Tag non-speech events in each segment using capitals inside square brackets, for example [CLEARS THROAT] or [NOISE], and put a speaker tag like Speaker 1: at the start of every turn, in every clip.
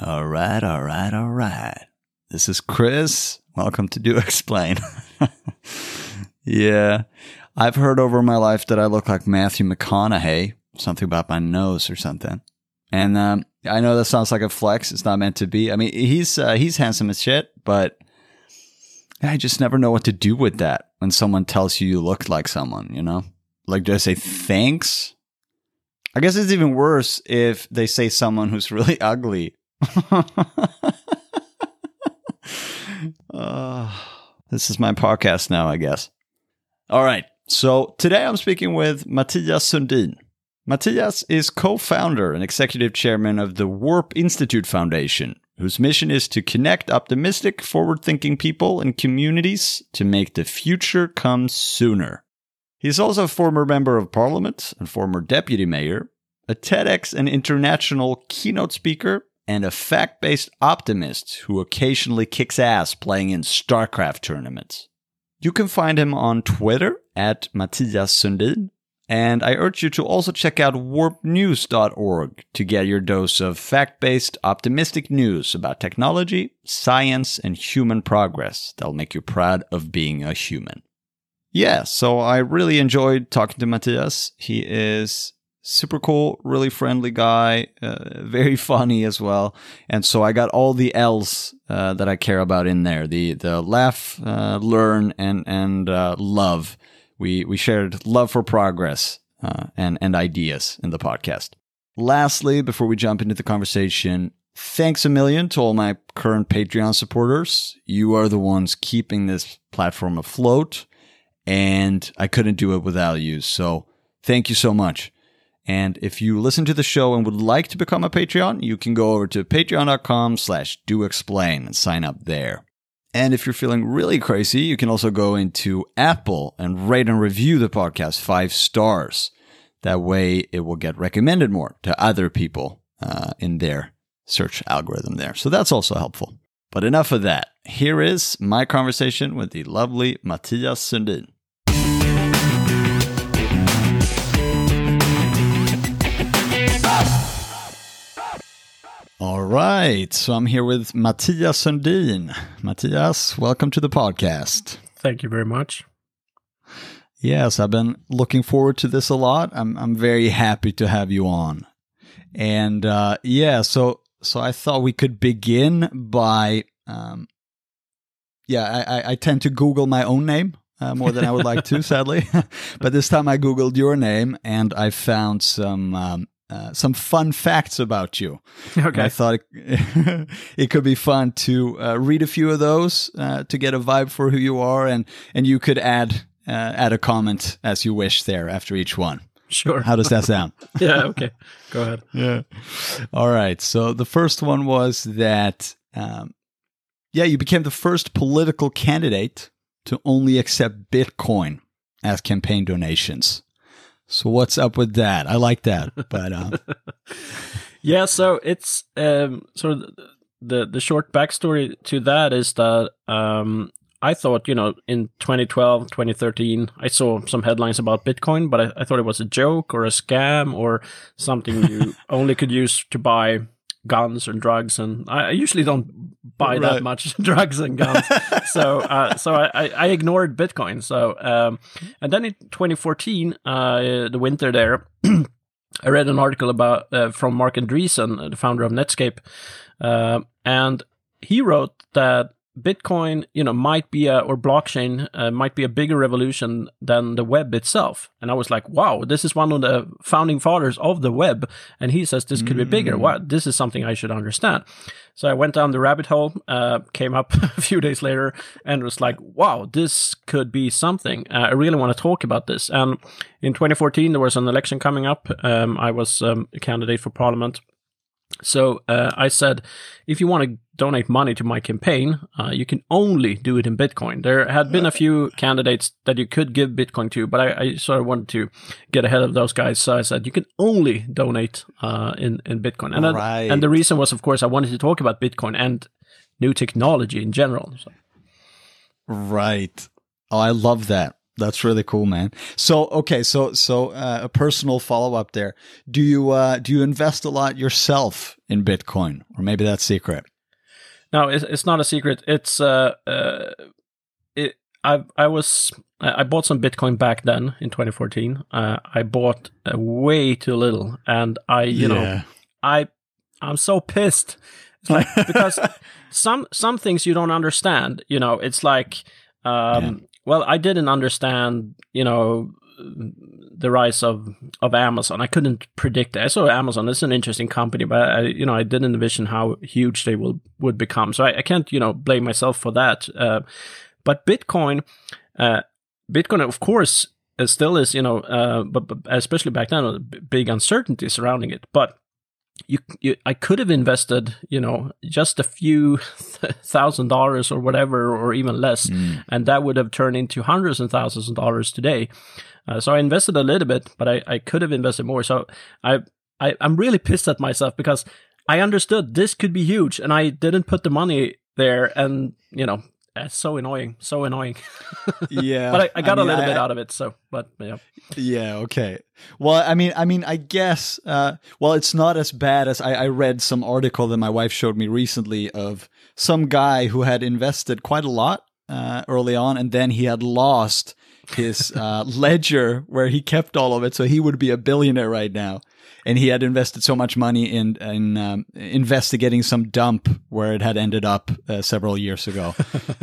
Speaker 1: All right, all right, all right. This is Chris. Welcome to Do [LAUGHS] Explain. [LAUGHS] yeah, I've heard over my life that I look like Matthew McConaughey, something about my nose or something. And um, I know that sounds like a flex. It's not meant to be. I mean, he's uh, he's handsome as shit, but I just never know what to do with that when someone tells you you look like someone. You know, like do I say thanks? I guess it's even worse if they say someone who's [LAUGHS] really ugly. Uh, [LAUGHS] this is my podcast now, I guess. All right. So today I'm speaking with Mathias Sundin. Mathias is co founder and executive chairman of the Warp Institute Foundation, whose mission is to connect optimistic, forward thinking people and communities to make the future come sooner. He is also a former member of parliament and former deputy mayor, a TEDx and international keynote speaker, and a fact based optimist who occasionally kicks ass playing in StarCraft tournaments. You can find him on Twitter at Mathias Sundin and I urge you to also check out warpnews.org to get your dose of fact based, optimistic news about technology, science, and human progress that'll make you proud of being a human. Yeah, so I really enjoyed talking to Mathias. He is super cool, really friendly guy, uh, very [LAUGHS] funny as well. And so I got all the L's uh, that I care about in there: the the laugh, uh, learn, and and uh, love we we shared love for progress uh, and and ideas in the podcast. Lastly, before we jump into the conversation, thanks a million to all my current Patreon supporters. You are the ones keeping this platform afloat, and I couldn't do it without you. So thank you so much. And if you listen to the show and would like to become a Patreon, you can go over to patreon.com slash do explain and sign up there. And if you're feeling really crazy, you can also go into Apple and rate and review the podcast five stars. That way it will get recommended more to other people uh, in their search algorithm there. So that's also helpful. But enough of that. Here is my conversation with the lovely Mathias Sundin. All right. So I'm here with Mathias Sundin. Mathias, welcome to the podcast.
Speaker 2: Thank you very much.
Speaker 1: Yes, I've been looking forward to this a lot. I'm I'm very happy to have you on. And uh, yeah, so so I thought we could begin by um, yeah, I, I tend to Google my own name uh, more than I would like to, [LAUGHS] sadly. [LAUGHS] but this time I Googled your name and I found some um, uh, some fun facts about you.
Speaker 2: Okay. And
Speaker 1: I thought it, [LAUGHS] it, could be fun to uh, read a few of those uh, to get a vibe for who you are, and and you could add uh, add a comment as you wish there after each one.
Speaker 2: Sure.
Speaker 1: How does that sound? [LAUGHS]
Speaker 2: yeah. Okay. Go ahead.
Speaker 1: Yeah. All right. So the first one was that, um, yeah, you became the first political candidate to only accept Bitcoin as campaign donations. So what's up with that? I like that, [LAUGHS] but um...
Speaker 2: yeah. So it's um, sort of the the short backstory to that is that um, I thought, you know, in 2012, 2013, I saw some headlines about Bitcoin, but I, I thought it was a joke or a scam or something you [LAUGHS] only could use to buy guns and drugs, and I usually don't buy right. that much [LAUGHS] drugs and guns. [LAUGHS] so, uh, so I, I, ignored Bitcoin. So, um, and then in 2014, uh, the winter there, [CLEARS THROAT] I read an article about uh, from Marc Andreessen, the founder of Netscape, uh, and he wrote that Bitcoin, you know, might be a, or blockchain uh, might be a bigger revolution than the web itself. And I was like, wow, this is one of the founding fathers of the web. And he says this could be bigger. Mm. Wow, this is something I should understand. So I went down the rabbit hole, uh, came up [LAUGHS] a few days later and was like, wow, this could be something. Uh, I really want to talk about this. And in 2014, there was an election coming up. Um, I was um, a candidate for parliament so uh, I said, if you want to donate money to my campaign, uh, you can only do it in Bitcoin. There had been a few candidates that you could give Bitcoin to, but I, I sort of wanted to get ahead of those guys. So I said, you can only donate uh, in, in Bitcoin. And, right. and the reason was, of course, I wanted to talk about Bitcoin and new technology in general. So.
Speaker 1: Right. Oh, I love that. That's really cool, man. So, okay, so so uh, a personal follow up there. Do you uh, do you invest a lot yourself in Bitcoin, or maybe that's secret?
Speaker 2: No, it's, it's not a secret. It's uh, uh, it. I I was I bought some Bitcoin back then in 2014. Uh, I bought uh, way too little, and I you yeah. know I I'm so pissed. It's like because [LAUGHS] some some things you don't understand. You know, it's like um, yeah. Well, I didn't understand. You know, the rise of of Amazon. I couldn't predict it. I saw Amazon. It's an interesting company, but I, you know, I didn't envision how huge they will would become. So I, I can't, you know, blame myself for that. Uh, but Bitcoin, uh, Bitcoin, of course, still is, you know, uh, but, but, especially back then, big uncertainty surrounding it. But you, you, I could have invested, you know, just a few [LAUGHS] thousand dollars or whatever, or even less, mm. and that would have turned into hundreds and thousands of dollars today. Uh, so I invested a little bit, but I, I could have invested more. So I, I I'm really pissed at myself because I understood this could be huge, and I didn't put the money there, and you know it's so annoying, so annoying. [LAUGHS]
Speaker 1: yeah,
Speaker 2: but I, I got I mean, a little I, bit out of it. So, but yeah,
Speaker 1: yeah, okay. Well, I mean, I mean, I guess, uh, well, it's not as bad as I, I read some article that my wife showed me recently of some guy who had invested quite a lot uh, early on, and then he had lost his uh, ledger where he kept all of it, so he would be a billionaire right now and he had invested so much money in in um, investigating some dump where it had ended up uh, several years ago.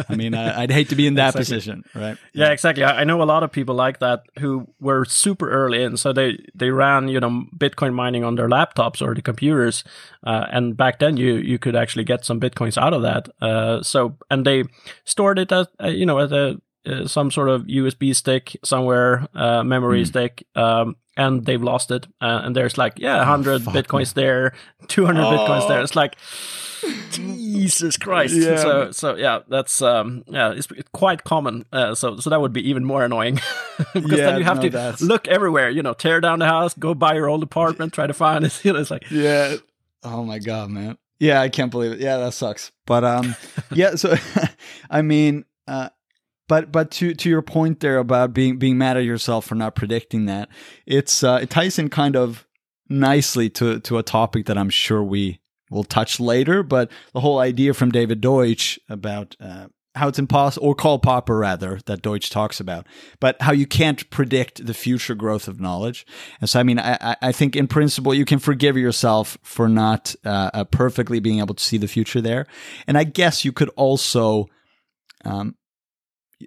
Speaker 1: I mean, I, would hate to be in that exactly. position, right?
Speaker 2: Yeah, yeah, exactly. I know a lot of people like that who were super early in, so they they ran you know Bitcoin mining on their laptops or the computers, uh, and back then you you could actually get some bitcoins out of that. Uh, so and they stored it at uh, you know at a uh, some sort of USB stick somewhere, uh, memory mm. stick, um, and they've lost it. Uh, and there's like, yeah, 100 oh, bitcoins me. there, 200 oh. bitcoins there. It's like, Jesus Christ. Yeah. So, so yeah, that's, um, yeah, it's, it's quite common. Uh, so, so that would be even more annoying [LAUGHS] because yeah, then you have no, to that's... look everywhere, you know, tear down the house, go buy your old apartment, try to find it. [LAUGHS] You know, it's like,
Speaker 1: yeah. Oh my God, man. Yeah, I can't believe it. Yeah, that sucks. But, um, [LAUGHS] yeah, so, I mean, uh, but but to to your point there about being being mad at yourself for not predicting that, it's uh, it ties in kind of nicely to to a topic that I'm sure we will touch later. But the whole idea from David Deutsch about uh, how it's impossible, or Karl Popper rather, that Deutsch talks about, but how you can't predict the future growth of knowledge. And so, I mean, I, I think in principle, you can forgive yourself for not uh, uh, perfectly being able to see the future there. And I guess you could also um,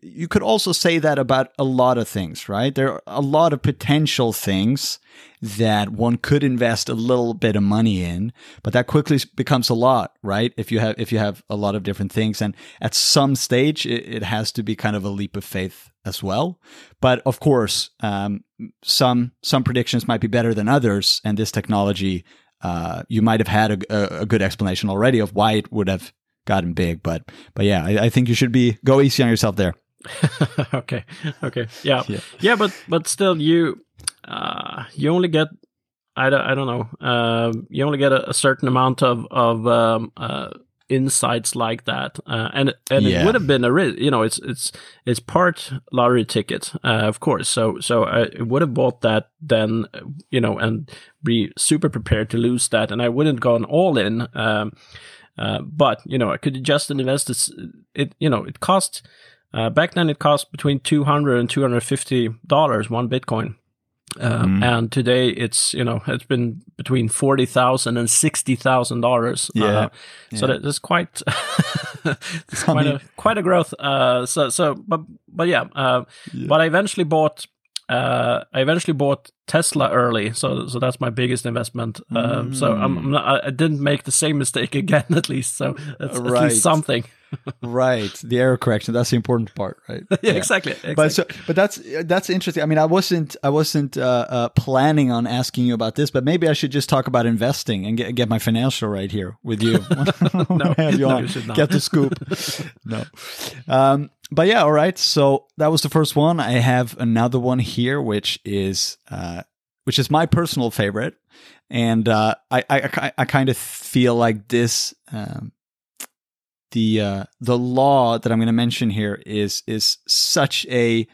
Speaker 1: you could also say that about a lot of things, right? There are a lot of potential things that one could invest a little bit of money in, but that quickly becomes a lot, right? If you have if you have a lot of different things, and at some stage, it, it has to be kind of a leap of faith as well. But of course, um, some some predictions might be better than others, and this technology, uh, you might have had a, a, good explanation already of why it would have gotten big. But but yeah, I, I think you should be go easy on yourself there. [LAUGHS]
Speaker 2: okay. Okay. Yeah. yeah. Yeah. But but still, you uh, you only get I don't I don't know. Uh, you only get a, a certain amount of of um, uh, insights like that, uh, and and yeah. it would have been a you know it's it's it's part lottery ticket, uh, of course. So so I would have bought that then, you know, and be super prepared to lose that, and I wouldn't gone all in. Um, uh, but you know, I could just invest this. It you know, it cost uh, back then, it cost between 200 and 250 dollars one Bitcoin. Mm. And today it's you know it's been between forty thousand and sixty thousand dollars.
Speaker 1: Yeah, uh,
Speaker 2: so yeah. that's quite [LAUGHS] that's quite a quite a growth. Uh, so so but but yeah, uh, yeah. but I eventually bought uh, I eventually bought Tesla early, so so that's my biggest investment. Um, mm. So I'm, I'm not, i didn't make the same mistake [LAUGHS] again, at least. So that's right. at least something. [LAUGHS]
Speaker 1: right, the error correction. That's the important part, right? [LAUGHS]
Speaker 2: yeah, yeah, Exactly, exactly.
Speaker 1: But so, but that's that's interesting. I mean, I wasn't I wasn't uh, uh, planning on asking you about this, but maybe I should just talk about investing and get get my financial right here with you.
Speaker 2: no, you no, you should not.
Speaker 1: Get the scoop. no. Um, but yeah, all right. So that was the first one. I have another one here, which is uh, which is my personal favorite, and uh, I, I I kind of feel like this. Um, the uh, the law that I'm going to mention here is is such a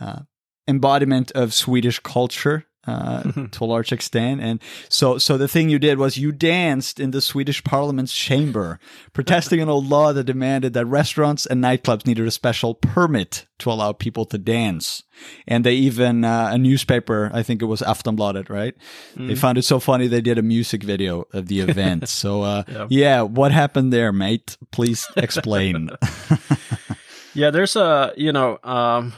Speaker 1: uh, embodiment of Swedish culture uh, [LAUGHS] to a large extent. And so, so the thing you did was you danced in the Swedish Parliament's chamber, [LAUGHS] protesting an old law that demanded that restaurants and nightclubs needed a special permit to allow people to dance. And they even uh, a newspaper, I think it was Aftonbladet, right? Mm. They found it so funny they did a music video of the event. [LAUGHS] so, uh, yeah. yeah, what happened there, mate? Please explain.
Speaker 2: yeah, there's a you know. Um,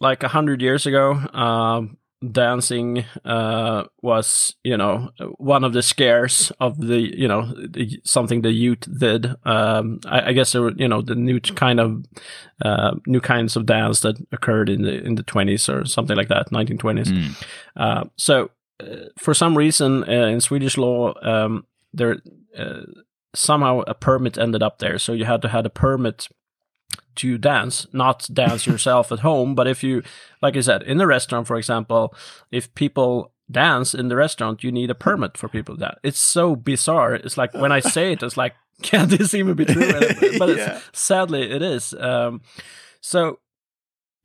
Speaker 2: like a hundred years ago, um, dancing uh, was you know one of the scares of the you know the, something the youth did. Um, I, I, guess there were you know the new kind of uh, new kinds of dance that occurred in the in the 20s or something like that 1920s mm. uh, so uh, for some reason uh, in Swedish law um, there uh, somehow a permit ended up there. So you had to have a permit to dance, not dance [LAUGHS] yourself at home. But if you, like I said, in the restaurant, for example, if people dance in the restaurant, you need a permit for people that. It's so bizarre. It's like when I say it, it's like, [LAUGHS] can this even be true? [LAUGHS] But yeah. sadly, it is. Um, so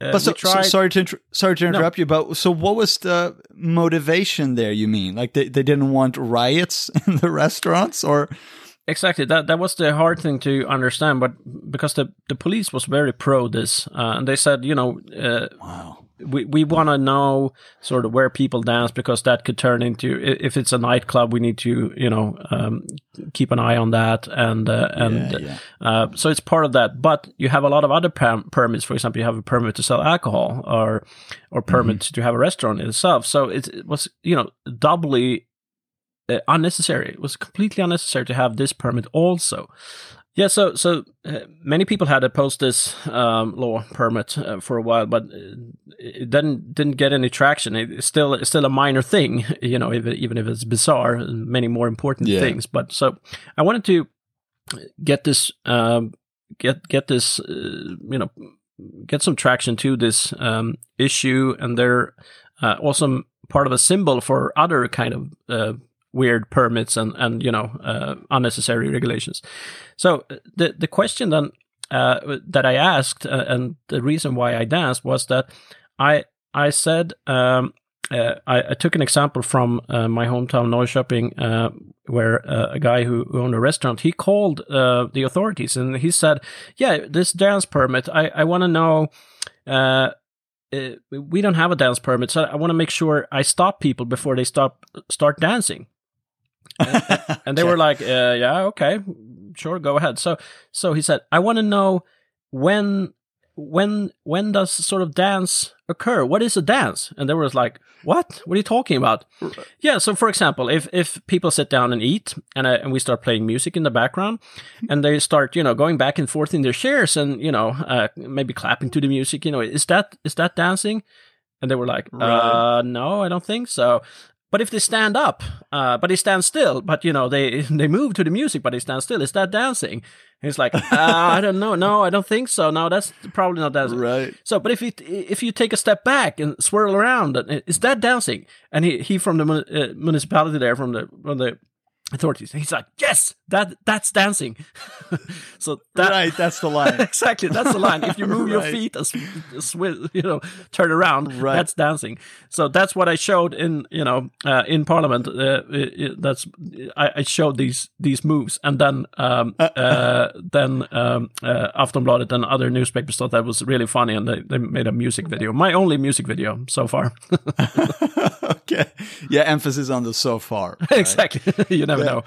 Speaker 1: uh, but so, so, sorry to inter- sorry to interrupt no. you, but so what was the motivation there? You mean like they, they didn't want riots in the restaurants, or
Speaker 2: Exactly. That that was the hard thing to understand, but because the the police was very pro this, uh, and they said, you know, uh, wow. We, we want to know sort of where people dance because that could turn into if it's a nightclub we need to you know um, keep an eye on that and uh, and yeah, yeah. Uh, so it's part of that but you have a lot of other permits for example you have a permit to sell alcohol or or permit mm-hmm. to have a restaurant itself so it, it was you know doubly uh, unnecessary. It was completely unnecessary to have this permit also. Yeah, so so uh, many people had opposed this um, law permit uh, for a while, but uh, it didn't didn't get any traction. It's still it's still a minor thing, [LAUGHS] you know, if, even if it's bizarre. Many more important yeah. things. But so I wanted to get this um, get get this uh, you know get some traction to this um, issue, and they're uh, also part of a symbol for other kind of weird permits and and you know uh, unnecessary regulations. So uh, the the question then uh, that I asked uh, and the reason why I danced was that I I said um, uh, I, I, took an example from uh, my hometown Norrköping where a guy who owned a restaurant he called the authorities and he said yeah this dance permit I I want to know. we don't have a dance permit, so I want to make sure I stop people before they stop start dancing and, [LAUGHS] and they were like, uh, "Yeah, okay, sure, go ahead." So, so he said, "I want to know when, when, when does sort of dance occur? What is a dance?" And they were like, "What? What are you talking about?" Yeah. So, for example, if if people sit down and eat, and uh, and we start playing music in the background, and they start, you know, going back and forth in their chairs, and you know, uh, maybe clapping to the music, you know, is that is that dancing? And they were like, right. uh, no, I don't think so. But if they stand up, uh, but they stand still, but you know they [LAUGHS] they move to the music, but they stand still. Is that dancing? And it's like [LAUGHS] uh, I don't know. No, I don't think so. No, that's probably not dancing.
Speaker 1: Right.
Speaker 2: So, but if you if you take a step back and swirl around, is that dancing? And he he from the uh, municipality there, from the from the authorities. he's like, yes, that that's dancing. [LAUGHS] so that,
Speaker 1: right, that's the [LAUGHS] line.
Speaker 2: exactly, that's the line. If you move [LAUGHS] right. your feet, as, as, you know, turn around, right. that's dancing. So that's what I showed in you know uh, in Parliament. Uh, it, it, that's I, I, showed these these moves, and then um, uh, uh then um, uh, Aftonbladet and other newspapers thought that was really funny, and they, they made a music video. My only music video so far. [LAUGHS]
Speaker 1: okay, yeah, emphasis on the so far. [LAUGHS]
Speaker 2: Right? exactly. [LAUGHS] you never know.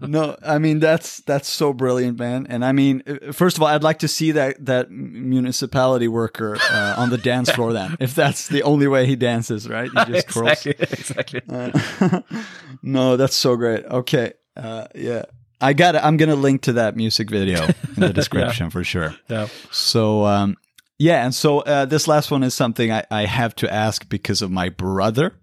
Speaker 1: no, I mean that's that's so brilliant, man. And I mean, uh, first of all, I'd like to see that that municipality worker uh, on the dance floor. Then, if that's the only way he dances, right? He
Speaker 2: just exactly, exactly.
Speaker 1: Uh, no, that's so great. Okay, uh, yeah. I got it. I'm going to link to that music video in the description yeah. for sure.
Speaker 2: Yeah.
Speaker 1: So, um, yeah. And so, uh, this last one is something I, I have to ask because of my brother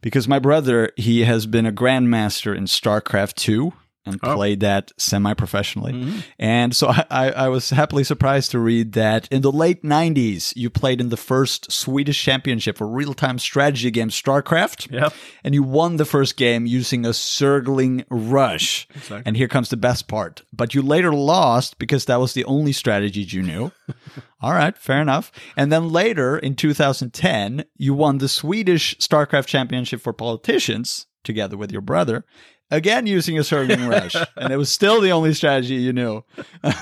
Speaker 1: because my brother he has been a grandmaster in StarCraft 2 and oh. played that semi-professionally. Mm-hmm. And so I, I, was happily surprised to read that in the late 90s, you played in the first Swedish championship for real-time strategy game StarCraft.
Speaker 2: Yep.
Speaker 1: And you won the first game using a Zergling Rush. Exactly. And here comes the best part. But you later lost because that was the only strategy you knew. [LAUGHS] All right, fair enough. And then later in 2010, you won the Swedish StarCraft Championship for Politicians together with your brother, again using a Zergling [LAUGHS] Rush, and it was still the only strategy you knew.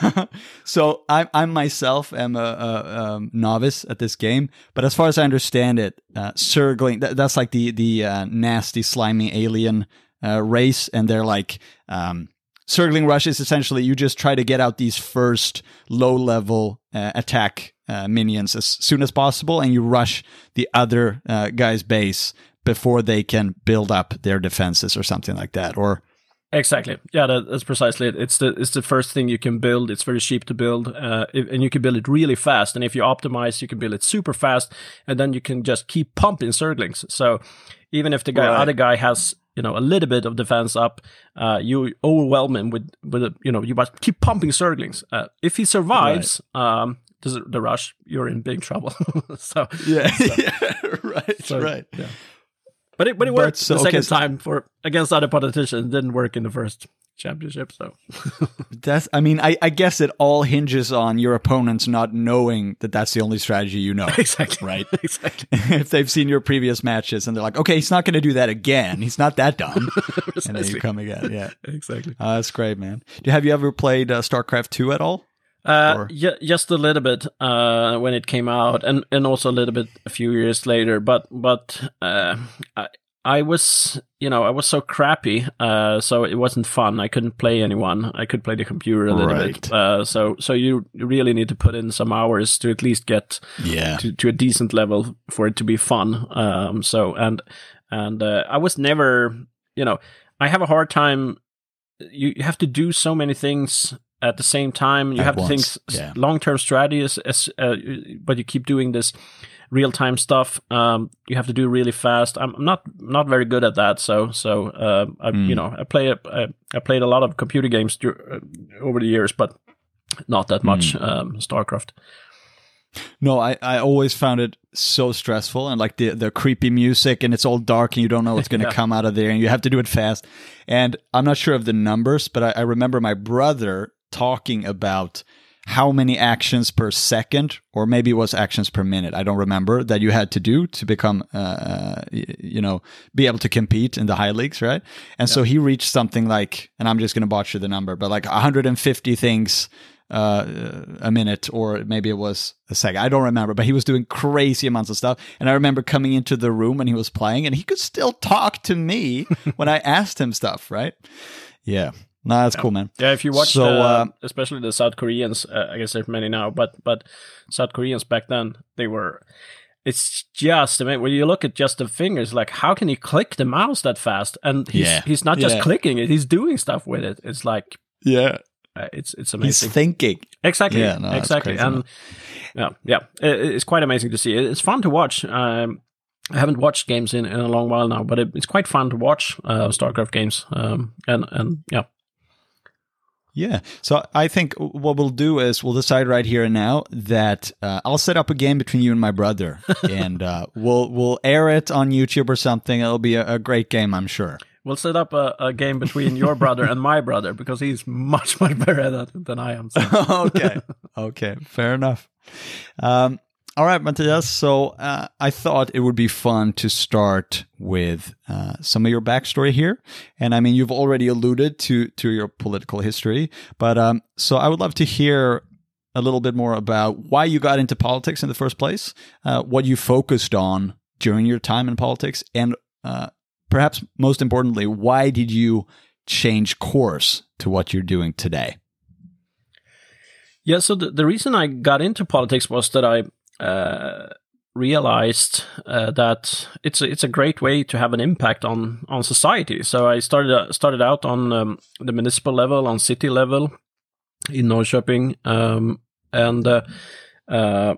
Speaker 1: [LAUGHS] so I, I myself am a, a, um, novice at this game, but as far as I understand it, uh, that's like the the uh, nasty, slimy alien uh, race, and they're like. Um, Zergling Rush is essentially you just try to get out these first low level uh, attack uh, minions as soon as possible, and you rush the other uh, guy's base before they can build up their defenses or something like that. Or
Speaker 2: Exactly. Yeah, that, that's precisely it. It's the it's the first thing you can build. It's very cheap to build, uh, if, and you can build it really fast. And if you optimize, you can build it super fast, and then you can just keep pumping Zerglings. So even if the guy,
Speaker 1: Right.
Speaker 2: other guy has you know a little bit of defense up, uh, you overwhelm him with with a, you know you must keep pumping Zerglings. Uh, if he survives, um, the, the rush, you're in big trouble. [LAUGHS] so
Speaker 1: yeah, yeah [LAUGHS] right,
Speaker 2: So,
Speaker 1: right.
Speaker 2: yeah. But it but it worked
Speaker 1: so-
Speaker 2: the second time for against other politicians. It didn't work in the first championship. So [LAUGHS]
Speaker 1: That's. I mean, I, I guess it all hinges on your opponents not knowing that that's the only strategy you know. [LAUGHS]
Speaker 2: exactly
Speaker 1: Right. [LAUGHS]
Speaker 2: exactly.
Speaker 1: if they've seen your previous matches and they're like, okay, he's not going to do that again. He's not that dumb. and then you come again. Yeah.
Speaker 2: exactly.
Speaker 1: Uh, that's great, man. Do have you ever played uh, StarCraft 2 at all?
Speaker 2: Uh, yeah, just a little bit uh, when it came out, and and also a little bit a few years later. But but uh, I I was you know I was so crappy, uh, so it wasn't fun. I couldn't play anyone. I could play the computer a little bit. Uh, so so you really need to put in some hours to at least get
Speaker 1: Yeah.
Speaker 2: to, to a decent level for it to be fun. Um, so and and uh, I was never, you know, I have a hard time. You have to do so many things at the same time. You
Speaker 1: At
Speaker 2: have to think
Speaker 1: yeah.
Speaker 2: long term strategies, as, uh, but you keep doing this real time stuff. Um, you have to do really fast. I'm not not very good at that. So so uh, I,
Speaker 1: Mm.
Speaker 2: you know I play I, I played a lot of computer games uh, over the years, but not that much um, StarCraft.
Speaker 1: No, I, I always found it so stressful and like the, the creepy music and it's all dark and you don't know what's going [LAUGHS] to
Speaker 2: Yeah.
Speaker 1: come out of there and you have to do it fast. And I'm not sure of the numbers, but I, I remember my brother talking about how many actions per second, or maybe it was actions per minute. I don't remember that you had to do to become, uh, uh, you know, be able to compete in the high leagues, right? And so he reached something like, and I'm just going to botch you the number, but like 150 things uh, a minute, or maybe it was a second. I don't remember, but he was doing crazy amounts of stuff. And I remember coming into the room when he was playing, and he could still talk to me [LAUGHS] when I asked him stuff, right? Yeah. No, that's cool, man.
Speaker 2: Yeah, if you watch,
Speaker 1: So,
Speaker 2: the,
Speaker 1: uh,
Speaker 2: especially the South Koreans, uh, I guess there's many now, but but South Koreans back then they were. It's just I mean, when you look at just the fingers, like how can he click the mouse that fast? And he's
Speaker 1: Yeah.
Speaker 2: he's not just
Speaker 1: Yeah.
Speaker 2: clicking it; he's doing stuff with it. It's like
Speaker 1: Yeah.
Speaker 2: uh, it's it's
Speaker 1: He's
Speaker 2: amazing.
Speaker 1: thinking.
Speaker 2: exactly,
Speaker 1: Yeah, no,
Speaker 2: exactly, and yeah, yeah, it, it's quite amazing to see. It- It's fun to watch. Um, I haven't watched games in, in a long while now, but it, it's quite fun to watch uh, StarCraft games. Um, and and yeah,
Speaker 1: Yeah. So I think what we'll do is we'll decide right here and now that uh, I'll set up a game between you and my brother, [LAUGHS] and uh, we'll we'll air it on YouTube or something. It'll be a, a great game, I'm sure.
Speaker 2: We'll set up a, a game between your brother and my brother because he's much much better at it than I am. So. [LAUGHS]
Speaker 1: okay. Okay. Fair enough. Um, all right, Mathias. So uh, I thought it would be fun to start with uh, some of your backstory here, and I mean you've already alluded to to your political history, but um, so I would love to hear a little bit more about why you got into politics in the first place, uh, what you focused on during your time in politics, and uh, perhaps most importantly, why did you change course to what you're doing today?
Speaker 2: Yeah, so the, the reason I got into politics was that I uh, realized uh, that it's a, it's a great way to have an impact on on society. So I started uh, started out on um, the municipal level, on city level in Norrköping, um, and uh, uh,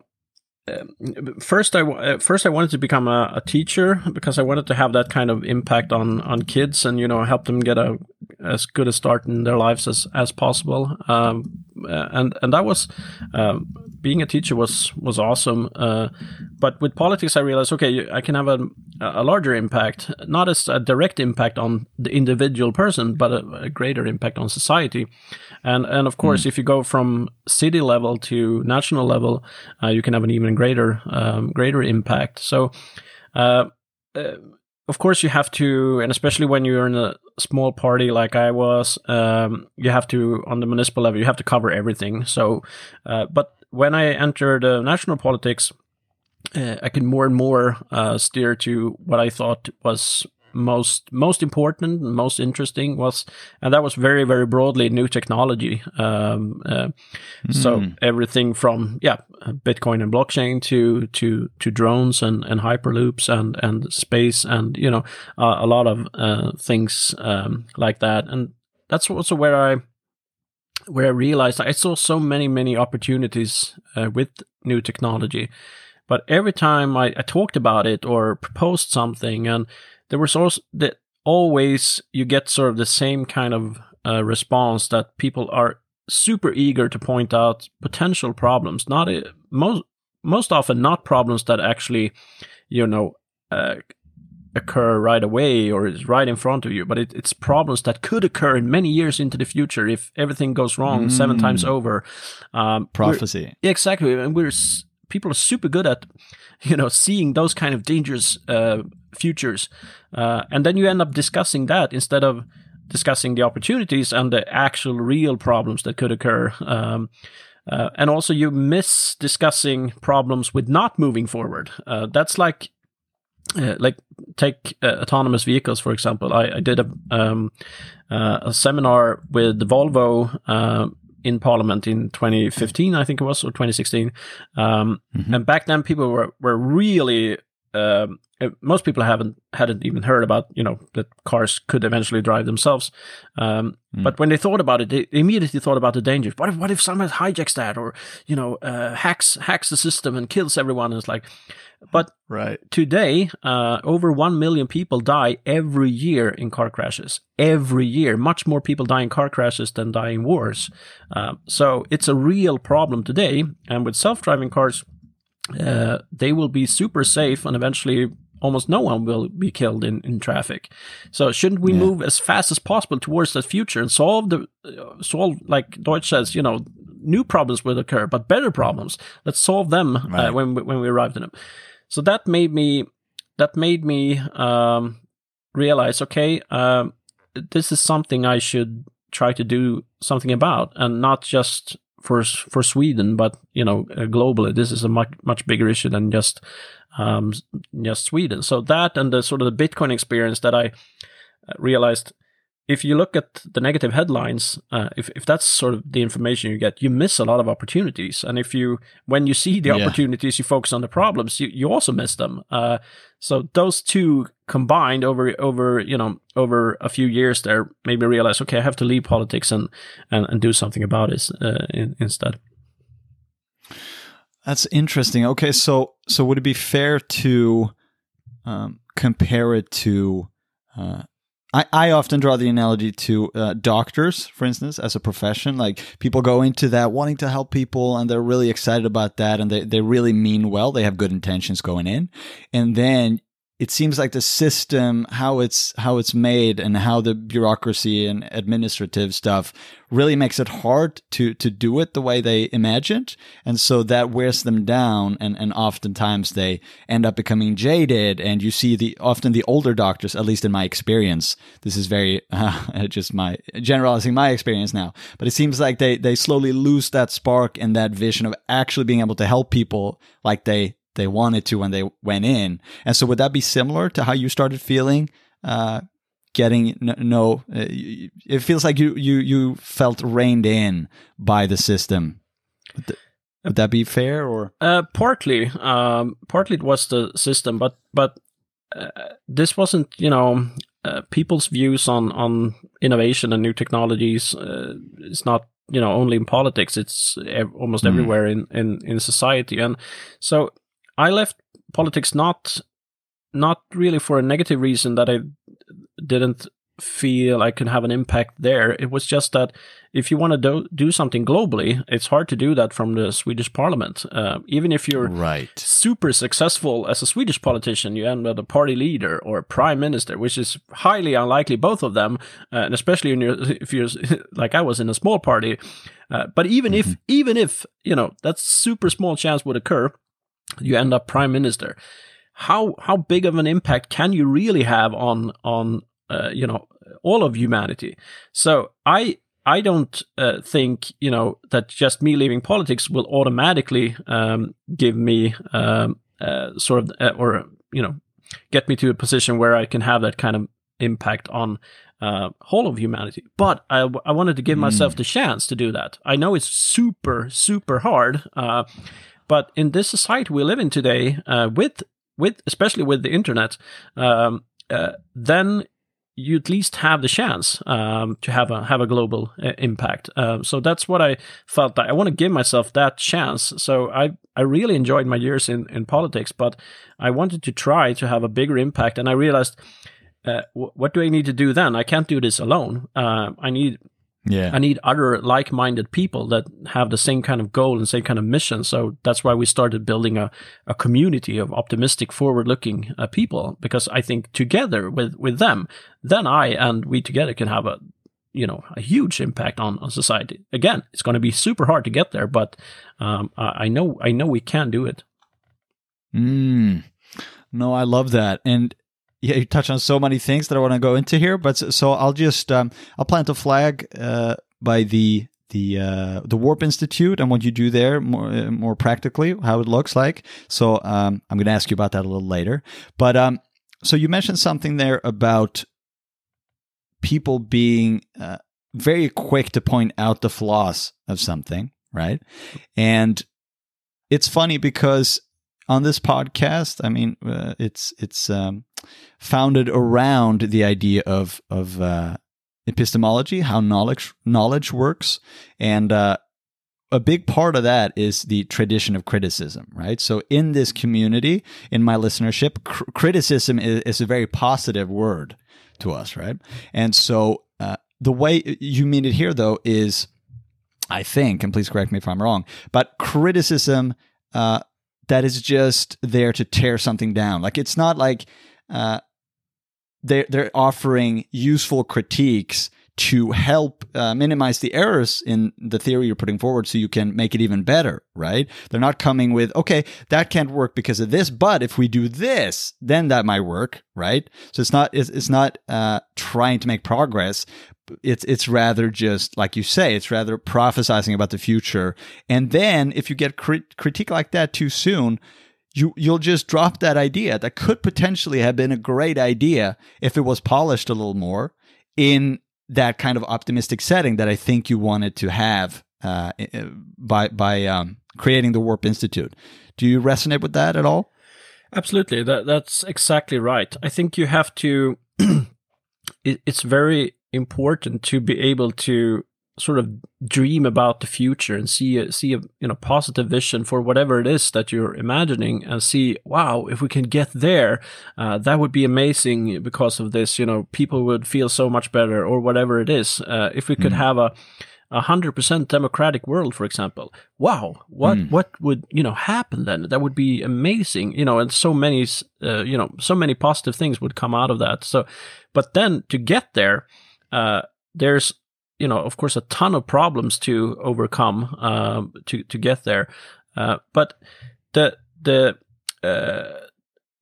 Speaker 2: first I uh, first I wanted to become a, a teacher because I wanted to have that kind of impact on on kids and you know help them get a as good a start in their lives as as possible. Um, uh, and and that was um, being a teacher was was awesome. Uh, but with politics, I realized okay, I can have a a larger impact, not as a direct impact on the individual person, but a, a greater impact on society. And and of course, if you go from city level to national level, uh, you can have an even greater um, greater impact. So. Uh, uh, of course, you have to, and especially when you're in a small party like I was, um, you have to, on the municipal level, you have to cover everything. So, uh, but when I entered uh, national politics, uh, I could more and more uh, steer to what I thought was most most important and most interesting was and that was very very broadly new technology um, uh, mm. so hmm. everything from yeah bitcoin and blockchain to to to drones and and hyperloops and and space and you know uh, a lot of uh, things um, like that and that's also where i where i realized i saw so many many opportunities uh, with new technology but every time I, I talked about it or proposed something, and there was also that always you get sort of the same kind of uh, response that people are super eager to point out potential problems. Not uh, most most often not problems that actually, you know. Uh, occur right away or is right in front of you, but it, it's problems that could occur in many years into the future if everything goes wrong mm. seven times mm. over.
Speaker 1: Um, Prophecy.
Speaker 2: Exactly. And we're people are super good at you know seeing those kind of dangerous uh, futures uh, and then you end up discussing that instead of discussing the opportunities and the actual real problems that could occur um, uh, and also you miss discussing problems with not moving forward uh, that's like uh, like take uh, autonomous vehicles for example i, I did a, um, a seminar with volvo in Parliament in 2015, I think it was, or 2016. Um, mm-hmm. And back then, people were were really um, uh, most people haven't hadn't even heard about you know that cars could eventually drive themselves. Um, mm. But when they thought about it, they immediately thought about the dangers. What if what if someone hijacks that, or you know uh, hacks hacks the system and kills everyone? And it's like, but
Speaker 1: right
Speaker 2: today, uh, over one million people die every year in car crashes. Every year, much more people die in car crashes than die in wars. Uh, so it's a real problem today. And with self driving cars uh, they will be super safe and eventually almost no one will be killed in, in traffic. So shouldn't we yeah. move as fast as possible towards that future and solve the uh, solve like Deutsch says, you know, new problems will occur, but better problems. Let's solve them uh, right. uh, when we, when we arrive at them. So that made me that made me um, realize, okay, um, this is something I should try to do something about, and not just for for Sweden, but you know, uh, globally, this is a much much bigger issue than just um, just Sweden. So that and the sort of the Bitcoin experience that I uh, realized if you look at the negative headlines, uh, if if that's sort of the information you get, you miss a lot of opportunities. And if you, when you see the yeah. opportunities, you focus on the problems, you, you also miss them. Uh, so those two combined over over you know over a few years there made me realize, okay, I have to leave politics and and, and do something about it uh, in, instead.
Speaker 1: That's interesting. Okay, so so would it be fair to um, compare it to uh, I, I often draw the analogy to uh, doctors, for instance, as a profession. Like people go into that wanting to help people and they're really excited about that and they, they really mean well. They have good intentions going in. And then it seems like the system how it's how it's made and how the bureaucracy and administrative stuff really makes it hard to to do it the way they imagined. And so that wears them down and and oftentimes they end up becoming jaded. And you see the often the older doctors at least in my experience this is very [LAUGHS] uh, just my generalizing my experience now but it seems like they they slowly lose that spark and that vision of actually being able to help people like they they wanted to when they went in. And so, would that be similar to how you started feeling? Uh, getting no, no uh, it feels like you you you felt reined in by the system. Would, th- would that be fair or?
Speaker 2: Uh, partly, um, partly it was the system, but but uh, this wasn't you know uh, people's views on on innovation and new technologies. Uh, it's not you know only in politics; it's ev- almost mm. everywhere in in in society, and so I left politics not not really for a negative reason that I didn't feel I can have an impact there. It was just that if you want to do, do something globally, it's hard to do that from the Swedish parliament. Uh, even if you're
Speaker 1: right.
Speaker 2: super successful as a Swedish politician, you end up a party leader or a prime minister, which is highly unlikely, both of them, uh, and especially you're, [LAUGHS] if you're [LAUGHS] like I was in a small party. Uh, but even mm-hmm. if, even if, you know, that super small chance would occur, you end up prime minister. How, how big of an impact can you really have on, on, uh, you know, all of humanity? So I, I don't uh, think you know that just me leaving politics will automatically um, give me um, uh, sort of uh, or you know get me to a position where I can have that kind of impact on uh, whole of humanity. But I, I wanted to give mm. myself the chance to do that. I know it's super super hard, uh, but in this society we live in today, uh, with with especially with the internet, um, then you at least have the chance um, to have a have a global uh, impact. Um, so that's what I felt. That I want to give myself that chance. So I I really enjoyed my years in in politics, but I wanted to try to have a bigger impact. And I realized, uh, w- what do I need to do then? I can't do this alone. Uh, I need
Speaker 1: yeah.
Speaker 2: I need other like minded people that have the same kind of goal and same kind of mission. So that's why we started building a, a community of optimistic, forward looking uh, people, because I think together with, with them, then I and we together can have a, you know, a huge impact on, on society. Again, it's going to be super hard to get there, but um, I, I know, I know we can do it.
Speaker 1: Mm. No, I love that. And yeah, you touch on so many things that I want to go into here, but so I'll just um, I'll plant a flag uh, by the the uh, the Warp Institute and what you do there more uh, more practically, how it looks like. So um, I'm going to ask you about that a little later. But um, so you mentioned something there about people being uh, very quick to point out the flaws of something, right? And it's funny because on this podcast. I mean, uh, it's it's um, founded around the idea of of uh, epistemology, how knowledge knowledge works, and uh, a big part of that is the tradition of criticism, right? So in this community, in my listenership, cr- criticism is, is, a very positive word to us, right? And so uh, the way you mean it here, though, is I think, and please correct me if I'm wrong, but criticism uh, that is just there to tear something down. Like it's not like uh, they're they're offering useful critiques to help uh, minimize the errors in the theory you're putting forward so you can make it even better, right? They're not coming with, okay, that can't work because of this, but if we do this, then that might work, right? So it's not, it's, it's not uh, trying to make progress, it's it's rather just like you say it's rather prophesizing about the future and then if you get crit- critique like that too soon you you'll just drop that idea that could potentially have been a great idea if it was polished a little more in that kind of optimistic setting that I think you wanted to have uh, by by um, creating the Warp Institute. Do you resonate with that at all?
Speaker 2: Absolutely, that that's exactly right. I think you have to. [CLEARS THROAT] it, it's very important to be able to sort of dream about the future and see a, see a you know positive vision for whatever it is that you're imagining and see wow if we can get there uh, that would be amazing because of this you know people would feel so much better or whatever it is uh, if we could mm. have a a hundred percent democratic world, for example. Wow, what mm. what would you know happen then? That would be amazing, you know, and so many, uh, you know, so many positive things would come out of that. So, but then to get there, uh, there's you know of course a ton of problems to overcome um, to to get there uh, but the the uh,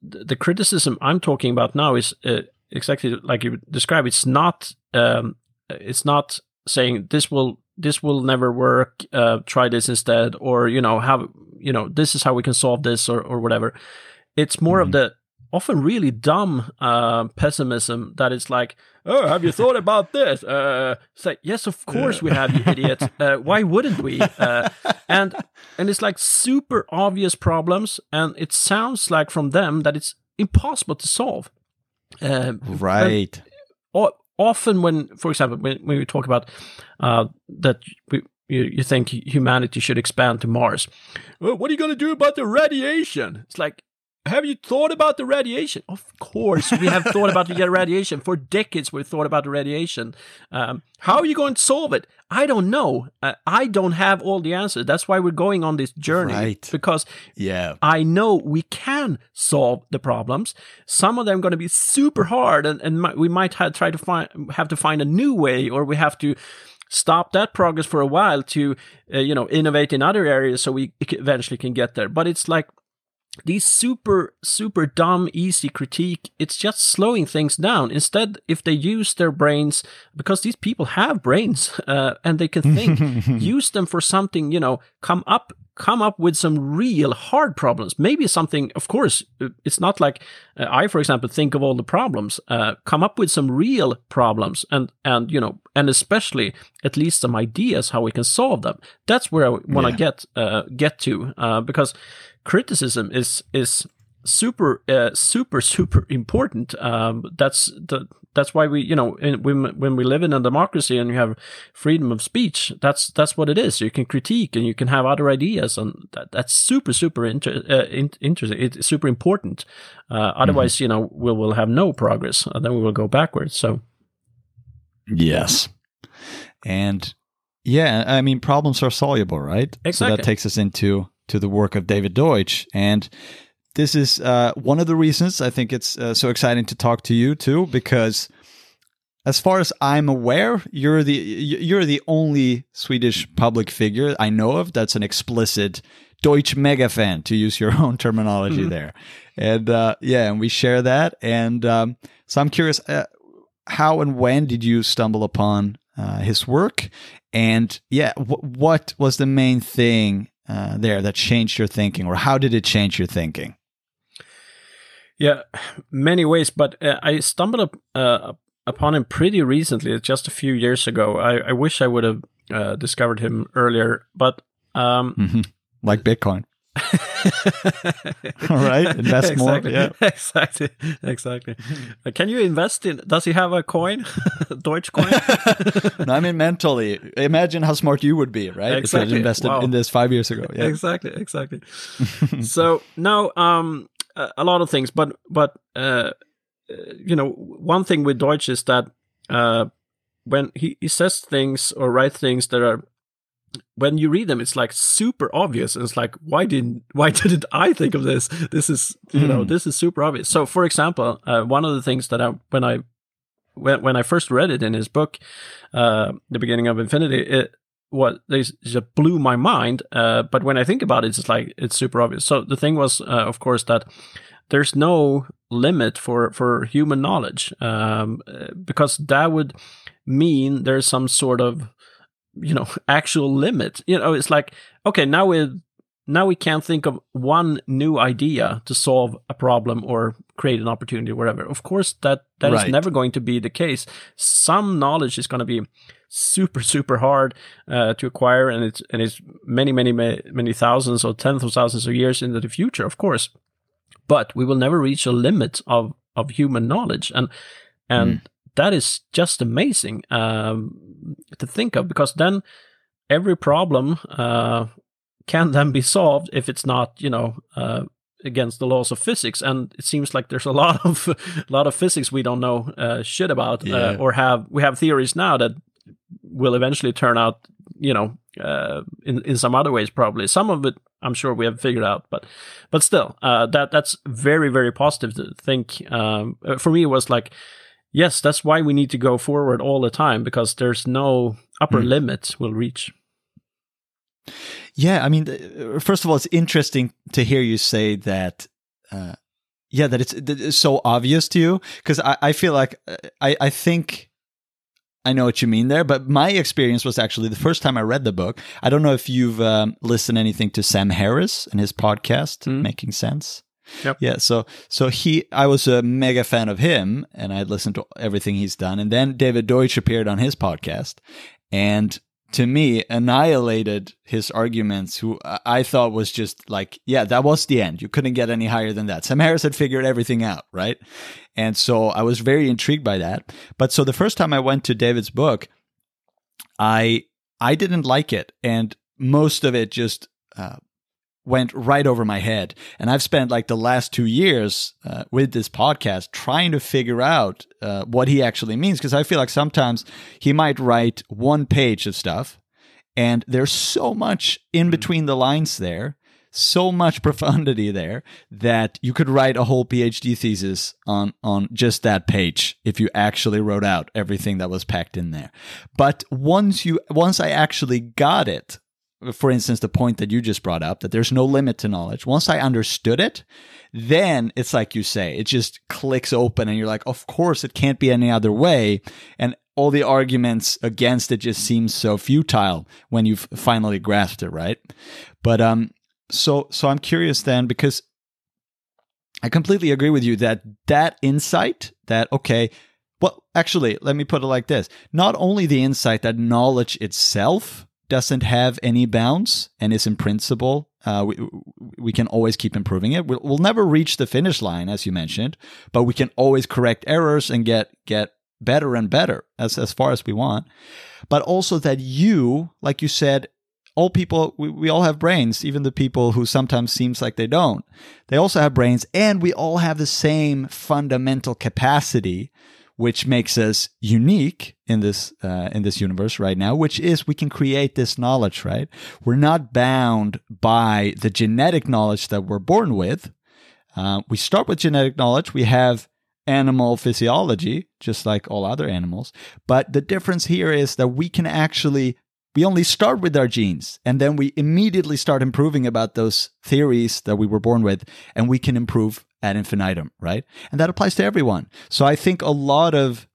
Speaker 2: the criticism I'm talking about now is uh, exactly like you described. It's not um, it's not saying this will this will never work. Uh, try this instead, or you know how you know this is how we can solve this, or or whatever. It's more mm-hmm. of the often really dumb uh, pessimism that it's like, oh, have you thought about this? Uh, it's like, yes, of course yeah. we have, you idiot. [LAUGHS] Uh, why wouldn't we? Uh, and and it's like super obvious problems, and it sounds like from them that it's impossible to solve.
Speaker 1: Uh, right.
Speaker 2: often, when, for example, when, when we talk about uh, that we, you, you think humanity should expand to Mars. Well, what are you going to do about the radiation? It's like, have you thought about the radiation? Of course, we have thought about the [LAUGHS] radiation for decades. We've thought about the radiation. Um, how are you going to solve it? I don't know. Uh, I don't have all the answers. That's why we're going on this journey.
Speaker 1: Right.
Speaker 2: Because
Speaker 1: Yeah.
Speaker 2: I know we can solve the problems. Some of them are going to be super hard, and, and we might have, try to find have to find a new way, or we have to stop that progress for a while to uh, you know innovate in other areas so we eventually can get there. But it's like these super super dumb easy critique it's just slowing things down. Instead if they use their brains because these people have brains [LAUGHS] uh, and they can think [LAUGHS] use them for something you know come up come up with some real hard problems. Maybe something of course uh, it's not like uh, i for example think of all the problems uh, come up with some real problems and and you know and especially at least some ideas how we can solve them. That's where i want to
Speaker 1: Yeah.
Speaker 2: get uh, get to uh, because criticism is is super uh, super [LAUGHS] super important. Um, that's the that's why we you know in, when when we live in a democracy and you have freedom of speech that's that's what it is you can critique and you can have other ideas and that, that's super super inter- uh, in, interesting it's super important uh, otherwise you know we will have no progress and then we will go backwards so
Speaker 1: Yes. And yeah, I mean problems are soluble, right?
Speaker 2: Exactly.
Speaker 1: So that takes us into to the work of David Deutsch and this is uh, one of the reasons I think it's uh, so exciting to talk to you too because as far as I'm aware, you're the you're the only Swedish public figure I know of that's an explicit Deutsch mega fan, to use your [LAUGHS] own terminology there. And uh, yeah, and we share that. And um, so I'm curious, uh, how and when did you stumble upon uh, his work? And yeah, wh- what was the main thing uh, there that changed your thinking, or how did it change your thinking?
Speaker 2: Yeah, many ways, but uh, I stumbled up, uh, upon him pretty recently, just a few years ago. I, I wish I would have uh, discovered him earlier, but um,
Speaker 1: hmm Like Bitcoin. [LAUGHS] All right, invest more,
Speaker 2: exactly,
Speaker 1: yeah. [LAUGHS]
Speaker 2: exactly, exactly. Uh, can you invest in? Does he have a coin, [LAUGHS] Deutsche coin?
Speaker 1: no, I mean mentally. Imagine how smart you would be, right? If you
Speaker 2: Exactly.
Speaker 1: invested
Speaker 2: Wow.
Speaker 1: in this five years ago. Yeah.
Speaker 2: exactly exactly so now um a a lot of things but but uh uh, you know one thing with deutsch is that uh when he, he says things or writes things that are when you read them it's like super obvious. And it's like why didn't [LAUGHS] why didn't i think of this? This is you know
Speaker 1: Hmm.
Speaker 2: this is super obvious. So for example uh, one of the things that i when i when, when i first read it in his book uh the beginning of infinity it what they just blew my mind uh but when i think about it it's like it's super obvious. So the thing was uh, of course that there's no limit for for human knowledge um uh, because that would mean there's some sort of you know [LAUGHS] actual limit. You know it's like okay now we now we can't think of one new idea to solve a problem or create an opportunity or whatever. Of course that that is
Speaker 1: Right.
Speaker 2: never going to be the case. Some knowledge is going to be super super hard uh, to acquire and it's and it's many many many, many thousands or tens of thousands of years into the future of course but we will never reach a limit of of human knowledge and and that is just amazing um, to think of because then every problem uh, can then be solved if it's not you know uh, against the laws of physics and it seems like there's a [LAUGHS] lot of a lot of physics we don't know uh, shit about
Speaker 1: Yeah.
Speaker 2: uh, or have we have theories now that will eventually turn out you know uh, in in some other ways probably some of it I'm sure we have figured out but but still uh, that that's very very positive to think um, uh, for me it was like yes that's why we need to go forward all the time because there's no upper
Speaker 1: Hmm.
Speaker 2: limit we'll reach
Speaker 1: Yeah, I mean, first of all, it's interesting to hear you say that. Uh, yeah, that it's, that it's so obvious to you because I, I feel like uh, I, I think I know what you mean there, but my experience was actually the first time I read the book. I don't know if you've um, listened anything to Sam Harris and his podcast,
Speaker 2: Hmm.
Speaker 1: Making Sense.
Speaker 2: Yep.
Speaker 1: Yeah, so so he, I was a mega fan of him, and I listened to everything he's done. And then David Deutsch appeared on his podcast, and to me, annihilated his arguments. Who I- thought was just like, yeah, that was the end. You couldn't get any higher than that. Sam Harris had figured everything out, right? And so I was very intrigued by that. But so the first time I went to David's book, I I didn't like it, and most of it just uh, went right over my head. And I've spent like the last two years uh, with this podcast trying to figure out uh, what he actually means. Because I feel like sometimes he might write one page of stuff, and there's so much in between the lines there, so much [LAUGHS] profundity there that you could write a whole PhD thesis on on just that page if you actually wrote out everything that was packed in there. But once you once I actually got it, for instance, the point that you just brought up that there's no limit to knowledge. Once I understood it, then it's like you say, it just clicks open and you're like, of course, it can't be any other way. And all the arguments against it just seem so futile when you've finally grasped it, right? But um, so so I'm curious then because I completely agree with you that that insight that okay, well, actually, let me put it like this: not only the insight that knowledge itself doesn't have any bounds and is in principle uh, we, we can always keep improving it. We'll, we'll never reach the finish line as you mentioned but we can always correct errors and get get better and better as, as far as we want. But also that you like you said all people we, we all have brains even the people who sometimes seems like they don't. They also have brains and we all have the same fundamental capacity which makes us unique in this uh, in this universe right now which is we can create this knowledge right? We're not bound by the genetic knowledge that we're born with. Uh, we start with genetic knowledge. We have animal physiology just like all other animals. But the difference here is that we can actually we only start with our genes and then we immediately start improving about those theories that we were born with and we can improve ad infinitum, right? And that applies to everyone. So I think a lot of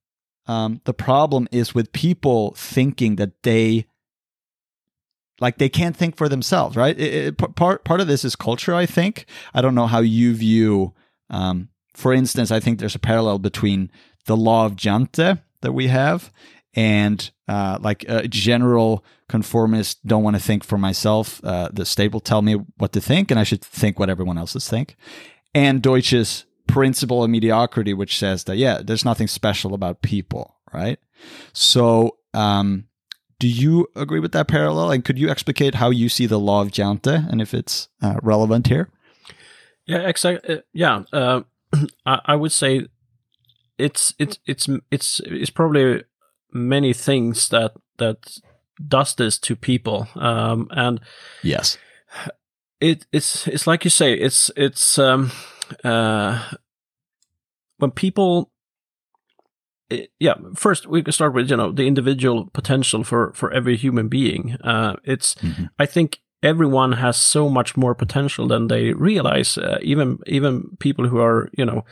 Speaker 1: um, the problem is with people thinking that they like they can't think for themselves, right? It, it, part part of this is culture, I think. I don't know how you view. Um, for instance, I think there's a parallel between the law of Jante that we have and uh, like a general conformist don't want to think for myself. Uh, the state will tell me what to think, and I should think what everyone else is think and Deutsch's principle of mediocrity, which says that, yeah, there's nothing special about people, right? So, um, do you agree with that parallel? And could you explicate how you see the law of Jante and if it's uh, relevant here?
Speaker 2: Yeah, exactly. Uh, yeah, uh, [CLEARS THROAT] I, I, would say it's it's it's it's it's probably many things that that does this to people, um, and
Speaker 1: yes,
Speaker 2: it, it's it's like you say it's it's um uh when people it, yeah first we can start with you know the individual potential for for every human being uh it's mm-hmm. i think everyone has so much more potential than they realize uh, even even people who are you know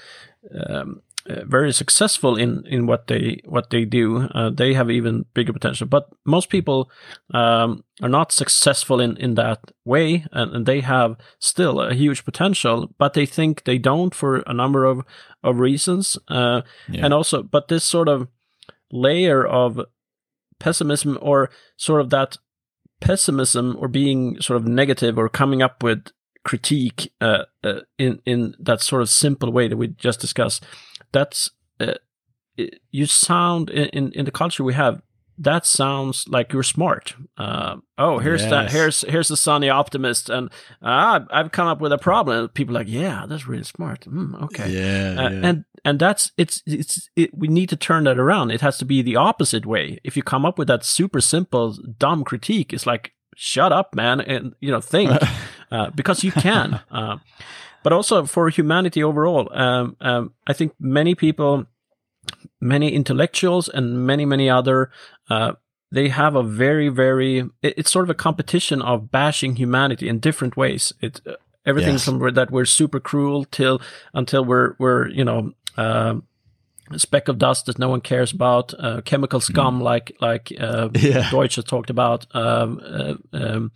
Speaker 2: um, very successful in in what they what they do. Uh, they have even bigger potential. But most people um, are not successful in in that way, and, and, they have still a huge potential. But they think they don't for a number of of reasons. Uh, yeah. And also, but this sort of layer of pessimism or sort of that pessimism or being sort of negative or coming up with critique uh, uh, in in that sort of simple way that we just discussed that's uh, you sound in, in the culture we have that sounds like you're smart. Uh, oh, here's yes. that. Here's here's the sunny optimist, and uh, I've come up with a problem. People like, yeah, that's really smart. Mm, okay,
Speaker 1: yeah, uh,
Speaker 2: yeah, and and that's it's it's it, we need to turn that around. It has to be the opposite way. If you come up with that super simple dumb critique, it's like, shut up, man, and you know think [LAUGHS] uh, because you can. But also for humanity overall. Um, um, I think many people, many intellectuals, and many many other. Uh, they have a very very it's sort of a competition of bashing humanity in different ways it uh, everything yes. from that we're super cruel till until we're we're you know uh, a speck of dust that no one cares about, uh, chemical scum mm. like like uh, yeah. Deutsch talked about, um, uh, um,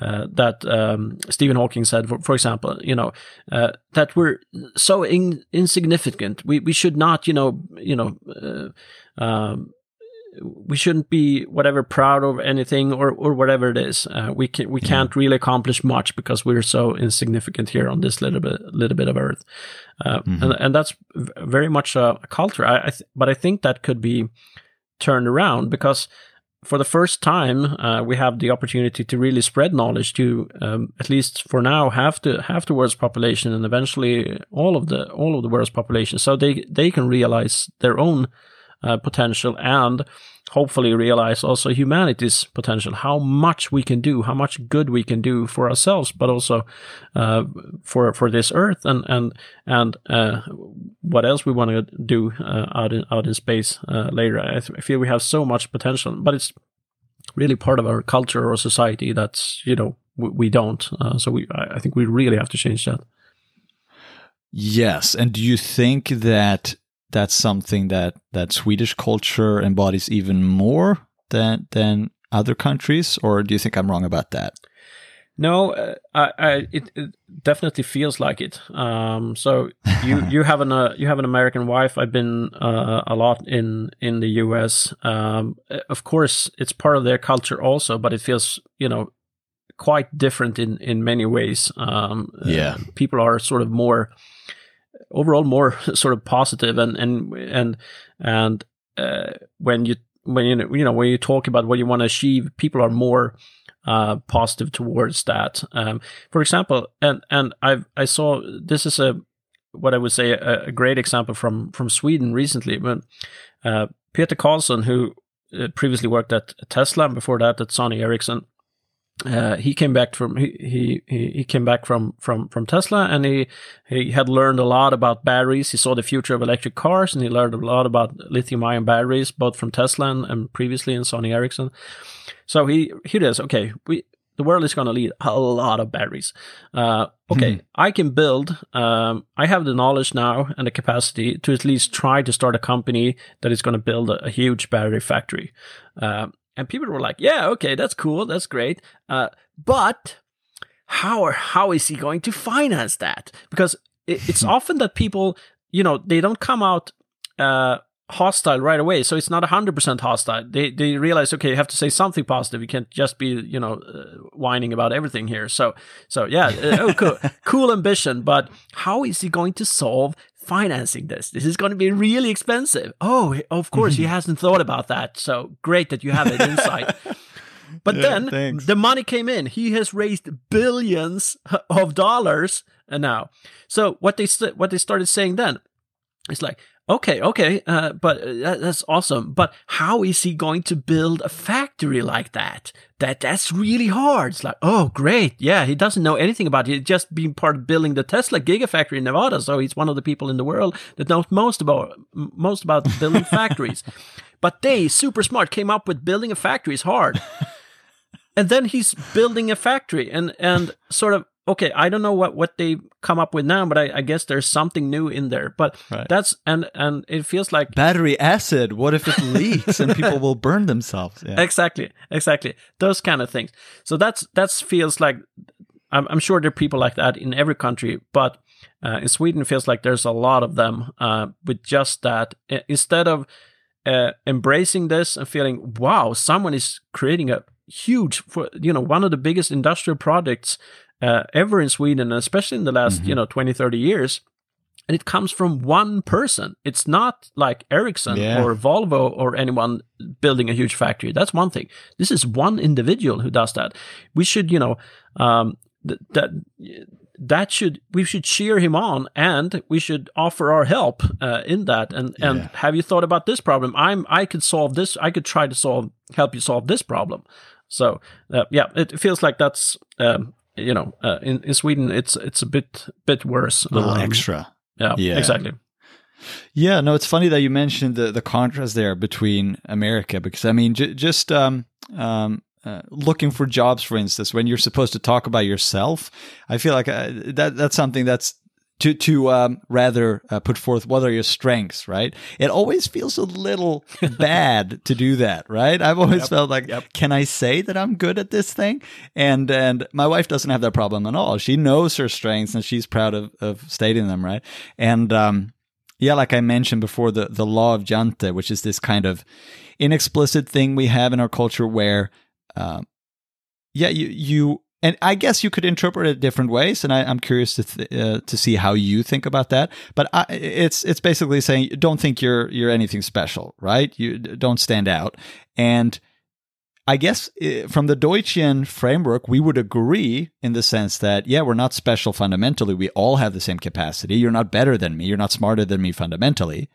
Speaker 2: uh, that um, Stephen Hawking said, for, for example, you know, uh, that we're so in, insignificant. We we should not, you know, you know, uh, um, we shouldn't be whatever proud of anything or or whatever it is. Uh, we can we can't really accomplish much because we're so insignificant here on this little bit little bit of earth, uh, mm-hmm. and and that's very much a, a culture. I, I th- but I think that could be turned around because for the first time, uh, we have the opportunity to really spread knowledge to um, at least for now half the half the world's population, and eventually all of the all of the world's population, so they they can realize their own uh, potential and hopefully realize also humanity's potential, how much we can do, how much good we can do for ourselves, but also uh, for for this earth and and and uh, what else we want to do uh, out in out in space uh, later. I, th- I, feel we have so much potential, but it's really part of our culture or society that's you know we, we don't. Uh, so we I think we really have to change that.
Speaker 1: Yes, and do you think that that's something that that Swedish culture embodies even more than than other countries, or do you think I'm wrong about that?
Speaker 2: No, uh, I, I it, it, definitely feels like it. Um, so you [LAUGHS] you have an uh, you have an American wife. I've been uh, a lot in in the U.S. Um, of course, it's part of their culture also, but it feels you know quite different in in many ways. Um,
Speaker 1: yeah,
Speaker 2: uh, people are sort of more overall more [LAUGHS] sort of positive and and and and uh, when you when you you know when you talk about what you want to achieve, people are more uh, positive towards that. Um, for example, and and I I saw this is a what I would say a, a great example from from Sweden recently when uh, Peter Carlsson who uh, previously worked at Tesla and before that at Sony Ericsson, uh, he came back from he, he he came back from from from Tesla and he he had learned a lot about batteries. He saw the future of electric cars and he learned a lot about lithium ion batteries, both from Tesla and, and previously in Sony Ericsson. So he he does okay. We the world is going to need a lot of batteries. Uh, okay, mm-hmm. I can build. Um, I have the knowledge now and the capacity to at least try to start a company that is going to build a, a huge battery factory. Uh, and people were like, "Yeah, okay, that's cool, that's great." Uh, but how are, how is he going to finance that? Because it, it's often that people, you know, they don't come out uh, hostile right away. So it's not 100% hostile. They they realize, okay, you have to say something positive. You can't just be, you know, uh, whining about everything here. So so yeah, uh, oh, cool, [LAUGHS] cool ambition. But how is he going to solve financing this? This is going to be really expensive. Oh, of course, he mm-hmm. hasn't thought about that. So great that you have that insight. [LAUGHS] But yeah, then thanks. the money came in. He has raised billions [LAUGHS] of dollars and now. So what they what they started saying then, it's like, Okay, okay, uh, but uh, that's awesome. But how is he going to build a factory like that? That that's really hard. It's like, oh, great, yeah. He doesn't know anything about it. just been part of building the Tesla Gigafactory in Nevada. So he's one of the people in the world that knows most about most about building [LAUGHS] factories. But they, super smart, came up with building a factory is hard. and then he's building a factory and and sort of okay, I don't know what what they come up with now, but I, I guess there's something new in there. But right. that's and and it feels like
Speaker 1: battery acid. What if it leaks and people will burn themselves?
Speaker 2: Yeah. Exactly, exactly. Those kind of things. So that's that feels like I'm, I'm sure there are people like that in every country, but uh, in Sweden, it feels like there's a lot of them uh, with just that. Instead of uh, embracing this and feeling, wow, someone is creating a huge, for you know, one of the biggest industrial projects uh, ever in Sweden, especially in the last, mm-hmm. you know, 20, 30 years. And it comes from one person. It's not like Ericsson yeah. or Volvo or anyone building a huge factory. That's one thing. This is one individual who does that. We should, you know, um, th- that that should we should cheer him on and we should offer our help uh, in that and and yeah. have you thought about this problem i'm i could solve this i could try to solve help you solve this problem so uh, yeah it feels like that's um, you know, uh, in in Sweden it's it's a bit bit worse.
Speaker 1: A little um, extra.
Speaker 2: Yeah, yeah, exactly.
Speaker 1: Yeah, no, it's funny that you mentioned the the contrast there between America because I mean, j- just um, um, uh, looking for jobs, for instance, when you're supposed to talk about yourself, I feel like uh, that that's something that's to to um, rather uh, put forth what are your strengths, right? It always feels a little [LAUGHS] bad to do that, right? I've always yep. felt like, yep. can I say that I'm good at this thing? And and my wife doesn't have that problem at all. She knows her strengths and she's proud of of stating them, right? And um, yeah, like I mentioned before, the the law of Jante, which is this kind of inexplicit thing we have in our culture where. Uh, yeah, you you and I guess you could interpret it different ways, and I, am curious to th- uh, to see how you think about that. But I, it's it's basically saying don't think you're you're anything special, right? You don't stand out, and I guess uh, from the Deutschian framework, we would agree in the sense that, yeah, we're not special fundamentally. We all have the same capacity. You're not better than me. You're not smarter than me fundamentally.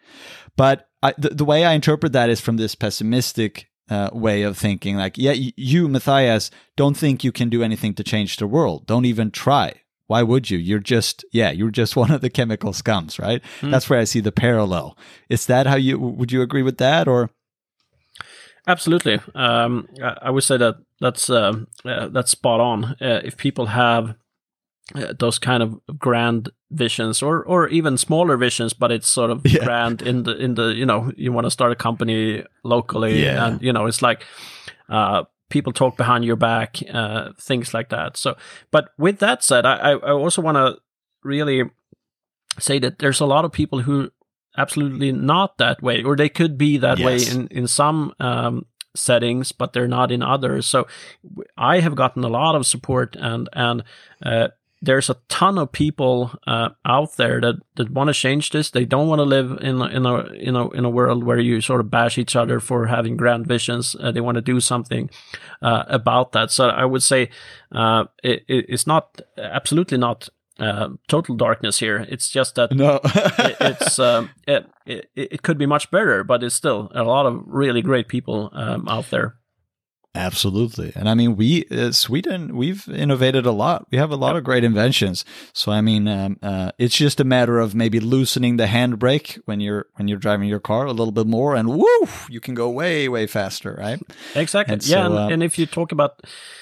Speaker 1: But I, the, the way I interpret that is from this pessimistic uh, way of thinking like, yeah, you, Mathias, don't think you can do anything to change the world. Don't even try. Why would you? You're just, yeah, you're just [LAUGHS] one of the chemical scums, right? Mm. That's where I see the parallel. Is that how you, would you agree with that or?
Speaker 2: Absolutely. Um, I would say that that's uh, uh, that's spot on. Uh, if people have uh, those kind of grand visions, or or even smaller visions, but it's sort of [LAUGHS] yeah. grand in the in the you know you want to start a company locally, yeah. and you know it's like uh, people talk behind your back, uh, things like that. So, but with that said, I I also want to really say that there's a lot of people who absolutely not that way, or they could be that yes. way in in some um, settings, but they're not in others. So I have gotten a lot of support, and and uh, there's a ton of people uh, out there that, that want to change this. They don't want to live in a, in a in a in a world where you sort of bash each other for having grand visions. Uh, they want to do something uh, about that. So I would say uh, it, it's not absolutely not uh, total darkness here. It's just that
Speaker 1: no. [LAUGHS]
Speaker 2: it, it's um, it, it, it could be much better, but it's still a lot of really great people um, out there.
Speaker 1: Absolutely. And I mean, we, uh, Sweden, we've innovated a lot. We have a lot of great inventions. So, I mean, um, uh, it's just a matter of maybe loosening the handbrake when you're, when you're driving your car a little bit more and woo, you can go way, way faster, right?
Speaker 2: Exactly. And yeah. So, and, uh, and if you talk about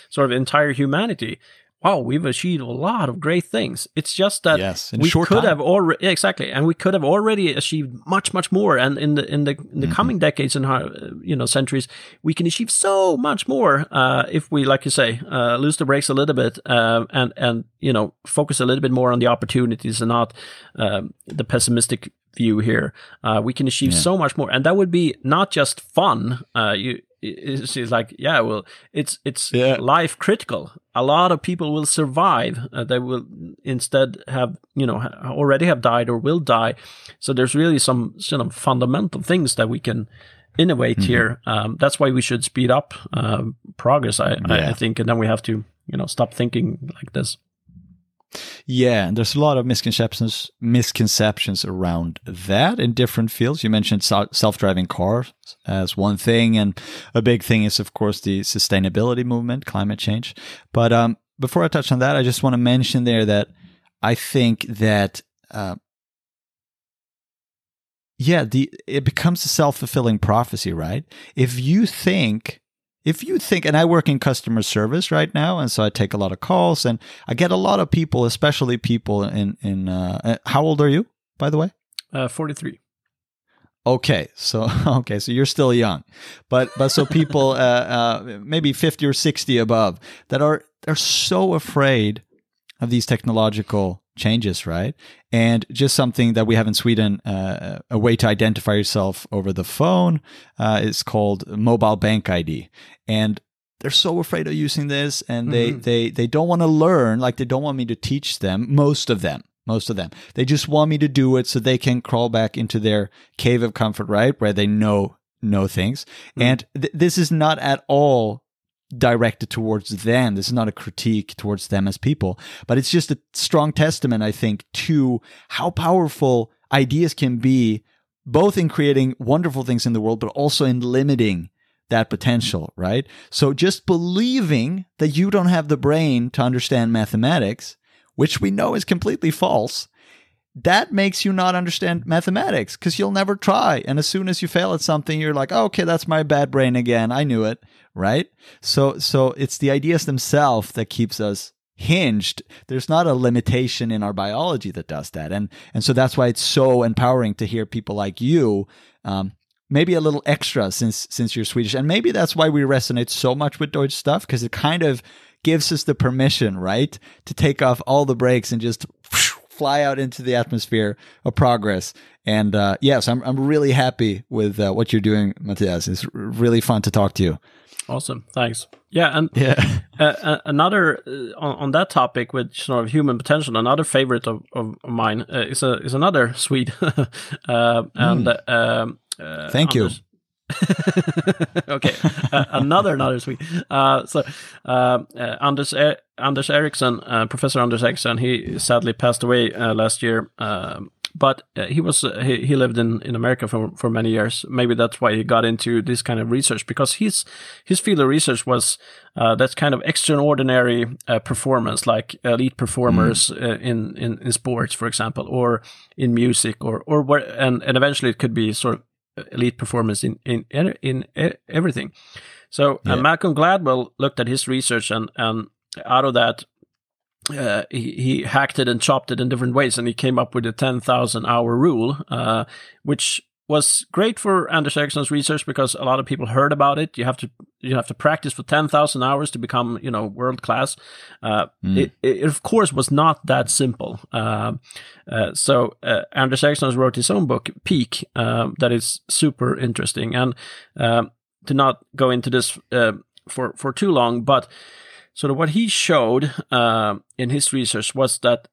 Speaker 2: sort of entire humanity, wow, we've achieved a lot of great things. It's just that
Speaker 1: yes,
Speaker 2: we could
Speaker 1: time.
Speaker 2: have already exactly, and we could have already achieved much, much more. And in the in the, in the mm-hmm. coming decades and uh, you know centuries, we can achieve so much more uh, if we, like you say, uh, lose the brakes a little bit uh, and and you know focus a little bit more on the opportunities and not um, the pessimistic view here. Uh, we can achieve yeah. so much more, and that would be not just fun. Uh, you it's like yeah well it's it's yeah. life critical a lot of people will survive uh, they will instead have you know already have died or will die so there's really some sort of fundamental things that we can innovate mm-hmm. here um, that's why we should speed up uh, progress I, yeah. I, I think and then we have to you know stop thinking like this
Speaker 1: yeah, and there's a lot of misconceptions misconceptions around that in different fields. You mentioned self-driving cars as one thing, and a big thing is, of course, the sustainability movement, climate change. But um, before I touch on that, I just want to mention there that I think that. Uh, yeah, the it becomes a self-fulfilling prophecy, right? If you think if you think, and I work in customer service right now, and so I take a lot of calls, and I get a lot of people, especially people in in. Uh, uh how old are you, by the way?
Speaker 2: Uh, Forty three.
Speaker 1: Okay, so [LAUGHS] okay, so you're still young, but but so people, [LAUGHS] uh, uh, maybe fifty or sixty above, that are are so afraid of these technological changes, right? And just something that we have in Sweden, uh, a way to identify yourself over the phone uh, is called mobile bank ID. And they're so afraid of using this and they, mm-hmm. they, they don't want to learn, like they don't want me to teach them, most of them. Most of them. They just want me to do it so they can crawl back into their cave of comfort, right? Where they know know things. Mm-hmm. And th- this is not at all directed towards them. This is not a critique towards them as people, but it's just a strong testament, I think, to how powerful ideas can be, both in creating wonderful things in the world, but also in limiting that potential, right? So just believing that you don't have the brain to understand mathematics, which we know is completely false, that makes you not understand mathematics because you'll never try. And as soon as you fail at something, you're like, oh, okay, that's my bad brain again. I knew it, right? So, so it's the ideas themselves that keeps us hinged. There's not a limitation in our biology that does that, and and so that's why it's so empowering to hear people like you. Um, maybe a little extra since since you're Swedish, and maybe that's why we resonate so much with Deutsch stuff because it kind of gives us the permission, right, to take off all the brakes and just fly out into the atmosphere of progress. And uh, yes, I'm I'm really happy with uh, what you're doing, Mathias. It's really fun to talk to you.
Speaker 2: Awesome, thanks. Yeah, and
Speaker 1: yeah. [LAUGHS]
Speaker 2: Uh, uh, another uh, on, on, that topic with sort of human potential. Another favorite of, of mine uh, is a is another Swede, [LAUGHS] uh, and mm. um,
Speaker 1: thank Anders, you. [LAUGHS]
Speaker 2: okay, uh, another another sweet. Uh, so uh, uh, Anders Anders Ericsson, uh, Professor Anders Ericsson, he sadly passed away uh, last year. Um, but uh, he was uh, he, he lived in, in America for for many years. Maybe that's why he got into this kind of research because his his field of research was uh, that kind of extraordinary uh, performance, like elite performers uh, in, in in sports, for example, or in music, or or where, and and eventually it could be sort of elite performance in in in, in everything. So uh,
Speaker 1: Yeah.
Speaker 2: Malcolm Gladwell looked at his research and and out of that uh, he, he hacked it and chopped it in different ways, and he came up with the 10,000 hour rule, uh, which was great for Anders Ericsson's research because a lot of people heard about it. You have to you have to practice for 10,000 hours to become you know world class. Uh, it, it of course was not that simple. Uh, uh, so uh, Anders Ericsson wrote his own book Peak um, that is super interesting, and um, to not go into this uh, for for too long, but sort of what he showed in his research was that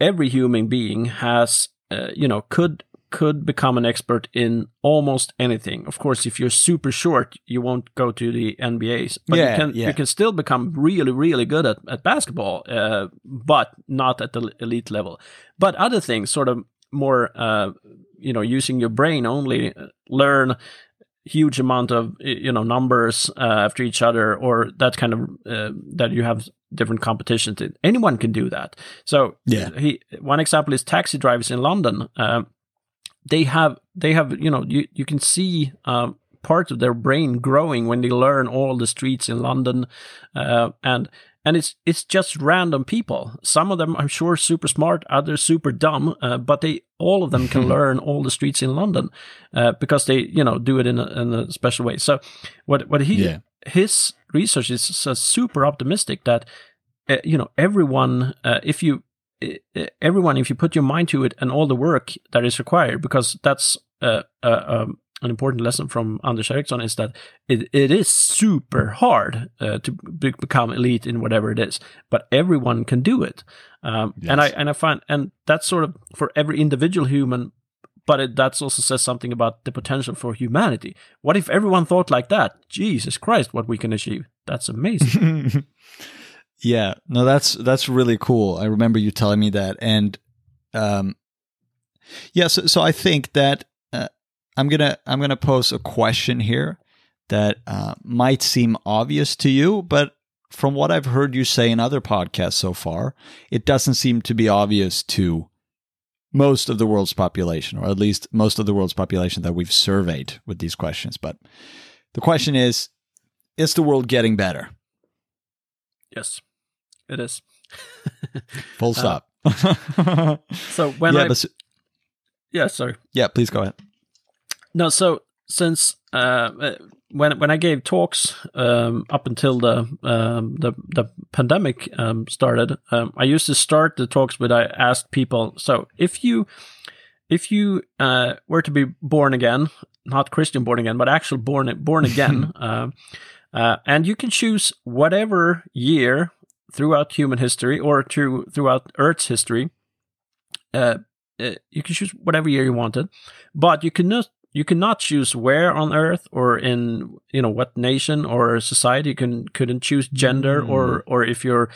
Speaker 2: every human being has, uh, you know, could could become an expert in almost anything. Of course, if you're super short, you won't go to the NBAs, but
Speaker 1: Yeah,
Speaker 2: you can
Speaker 1: yeah.
Speaker 2: you can still become really really good at at basketball, uh, but not at the elite level. But other things, sort of more, uh, you know, using your brain only, uh, learn huge amount of you know numbers uh, after each other or that kind of uh, that you have different competitions in anyone can do that so
Speaker 1: Yeah.
Speaker 2: he one example is taxi drivers in london um, they have they have you know you, you can see um, part of their brain growing when they learn all the streets in london uh, and and it's it's just random people some of them i'm sure super smart others super dumb uh, but they all of them can [LAUGHS] learn all the streets in london uh, because they you know do it in a, in a special way so what what he
Speaker 1: Yeah.
Speaker 2: his research is so super optimistic that uh, you know everyone uh, if you uh, everyone if you put your mind to it and all the work that is required because that's uh, uh, um, an important lesson from Anders Ericsson is that it, it is super hard uh, to be, become elite in whatever it is, but everyone can do it. Um, And I and I find and that's sort of for every individual human, but it that's also says something about the potential for humanity. What if everyone thought like that? Jesus Christ, what we can achieve! That's amazing. [LAUGHS]
Speaker 1: yeah, no, that's that's really cool. I remember you telling me that, and um, yeah, so, so I think that uh, I'm gonna I'm gonna pose a question here that uh, might seem obvious to you, but from what I've heard you say in other podcasts so far, it doesn't seem to be obvious to most of the world's population, or at least most of the world's population that we've surveyed with these questions. But the question is: Is the world getting better?
Speaker 2: yes, it is. [LAUGHS]
Speaker 1: Full stop. [LAUGHS]
Speaker 2: So when
Speaker 1: yeah,
Speaker 2: I
Speaker 1: but
Speaker 2: yeah sorry
Speaker 1: yeah, please go ahead.
Speaker 2: No, so since uh, uh, when when I gave talks um, up until the um, the the pandemic um, started, um, I used to start the talks with I asked people. So if you if you uh, were to be born again, not Christian born again, but actual born born again, [LAUGHS] uh, uh, and you can choose whatever year throughout human history or through throughout Earth's history. Uh, uh, you can choose whatever year you wanted, but you cannot you cannot choose where on Earth or in you know what nation or society. You can couldn't choose gender or or if you're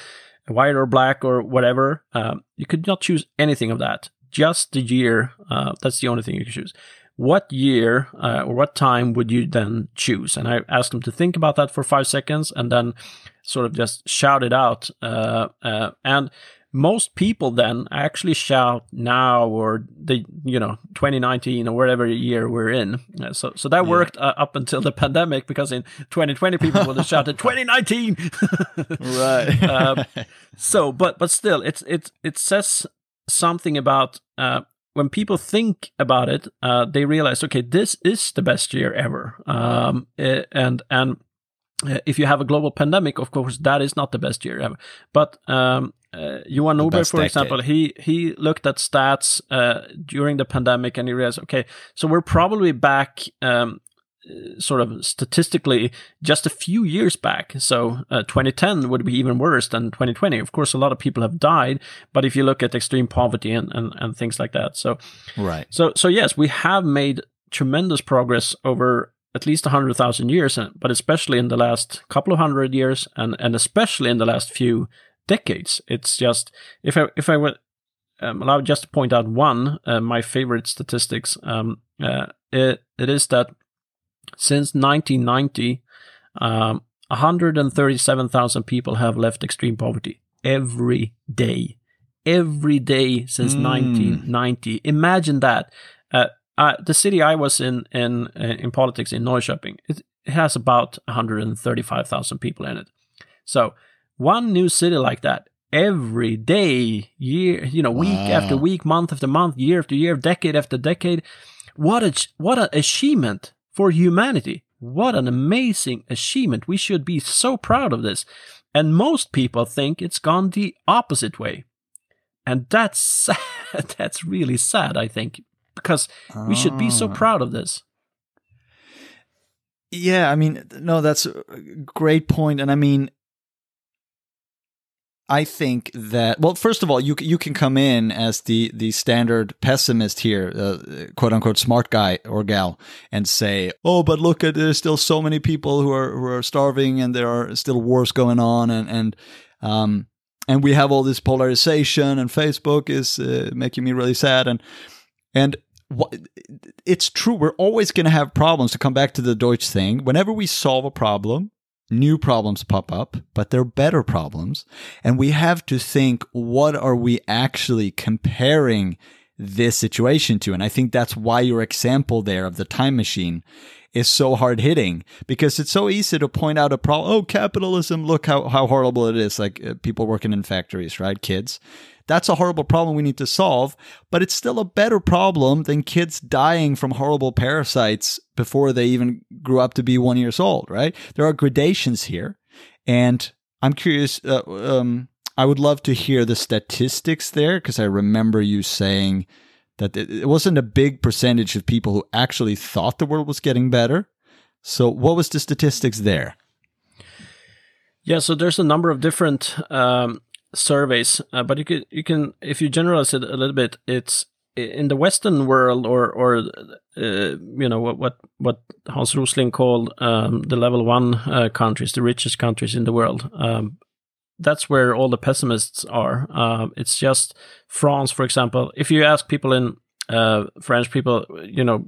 Speaker 2: white or black or whatever. Um, you could not choose anything of that. Just the year. Uh, that's the only thing you can choose. What year uh, or what time would you then choose? And I asked them to think about that for five seconds and then sort of just shout it out. Uh, uh, and most people then actually shout now or the you know 2019 or whatever year we're in. Uh, so so that worked uh, up until the [LAUGHS] pandemic because in 2020 people would have shouted [LAUGHS] 2019.
Speaker 1: Right.
Speaker 2: Um, [LAUGHS] so but but still it's it it says something about uh, when people think about it uh, they realize okay this is the best year ever um, eh, and and uh, if you have a global pandemic of course that is not the best year ever but um, uh, Johan Norberg, for
Speaker 1: decade.
Speaker 2: example, he he looked at stats uh, during the pandemic and he realized, okay, so we're probably back um, sort of statistically just a few years back. So uh, 2010 would be even worse than 2020. Of course, a lot of people have died, but if you look at extreme poverty and, and, and things like that, so
Speaker 1: right.
Speaker 2: so so yes, we have made tremendous progress over at least 100,000 years, but especially in the last couple of hundred years and, and especially in the last few decades. It's just, if I, if I were um, allowed just to point out one, uh, my favorite statistics, um, uh, it, it is that since 1990, um, 137,000 people have left extreme poverty every day. Every day since mm. 1990. Imagine that. Uh, uh, the city I was in in uh, in politics in Norrköping, it, it has about 135,000 people in it. So one new city like that every day, year, you know, wow. week after week, month after month, year after year, decade after decade. What a what an achievement for humanity! What an amazing achievement! We should be so proud of this. And most people think it's gone the opposite way, and that's [LAUGHS] sad. that's really sad. I think because oh. we should be so ah. proud of this.
Speaker 1: Yeah, I mean, no, that's a great point, and I mean, I think that well, first of all, you you can come in as the the standard pessimist here, uh, quote unquote smart guy or gal, and say, "Oh, but look at there's still so many people who are who are starving, and there are still wars going on, and and um and we have all this polarization, and Facebook is uh, making me really sad, and and it's true. We're always going to have problems. To come back to the Deutsch thing, whenever we solve a problem, new problems pop up, but they're better problems, and we have to think: what are we actually comparing this situation to? And I think that's why your example there of the time machine is so hard hitting because it's so easy to point out a problem. Oh, capitalism! Look how how horrible it is. Like uh, people working in factories, right? Kids that's a horrible problem we need to solve, but it's still a better problem than kids dying from horrible parasites before they even grew up to be one years old, right? There are gradations here. And I'm curious, uh, um, I would love to hear the statistics there because I remember you saying that it wasn't a big percentage of people who actually thought the world was getting better. So, what was the statistics there?
Speaker 2: Yeah, so there's a number of different um, surveys, uh, but you can you can if you generalize it a little bit, it's in the Western world or or uh, you know what what what Hans Rosling called um, the level one uh, countries, the richest countries in the world. Um, that's where all the pessimists are. Uh, it's just France, for example. If you ask people in uh, French people, you know,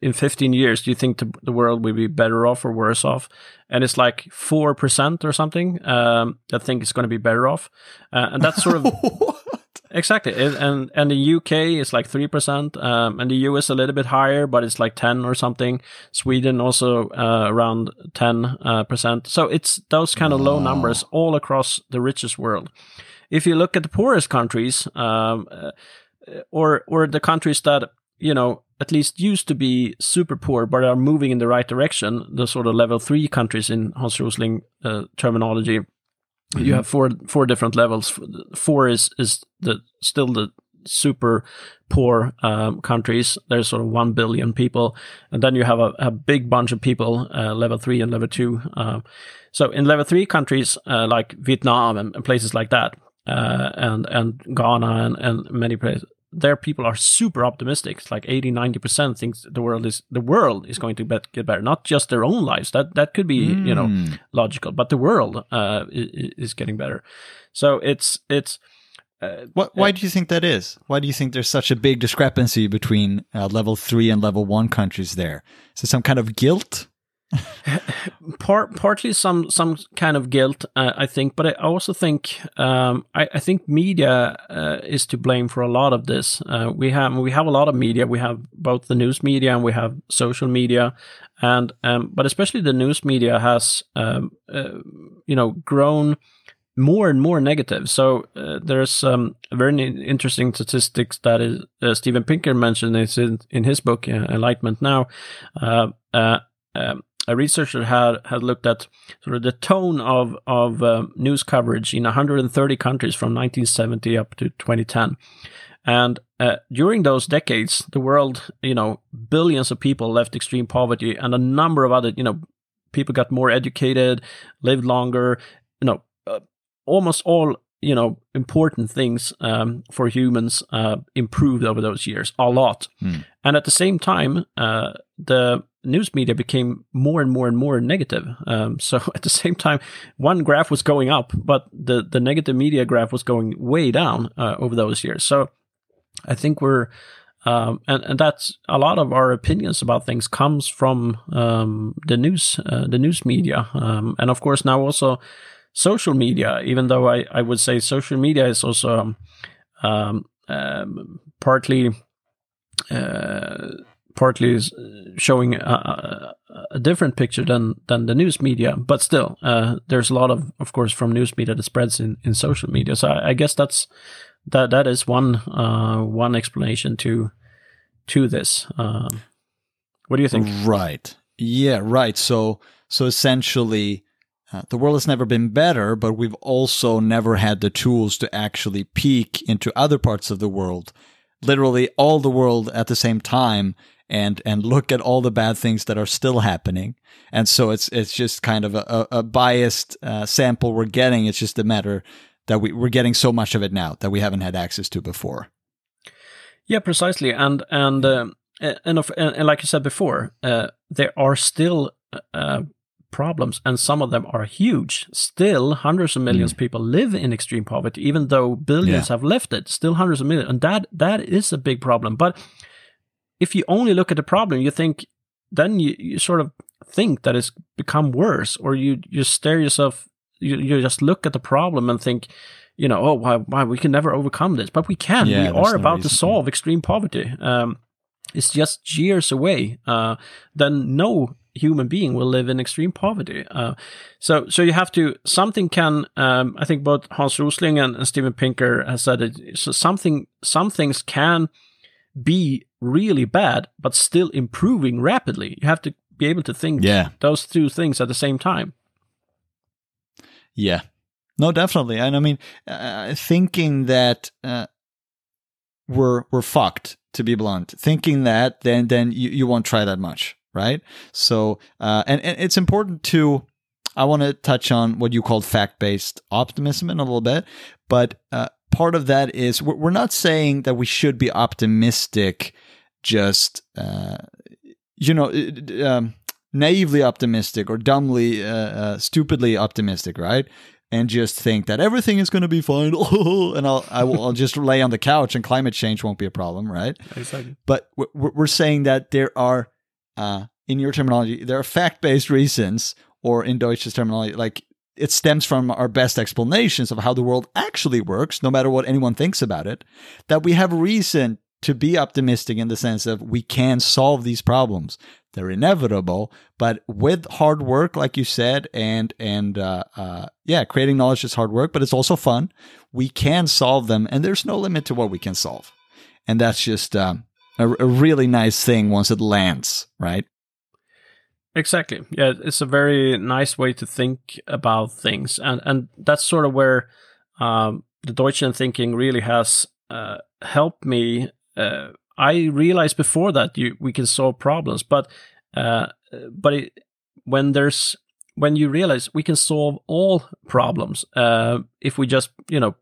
Speaker 2: in 15 years, do you think the, world will be better off or worse off? And it's like 4% or something um, that think it's going to be better off. Uh, and that's sort of. [LAUGHS] exactly. It, and, and the UK is like 3%, um, and the US a little bit higher, but it's like 10 or something. Sweden also uh, around 10%. Uh, so it's those kind of low numbers all across the richest world. If you look at the poorest countries, um, uh, or or the countries that you know at least used to be super poor, but are moving in the right direction. The sort of level three countries in Hans Rosling uh, terminology. Mm-hmm. You have four four different levels. Four is is the still the super poor um, countries. There's sort of one billion people, and then you have a, a big bunch of people, uh, level three and level two. Uh, so in level three countries uh, like Vietnam and, and, places like that, uh, and and Ghana and, and many places, their people are super optimistic. It's like 80, 90% thinks the world is the world is going to bet, get better. Not just their own lives. That that could be, mm. you know, hmm. logical, but the world uh, is, is, getting better. So it's it's
Speaker 1: uh, what, why uh, do you think that is? Why do you think there's such a big discrepancy between uh, level 3 and level 1 countries there? Is it some kind of guilt? [LAUGHS]
Speaker 2: Part, partly some some kind of guilt, uh, I think, but I also think um, I, I, think media uh, is to blame for a lot of this. Uh, we have we have a lot of media. We have both the news media and we have social media, and um, but especially the news media has um, uh, you know grown more and more negative. So uh, there's um, very interesting statistics that is uh, Steven Pinker mentioned in, in his book Enlightenment Now. Uh, uh, um, a researcher had had looked at sort of the tone of of uh, news coverage in 130 countries from 1970 up to 2010, and uh, during those decades, the world, you know, billions of people left extreme poverty, and a number of other, you know, people got more educated, lived longer, you know, uh, almost all you know important things um, for humans uh, improved over those years a lot, mm. and at the same time, uh, the news media became more and more and more negative. Um, [LAUGHS] so at the same time, one graph was going up, but the the negative media graph was going way down uh, over those years. So I think we're um, and and that's a lot of our opinions about things comes from um, the news uh, the news media um, and of course now also social media even though I, I would say social media is also um, um, partly uh, partly is showing a, a, different picture than than the news media but still uh, there's a lot of of course from news media that spreads in, in social media so I, I guess that's that that is one uh, one explanation to to this. Um, what do you think?
Speaker 1: Right. Yeah. Right. So so essentially. Uh, the world has never been better, but we've also never had the tools to actually peek into other parts of the world, literally all the world at the same time, and and look at all the bad things that are still happening. And so it's it's just kind of a, a biased uh, sample we're getting. It's just a matter that we, we're getting so much of it now that we haven't had access to before.
Speaker 2: Yeah, precisely, and and uh, and, of, and, like I said before, uh, there are still uh, problems, and some of them are huge. Still, hundreds of millions mm. of people live in extreme poverty, even though billions yeah. have left it. Still, hundreds of millions, and that that is a big problem. But if you only look at the problem, you think then you, you sort of think that it's become worse, or you you stare yourself you, you just look at the problem and think, you know, oh, why, why we can never overcome this, but we can. Yeah, we are no about reason. to solve extreme poverty. Um, it's just years away. Uh, then no human being will live in extreme poverty. Uh, so, so you have to something can. Um, I think both Hans Rosling and, and Steven Pinker has said it. So something, some things can be really bad, but still improving rapidly. You have to be able to think yeah. those two things at the same time.
Speaker 1: Yeah. No, definitely. And I mean, uh, thinking that uh, we're we're fucked, to be blunt. Thinking that, then then you, you won't try that much, right? So, uh, and and it's important to. I want to touch on what you called fact based optimism in a little bit, but uh, part of that is we're, not saying that we should be optimistic, just uh, you know. Um, naively optimistic or dumbly, uh, uh, stupidly optimistic, right? And just think that everything is going to be fine, [LAUGHS] and I'll I will I'll just lay on the couch and climate change won't be a problem, right?
Speaker 2: Exactly.
Speaker 1: But we're, we're saying that there are, uh, in your terminology, there are fact based reasons, or in Deutsch's terminology, like it stems from our best explanations of how the world actually works, no matter what anyone thinks about it, that we have reason to be optimistic in the sense of we can solve these problems. They're inevitable, but with hard work, like you said, and and uh, uh, yeah, creating knowledge is hard work, but it's also fun. We can solve them, and there's no limit to what we can solve, and that's just um, a, a really nice thing once it lands, right?
Speaker 2: Exactly. Yeah, it's a very nice way to think about things, and and that's sort of where um, the Deutsch thinking really has uh, helped me uh, I realized before that you, we can solve problems, but uh, but it, when there's when you realize we can solve all problems uh, if we just you know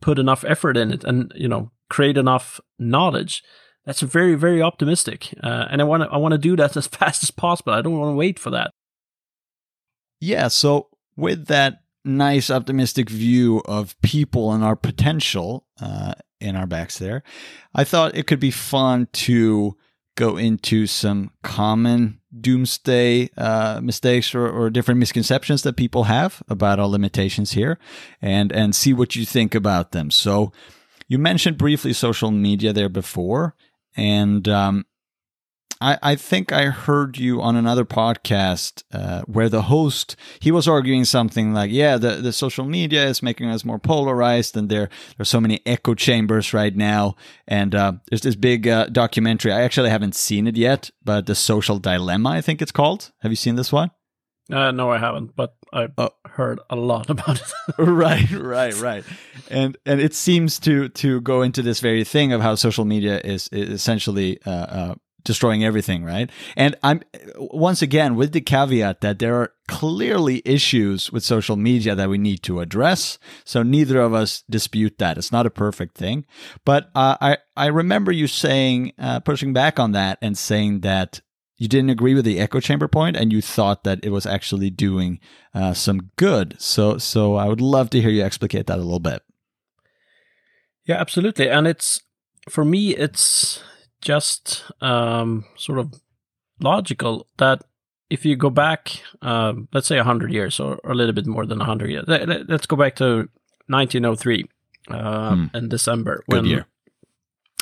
Speaker 2: put enough effort in it and you know create enough knowledge that's very very optimistic. Uh, and i want to i want to do that [LAUGHS] as fast as possible. I don't want to wait for that.
Speaker 1: Yeah so with that nice optimistic view of people and our potential uh, in our backs there. I thought it could be fun to go into some common doomsday uh, mistakes or, or, different misconceptions that people have about our limitations here and and see what you think about them. So you mentioned briefly social media there before and um, I, I think I heard you on another podcast uh, where the host he was arguing something like, "Yeah, the, the social media is making us more polarized, and there there's so many echo chambers right now." And uh, there's this big uh, documentary. I actually haven't seen it yet, but the Social Dilemma, I think it's called. Have you seen this one?
Speaker 2: Uh, no, I haven't, but I've uh, heard a lot [LAUGHS] about it.
Speaker 1: right, right, right, and and it seems to to go into this very thing of how social media is, is essentially uh, uh destroying everything, right? And I'm once again with the caveat that there are clearly issues with social media that we need to address. So neither of us dispute that. It's not a perfect thing, but uh, I I remember you saying uh, pushing back on that and saying that you didn't agree with the echo chamber point and you thought that it was actually doing uh, some good. So, so I would love to hear you explicate that a little bit.
Speaker 2: Yeah, absolutely. And it's for me, it's just um, sort of logical that if you go back, uh, let's say 100 years or, or, a little bit more than 100 years, let, us go back to 1903 uh, hmm. in December.
Speaker 1: Good when, year.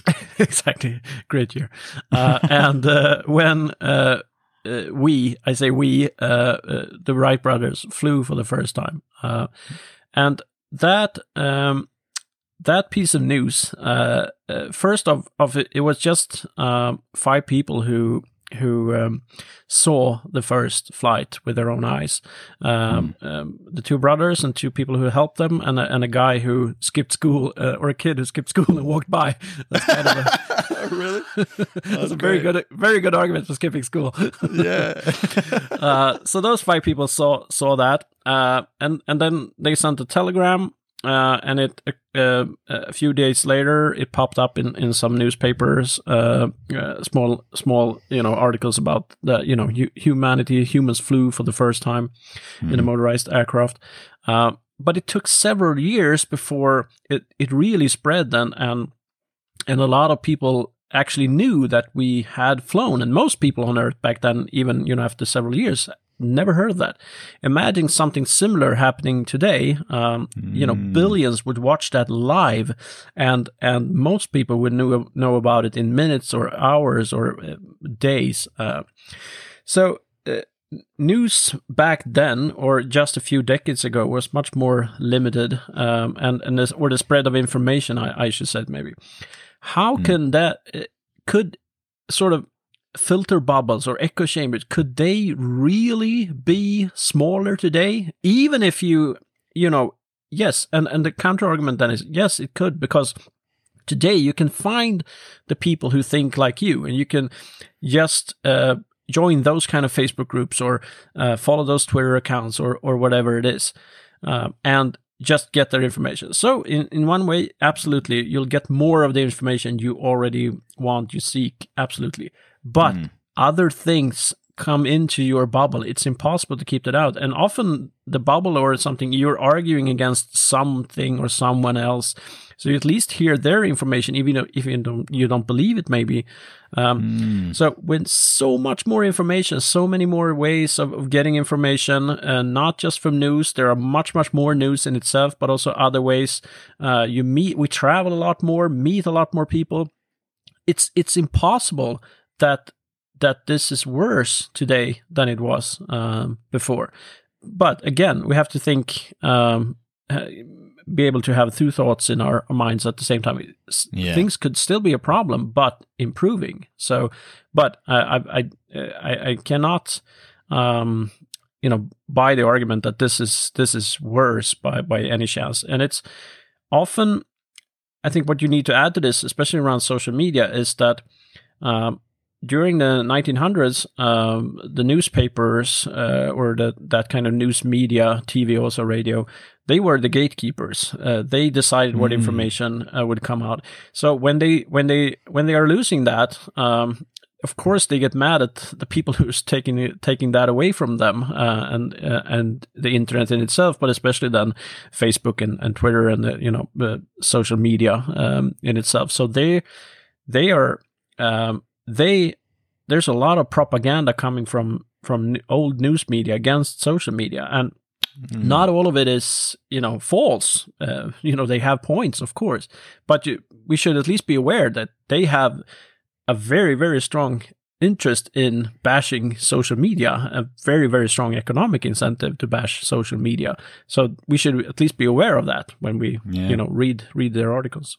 Speaker 1: [LAUGHS]
Speaker 2: exactly. Great year. Uh, and uh, when uh, uh, we, I say we, the Wright brothers flew for the first time. and that um, that piece of news, uh, uh, first of, of it, it was just um, five people who who um, saw the first flight with their own eyes. Um, mm. um, the two brothers and two people who helped them, and a, and a guy who skipped school, uh, or a kid who skipped school and walked by.
Speaker 1: That's kind of a, [LAUGHS] really. [LAUGHS] That's,
Speaker 2: That's a very good, very good argument for skipping school.
Speaker 1: yeah. [LAUGHS]
Speaker 2: uh, so those five people saw saw that, uh, and and then they sent a telegram uh, and it uh, a few days later it popped up in, in some newspapers uh, uh small small you know articles about the you know hu- humanity humans flew for the first time mm. in a hmm. motorized aircraft uh, but it took several years before it, it really spread and and and a lot of people actually knew that we had flown and most people on earth back then even you know after several years never heard of that. Imagine something similar happening today. Um, mm. You know, hmm. billions would watch that live, and and most people would know know about it in minutes or hours or uh, days. Uh, so. Uh, news back then, or just a few decades ago, was much more limited, um, and and this, or the spread of information, I, I should say maybe. How mm. can that uh, could sort of filter bubbles or echo chambers, could they really be smaller today? Even if you, you know, yes, and, and the counter argument then is yes, it could, because today you can find the people who think like you and you can just uh, join those kind of Facebook groups or uh, follow those Twitter accounts or, or whatever it is. Uh, and just get their information. So in, in one way, absolutely, you'll get more of the information you already want, you seek, absolutely. But mm. other things come into your bubble. It's impossible to keep that out. And often the bubble or something, you're arguing against something or someone else. So you at least hear their information, even though if you don't you don't believe it, maybe. Um, mm. So with so much more information, so many more ways of, of getting information, and not just from news. There are much much more news in itself, but also other ways. Uh, you meet, we travel a lot more, meet a lot more people. It's it's impossible that that this is worse today than it was um, before. But again, we have to think, um, be able to have two thoughts in our, minds at the same time. Yeah. Things could still be a problem, but improving. So, but I, I, I, I cannot, um, you know, buy the argument that this is this is worse by by any chance. And it's often, I think, what you need to add to this, especially around social media, is that. Um, during the 1900s, um, the newspapers uh, or the, that kind of news media, TV, also radio, they were the gatekeepers. Uh, they decided what mm. information uh, would come out. So when they when they when they are losing that, um, of course they get mad at the people [LAUGHS] who's taking taking that away from them uh, and uh, and the internet in itself, but especially then Facebook and, and Twitter and the, you know the social media um, in itself. So they they are um, they there's a lot of propaganda coming from from old news media against social media. And mm. not all of it is you know false. Uh, [LAUGHS] you know they have points of course. But you, we should at least be aware that they have a very very strong interest in bashing social media a very very strong economic incentive to bash social media. So we should at least be aware of that when we yeah. you know read read their articles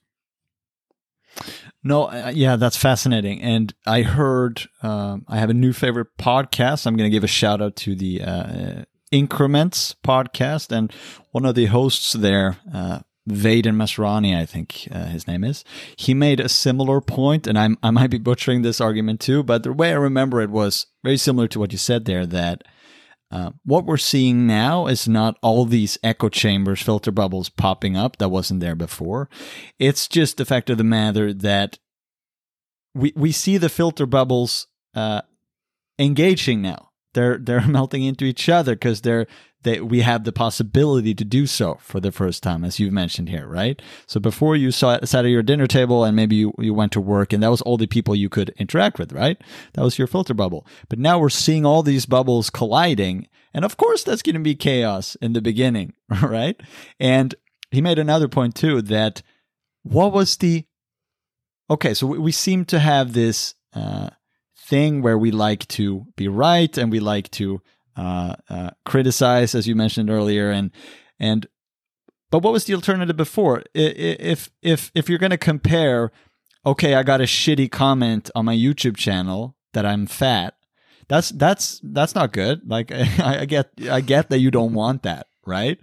Speaker 1: no, uh, yeah, that's fascinating. And I heard um, I have a new favorite podcast. I'm going to give a shout out to the uh, Increments podcast, and one of the hosts there, uh, Vaden Masrani, I think uh, his name is. He made a similar point, and I'm, I might be butchering this argument too, but the way I remember it was very similar to what you said there. That uh, what we're seeing now is not all these echo chambers, filter bubbles popping up that wasn't there before. It's just the fact of the matter that we we see the filter bubbles uh, engaging now. They're they're [LAUGHS] melting into each other because they're they we have the possibility to do so for the first time, as you've mentioned here, right? So before you saw, sat at your dinner table and maybe you, you went to work and that was all the people you could interact with, right? That was your filter bubble. But now we're seeing all these bubbles colliding. And of course, that's going to be chaos in the beginning, [LAUGHS] right? And he made another point too that what was the okay? So we, we seem to have this uh, thing where we like to be right and we like to uh, uh, criticize, as you mentioned earlier, and and but what was the alternative before? If if if you're going to compare, okay, I got a shitty comment on my YouTube channel that I'm fat. That's that's that's not good. Like [LAUGHS] I, I get I get that you don't want that, right?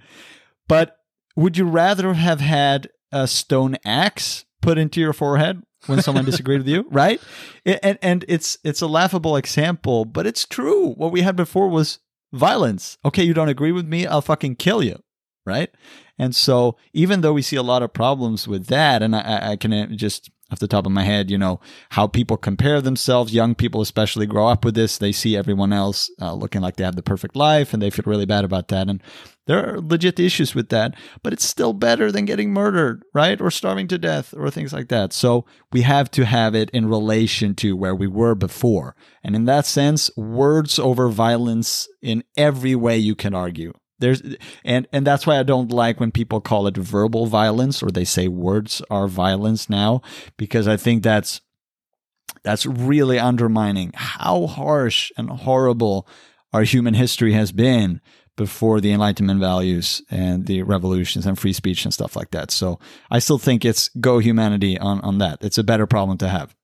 Speaker 1: But would you rather have had a stone axe put into your forehead when someone disagreed with you, [LAUGHS] right? And and it's it's a laughable example, but it's true. What we had before was violence. Okay, you don't agree with me, I'll fucking kill you, right? And so even though we see a lot of problems with that, and I, I can just off the top of my head, you know, how people compare themselves. Young people, especially, grow up with this. They see everyone else uh, looking like they have the perfect life and they feel really bad about that. And there are legit issues with that, but it's still better than getting murdered, right? Or starving to death or things like that. So we have to have it in relation to where we were before. And in that sense, words over violence in every way you can argue there's and and that's why I don't like when people call it verbal violence or they say words are violence now because I think that's that's really undermining how harsh and horrible our human history has been before the enlightenment values and the revolutions and free speech and stuff like that. So I still think it's go humanity on on that. It's a better problem to have.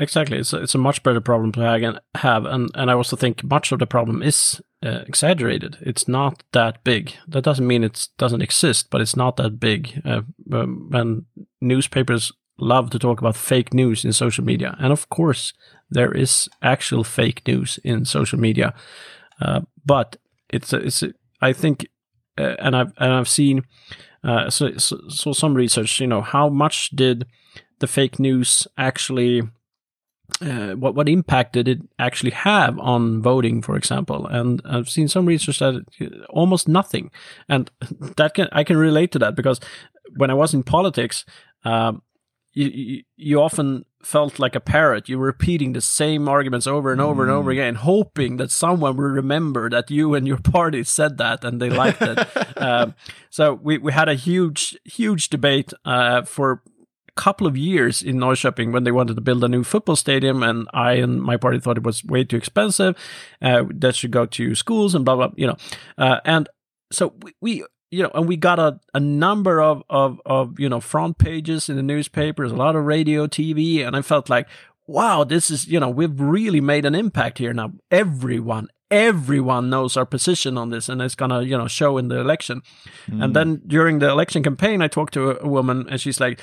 Speaker 2: Exactly, it's a, it's a much better problem to have, and and I also think much of the problem is uh, exaggerated. It's not that big. That doesn't mean it doesn't exist, but it's not that big. Uh, um, and newspapers love to talk about fake news in social media, and of course there is actual fake news in social media, uh, but it's a, it's a, I think, uh, and I've and I've seen uh, so, so so some research. You know, how much did the fake news actually uh, what what impact did it actually have on voting, for example? And I've seen some research that almost nothing, and that can I can relate to that because when I was in politics, um, you, you often felt like a parrot. You were repeating the same arguments over and over mm. and over mm. again, hoping that someone will remember that you and your party said that and they liked it. um, [LAUGHS] so we, we had a huge, huge debate uh, for a couple of years in Norrköping when they wanted to build a new football stadium, and I and my party thought it was way too expensive. Uh, that should go to schools and blah blah. You know, uh, and so we, we you know, and we got a, a number of, of, of, you know, front pages in the newspapers, a lot of radio, TV, and I felt like, wow, this is, you know, we've really made an impact here now. Everyone, everyone knows our position on this and it's gonna, you know, show in the election. Mm. And then during the election campaign, I talked to a, a woman and she's like,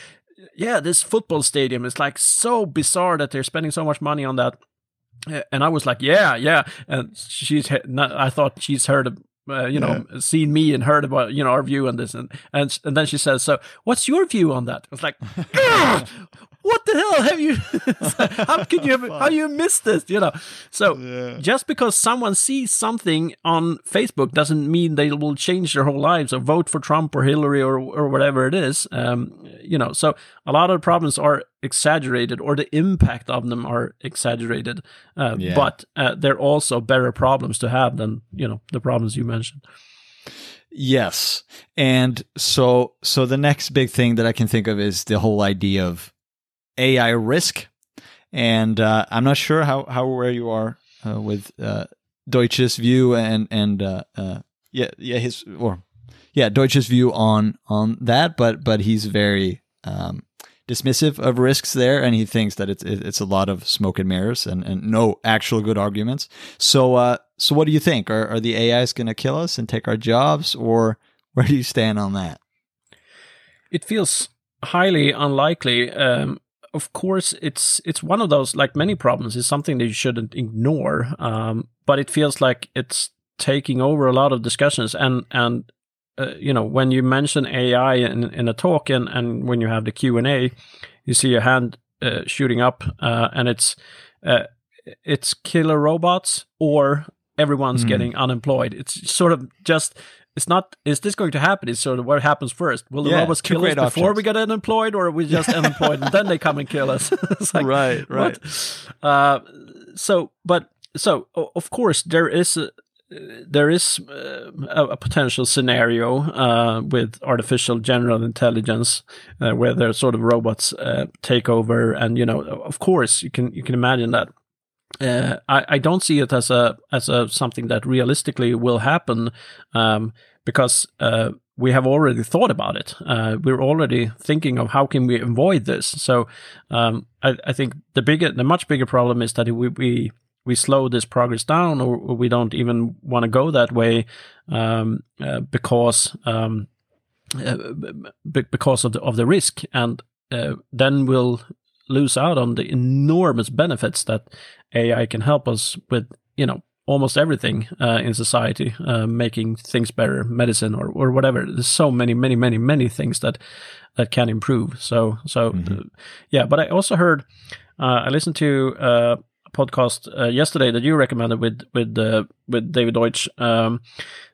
Speaker 2: yeah, this football stadium is like so bizarre that they're spending so much money on that. And I was like, yeah, yeah. And she's, I thought she's heard uh, you know, yeah. seen me and heard about you know our view on this, and and and then she says, "So, what's your view on that?" I was like, [LAUGHS] "What the hell have you? [LAUGHS] [LAUGHS] how could you have, how you missed this?" You know. So yeah. just because someone sees something on Facebook doesn't mean they will change their whole lives or vote for Trump or Hillary or or whatever it is. Um, you know, so a lot of the problems are exaggerated or the impact of them are exaggerated. Uh, yeah. But uh, they're also better problems to have than you know the problems you mentioned.
Speaker 1: Yes, and so so the next big thing that I can think of is the whole idea of AI risk, and uh, I'm not sure how how where you are uh, with uh, Deutsch's view and and uh, yeah yeah his or yeah Deutsch's view on on that, but but he's very um, dismissive of risks there, and he thinks that it's it's a lot of smoke and mirrors and, and no actual good arguments. So uh, so what do you think? Are are the AIs going to kill us and take our jobs, or where do you stand on that?
Speaker 2: It feels highly unlikely. Um, of course, it's it's one of those like many problems. It's something that you shouldn't ignore. Um, but it feels like it's taking over a lot of discussions and and uh, you know, when you mention AI in, in a talk and, and when you have the Q and A, you see your hand uh, shooting up, uh, and it's uh, it's killer robots or everyone's
Speaker 1: Mm.
Speaker 2: getting unemployed. It's sort of just. It's not. Is this going to happen? It's sort of what happens first. Will the
Speaker 1: Yeah,
Speaker 2: robots kill us before
Speaker 1: options.
Speaker 2: we get unemployed, or are we just [LAUGHS] unemployed and then they come and kill us? [LAUGHS] like,
Speaker 1: right, right.
Speaker 2: Uh, so, but so of course there is a, there is uh, a, a potential scenario uh, with artificial general intelligence uh, where there sort of robots uh, take over, and you know, of course, you can you can imagine that. Uh, I, I don't see it as a as a something that realistically will happen um, because uh, we have already thought about it. Uh, we're already thinking of how can we avoid this. So um, I, I think the bigger, the much bigger problem is that we we, we slow this progress down, or, we don't even want to go that way um, uh, because um, uh, b- because of the of the risk, and uh, then we'll lose out on the enormous benefits that AI can help us with. You know, almost everything uh, in society, uh, making things better, medicine or, or whatever. There's so many, many, many, many things that that can improve. So, so uh, yeah. But I also heard, uh, I listened to uh, a podcast uh, yesterday that you recommended with with uh, with David Deutsch. Um,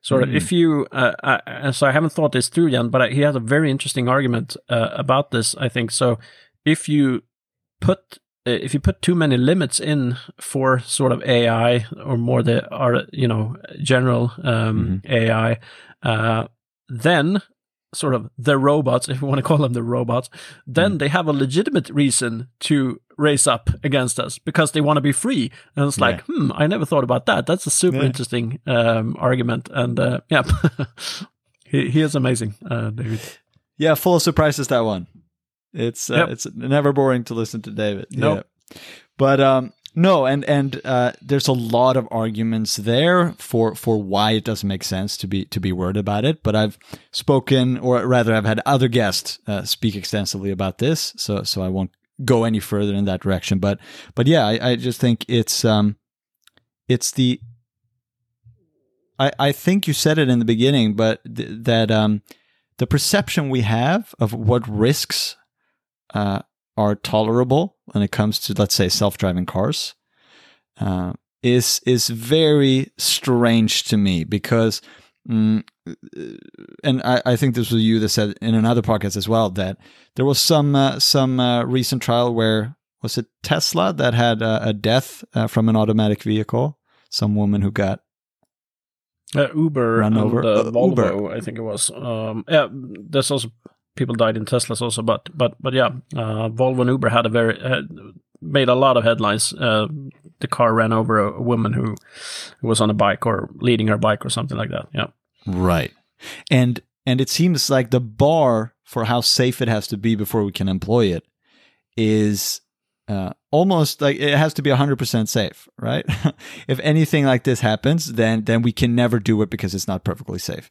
Speaker 2: sort of,
Speaker 1: Mm.
Speaker 2: if you, uh, I, so I haven't thought this through yet, but I, he has a very interesting argument uh, about this. I think so. If you put if you put too many limits in for sort of AI or more the are you know general um, AI, uh, then sort of the robots, [LAUGHS] if you want to call them the robots, then they have a legitimate reason to raise up against us because they want to be free. And it's like, hmm, I never thought about that. That's a super
Speaker 1: Yeah.
Speaker 2: interesting um, argument. And uh, yeah, [LAUGHS] he, he is amazing, uh, David.
Speaker 1: Yeah, full of surprises that one. It's uh,
Speaker 2: Yep.
Speaker 1: it's never boring to listen to David.
Speaker 2: Nope.
Speaker 1: Yeah. But um no, and and uh, there's a lot of arguments there for for why it doesn't make sense to be to be worried about it. But I've spoken, or rather, I've had other guests uh, speak extensively about this, so so I won't go any further in that direction. But but yeah, I, I just think it's um it's the I I think you said it in the beginning, but th- that um the perception we have of what risks uh, are tolerable when it comes to, let's say, self-driving cars, uh, is is very strange to me because, mm, and I, I think this was you that said in another podcast as well that there was some uh, some uh, recent trial where was it Tesla that had a death uh, from an automatic vehicle, some woman who got
Speaker 2: Uh, Uber
Speaker 1: Run
Speaker 2: and
Speaker 1: over-
Speaker 2: uh,
Speaker 1: uh,
Speaker 2: Volvo,
Speaker 1: Uber.
Speaker 2: I think it was. Um, yeah, there's also people died in Teslas also, but but but yeah, uh, Volvo and Uber had a very had made a lot of headlines. Uh, the car ran over a, a woman who, who was on a bike or leading her bike or something like that. Yeah,
Speaker 1: Right. And and it seems like the bar for how safe it has to be before we can employ it is uh, almost like it has to be 100% safe, right? [LAUGHS] if anything like this happens, then then we can never do it because it's not perfectly safe.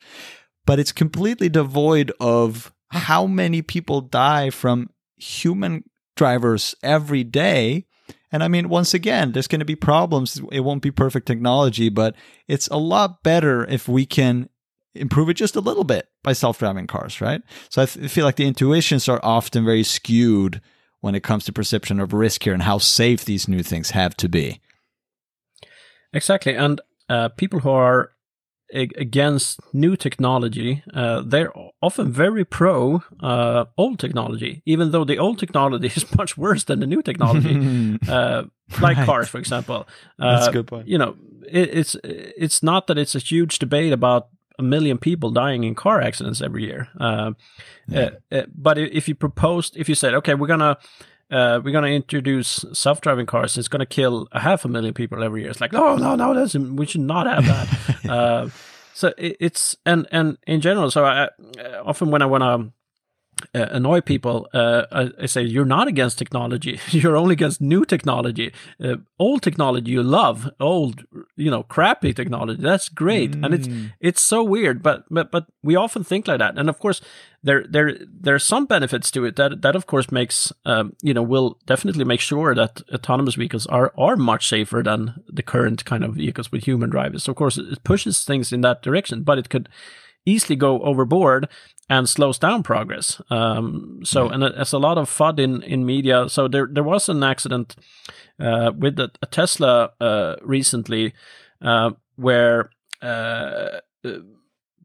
Speaker 1: But it's completely devoid of how many people die from human drivers every day. And I mean, once again, there's going to be problems. It won't be perfect technology, but it's a lot better if we can improve it just a little bit by self-driving cars, right? So I th- feel like the intuitions are often very skewed when it comes to perception of risk here and how safe these new things have to be.
Speaker 2: exactly. And uh, people who are against new technology, uh, they're often very pro uh, old technology, even though the old technology [LAUGHS] is much worse than the new technology. [LAUGHS] uh, like
Speaker 1: Right.
Speaker 2: cars, for example.
Speaker 1: That's a
Speaker 2: Uh,
Speaker 1: good point.
Speaker 2: You know, it, it's it's not that it's a huge debate about a million people dying in car accidents every year. Uh,
Speaker 1: Yeah.
Speaker 2: uh, but if you proposed, if you said, okay, we're gonna uh, we're gonna introduce self-driving cars, it's gonna kill a half a million people every year. It's like, no, no, no, that's we should not have that. [LAUGHS] uh, so it, it's and and in general, so I, uh, often when I want to uh, annoy people, uh, I, I say you're not against technology. [LAUGHS] You're only against new technology. Uh, old technology you love, old you know crappy technology. That's great, and it's
Speaker 1: Mm.
Speaker 2: it's so weird. But but but we often think like that, and of course there there there are some benefits to it that that of course makes um, you know will definitely make sure that autonomous vehicles are are much safer than the current kind of vehicles with human drivers. So of course it pushes things in that direction, but it could easily go overboard and slows down progress. Um, so, and there's a lot of FUD in, in media. So there there was an accident uh, with a, a Tesla uh, recently uh, where uh,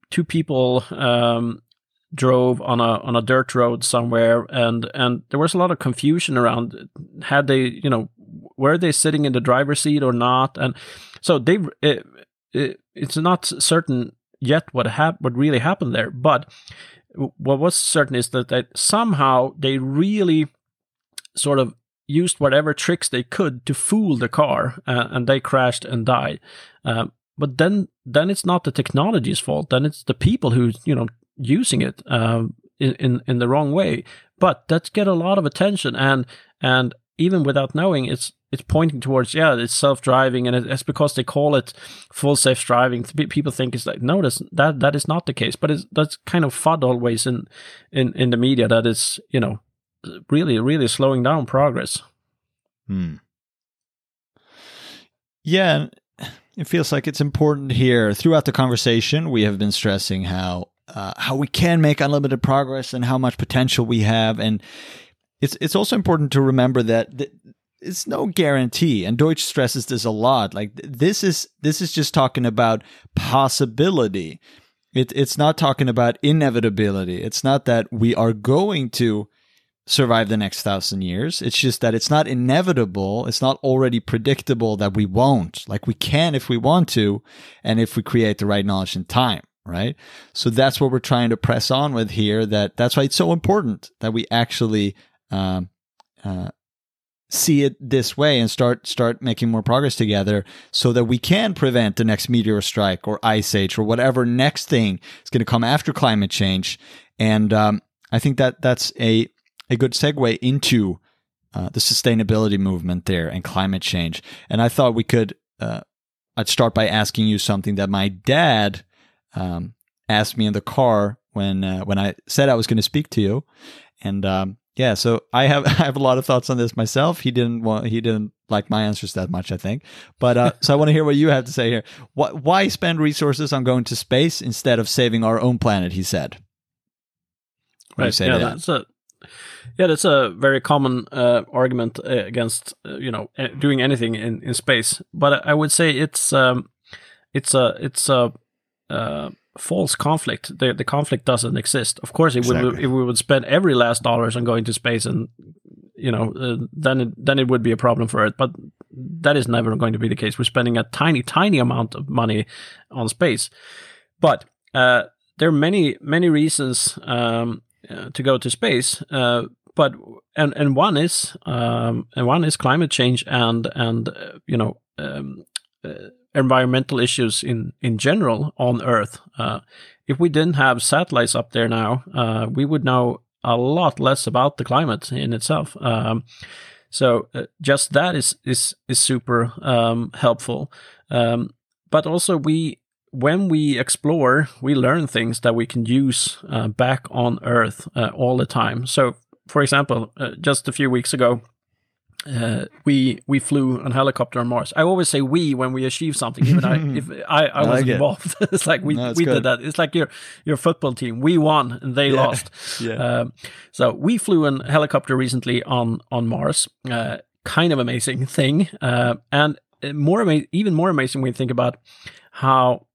Speaker 2: two people um, drove on a on a dirt road somewhere, and and there was a lot of confusion around had they you know were they sitting in the driver's seat or not, and so they it, it, it's not certain yet what hap- what really happened there, but what was certain is that, that somehow they really sort of used whatever tricks they could to fool the car, uh, and they crashed and died. Um, but then, then it's not the technology's fault. Then it's the people who you know using it um, in, in in the wrong way. But that get a lot of attention, and and even without knowing, it's it's pointing towards yeah, it's self driving, and it's because they call it full self driving. People think it's like no, that's, that that is not the case. But it's that's kind of fud always in in in the media that is you know really, really slowing down progress.
Speaker 1: Hmm. Yeah, it feels like it's important here. Throughout the conversation, we have been stressing how uh, how we can make unlimited progress and how much potential we have, and it's it's also important to remember that th- it's no guarantee. And Deutsch stresses this a lot. Like th- this is this is just talking about possibility. It, it's not talking about inevitability. It's not that we are going to survive the next thousand years. It's just that it's not inevitable. It's not already predictable that we won't. Like we can if we want to, and if we create the right knowledge in time, right? So that's what we're trying to press on with here. That that's why it's so important that we actually um, uh, see it this way and start start making more progress together, so that we can prevent the next meteor strike or ice age or whatever next thing is going to come after climate change. And um, I think that that's a a good segue into uh, the sustainability movement there and climate change. And I thought we could, uh, I'd start by asking you something that my dad um, asked me in the car when uh, when I said I was going to speak to you. And um, yeah, so I have [LAUGHS] I have a lot of thoughts on this myself. He didn't want he didn't like my answers that much, I think. But uh, so I want to hear what you have to say here. What, why spend resources on going to space instead of saving our own planet? He said.
Speaker 2: What right. yeah, that? that's a yeah, that's a very common uh, argument uh, against uh, you know doing anything in, in space. But I would say it's um, it's a it's a uh, false conflict. The the conflict doesn't exist. Of course, it exactly. would if we would spend every last dollars on going to space, and you know, uh, then it, then it would be a problem for it. But that is never going to be the case. We're spending a tiny tiny amount of money on space, but uh, there are many many reasons um, uh, to go to space. Uh, but and and one is um, and one is climate change and and uh, you know um, uh, environmental issues in in general on Earth. Uh, if we didn't have satellites up there now, uh, we would know a lot less about the climate in itself. Um, so uh, just that is is is super um, helpful. Um, but also we when we explore, we learn things that we can use uh, back on Earth uh, all the time. So, for example, uh, just a few weeks ago, uh, we we flew an helicopter on Mars. I always say we when we achieve something, even I, if [LAUGHS] I, I, was involved. [LAUGHS] it's like we no, we good. did that. It's like your your football team. We won and they yeah. lost. [LAUGHS] yeah. Um, so we flew an helicopter recently on on Mars. Uh, kind of amazing thing, uh, and more ama- even more amazing when you think about how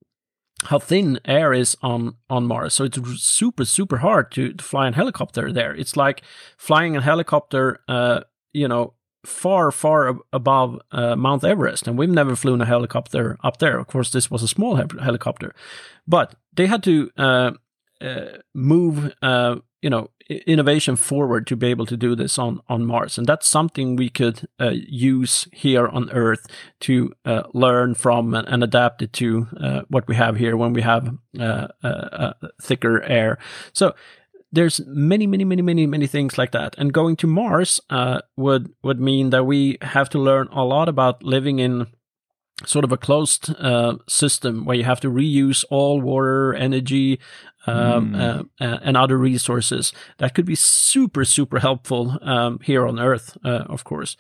Speaker 2: how thin air is on on Mars. So it's super super hard to, to fly a helicopter there. It's like flying a helicopter, uh, you know, far far ab- above uh, Mount Everest, and we've never flown a helicopter up there. Of course, this was a small he- helicopter, but they had to uh, uh move, uh, you know, innovation forward to be able to do this on on Mars, and that's something we could uh, use here on Earth to uh, learn from and, and, adapt it to what we have here when we have thicker air. So there's many, many, many, many, many things like that. And going to Mars would would mean that we have to learn a lot about living in sort of a closed uh, system where you have to reuse all water, energy, um, mm. uh, and other resources. That could be super, super helpful um, here on Earth, uh, of course.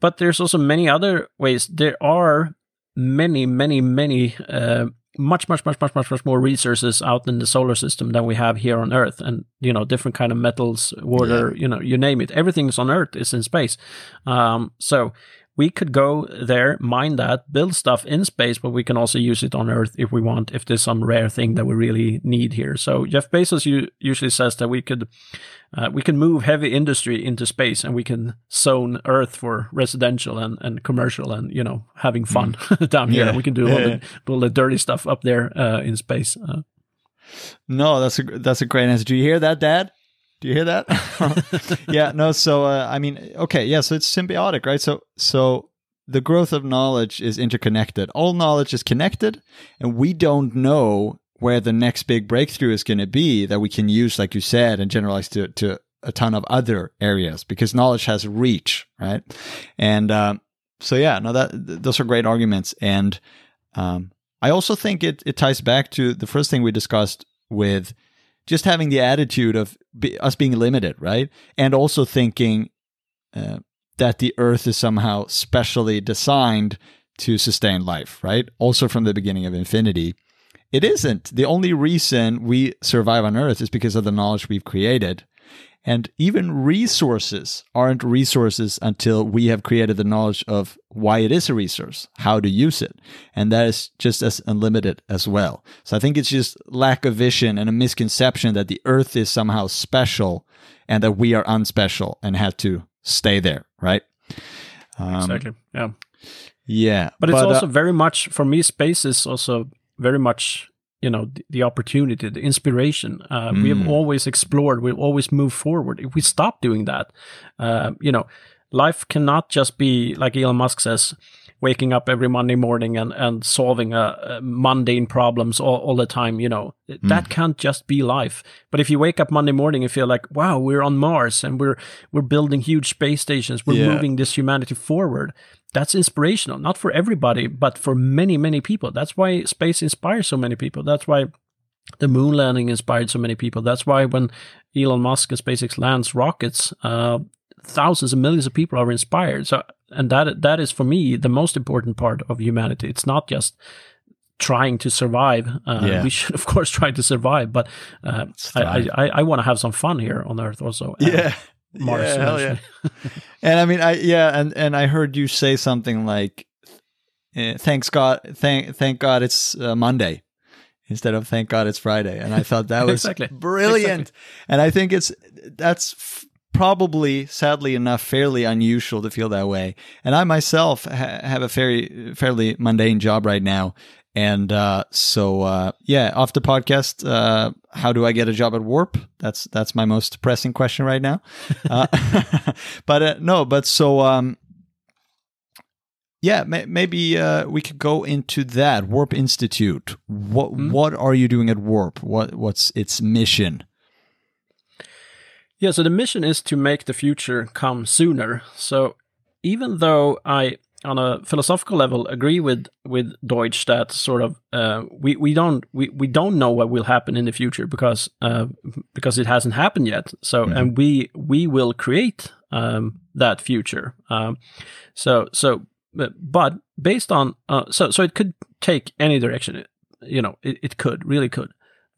Speaker 2: But there's also many other ways. There are many, many, many uh, much, much, much, much, much, much more resources out in the solar system than we have here on Earth, and you know, different kind of metals, water, yeah. you know, you name it. Everything's on Earth is in space. Um, so we could go there, mine that, build stuff in space, but we can also use it on Earth if we want, if there's some rare thing that we really need here. So Jeff Bezos usually says that we could uh, we can move heavy industry into space and we can zone Earth for residential and, and commercial and you know having fun mm. [LAUGHS] down here. We can do all, yeah. the, all the dirty stuff up there uh, in space. Uh,
Speaker 1: no, that's a that's a great answer. Do you hear that, Dad? You hear that? [LAUGHS] yeah, no. So uh, I mean, okay, yeah. So it's symbiotic, right? So so the growth of knowledge is interconnected. All knowledge is connected, and we don't know where the next big breakthrough is going to be that we can use, like you said, and generalize to to a ton of other areas because knowledge has reach, right? And um, so yeah, no, that those are great arguments, and um, I also think it it ties back to the first thing we discussed with just having the attitude of be, us being limited, right? And also thinking uh, that the earth is somehow specially designed to sustain life, right? Also from the beginning of infinity. It isn't. The only reason we survive on earth is because of the knowledge we've created. And even resources aren't resources until we have created the knowledge of why it is a resource, how to use it. And that is just as unlimited as well. So I think it's just lack of vision and a misconception that the earth is somehow special and that we are unspecial and have to stay there, right?
Speaker 2: Um, exactly. Yeah.
Speaker 1: Yeah.
Speaker 2: But it's but, also uh, very much, for me, space is also very much you know the, the opportunity the inspiration uh, mm. we have mm. always explored we've always move forward if we stop doing that uh, you know life cannot just be like elon musk says waking up every monday morning and, and solving uh, uh mundane problems all, all the time you know mm. that can't just be life but if you wake up monday morning and feel like wow we're on mars and we're we're building huge space stations we're yeah. moving this humanity forward that's inspirational, not for everybody, but for many, many people. That's why space inspires so many people. That's why the moon landing inspired so many people. That's why when Elon Musk and SpaceX lands rockets, uh, thousands and millions of people are inspired. So, and that that is for me the most important part of humanity. It's not just trying to survive. Uh, yeah. We should, [LAUGHS] of course, try to survive, but uh, I, I, I want to have some fun here on Earth also.
Speaker 1: Yeah, Mars. [LAUGHS] Yeah, hell yeah. [LAUGHS] and I mean, I yeah, and and I heard you say something like, eh, "Thanks God, thank thank God it's uh, Monday." Instead of thank God it's Friday, and I thought that was exactly. brilliant. Exactly. And I think it's that's probably, sadly enough, fairly unusual to feel that way. And I myself ha- have a very fairly mundane job right now, and uh, so, uh, yeah, off the podcast, uh, how do I get a job at Warp? That's that's my most pressing question right now. Uh, [LAUGHS] but uh, no, but so um, yeah, may- maybe uh, we could go into that Warp Institute. What mm-hmm. what are you doing at Warp? What what's its mission?
Speaker 2: Yeah, so the mission is to make the future come sooner. So even though I on a philosophical level agree with with Deutsch that sort of uh, we we don't we, we don't know what will happen in the future because uh, because it hasn't happened yet. So mm-hmm. and we we will create um, that future. Um, so so but based on uh, so so it could take any direction. You know, it, it could really could.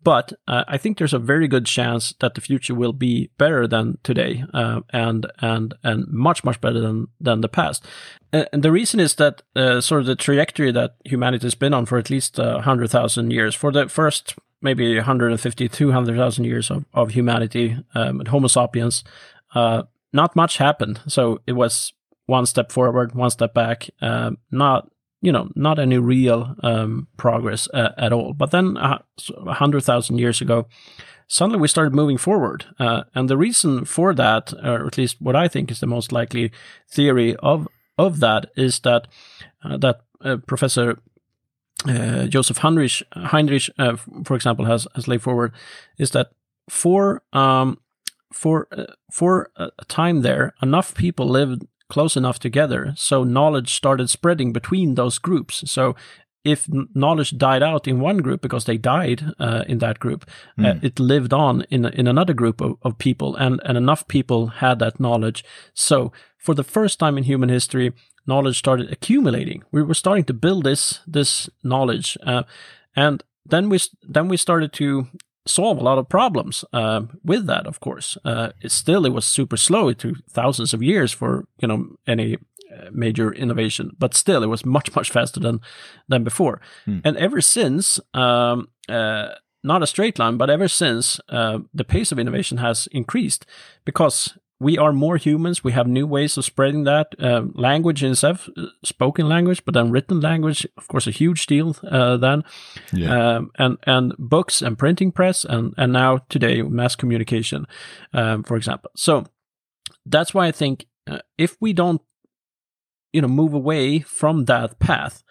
Speaker 2: But uh, I think there's a very good chance that the future will be better than today, uh, and and and much much better than than the past. And the reason is that uh, sort of the trajectory that humanity has been on for at least uh, hundred thousand years, for the first maybe 150 200,000 years of, of humanity, um, Homo sapiens, uh, not much happened. So it was one step forward, one step back. Uh, not you know, not any real um, progress uh, at all. But then, uh, a hundred thousand years ago, suddenly we started moving forward, uh, and the reason for that, or at least what I think is the most likely theory of of that, is that uh, that uh, Professor uh, Joseph Henrich, Henrich for example, has has laid forward, is that for um, for for a time there, enough people lived close enough together. So knowledge started spreading between those groups. So if knowledge died out in one group because they died uh, in that group, mm. uh, hmm. it lived on in in another group of, of people, and and enough people had that knowledge. So for the first time in human history, knowledge started accumulating. We were starting to build this this knowledge, uh, and then we then we started to solve a lot of problems uh, with that. Of course, uh, it still it was super slow. It took thousands of years for you know any uh, major innovation, but still it was much much faster than than before.
Speaker 1: Hmm.
Speaker 2: And ever since, um, uh, not a straight line, but ever since, uh, the pace of innovation has increased because we are more humans. We have new ways of spreading that um, language in itself, uh, spoken language, but then written language, of course, a huge deal. Uh, then,
Speaker 1: Yeah.
Speaker 2: um, and and books and printing press, and and now today mass communication, um, for example. So that's why I think uh, if we don't, you know, move away from that path,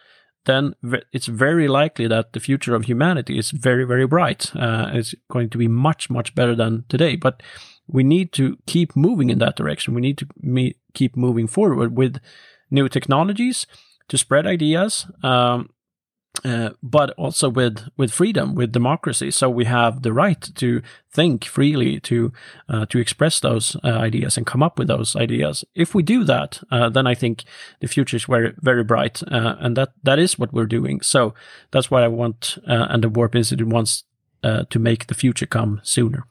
Speaker 2: then it's very likely that the future of humanity is very, very bright. Uh, it's going to be much, much better than today. But we need to keep moving in that direction. We need to me- keep moving forward with new technologies to spread ideas, um, uh, but also with with freedom, with democracy. So we have the right to think freely, to uh, to express those uh, ideas and come up with those ideas. If we do that, uh, then I think the future is very very bright, uh, and that that is what we're doing. So that's what I want, uh, and the Warp Institute wants to make the future come sooner.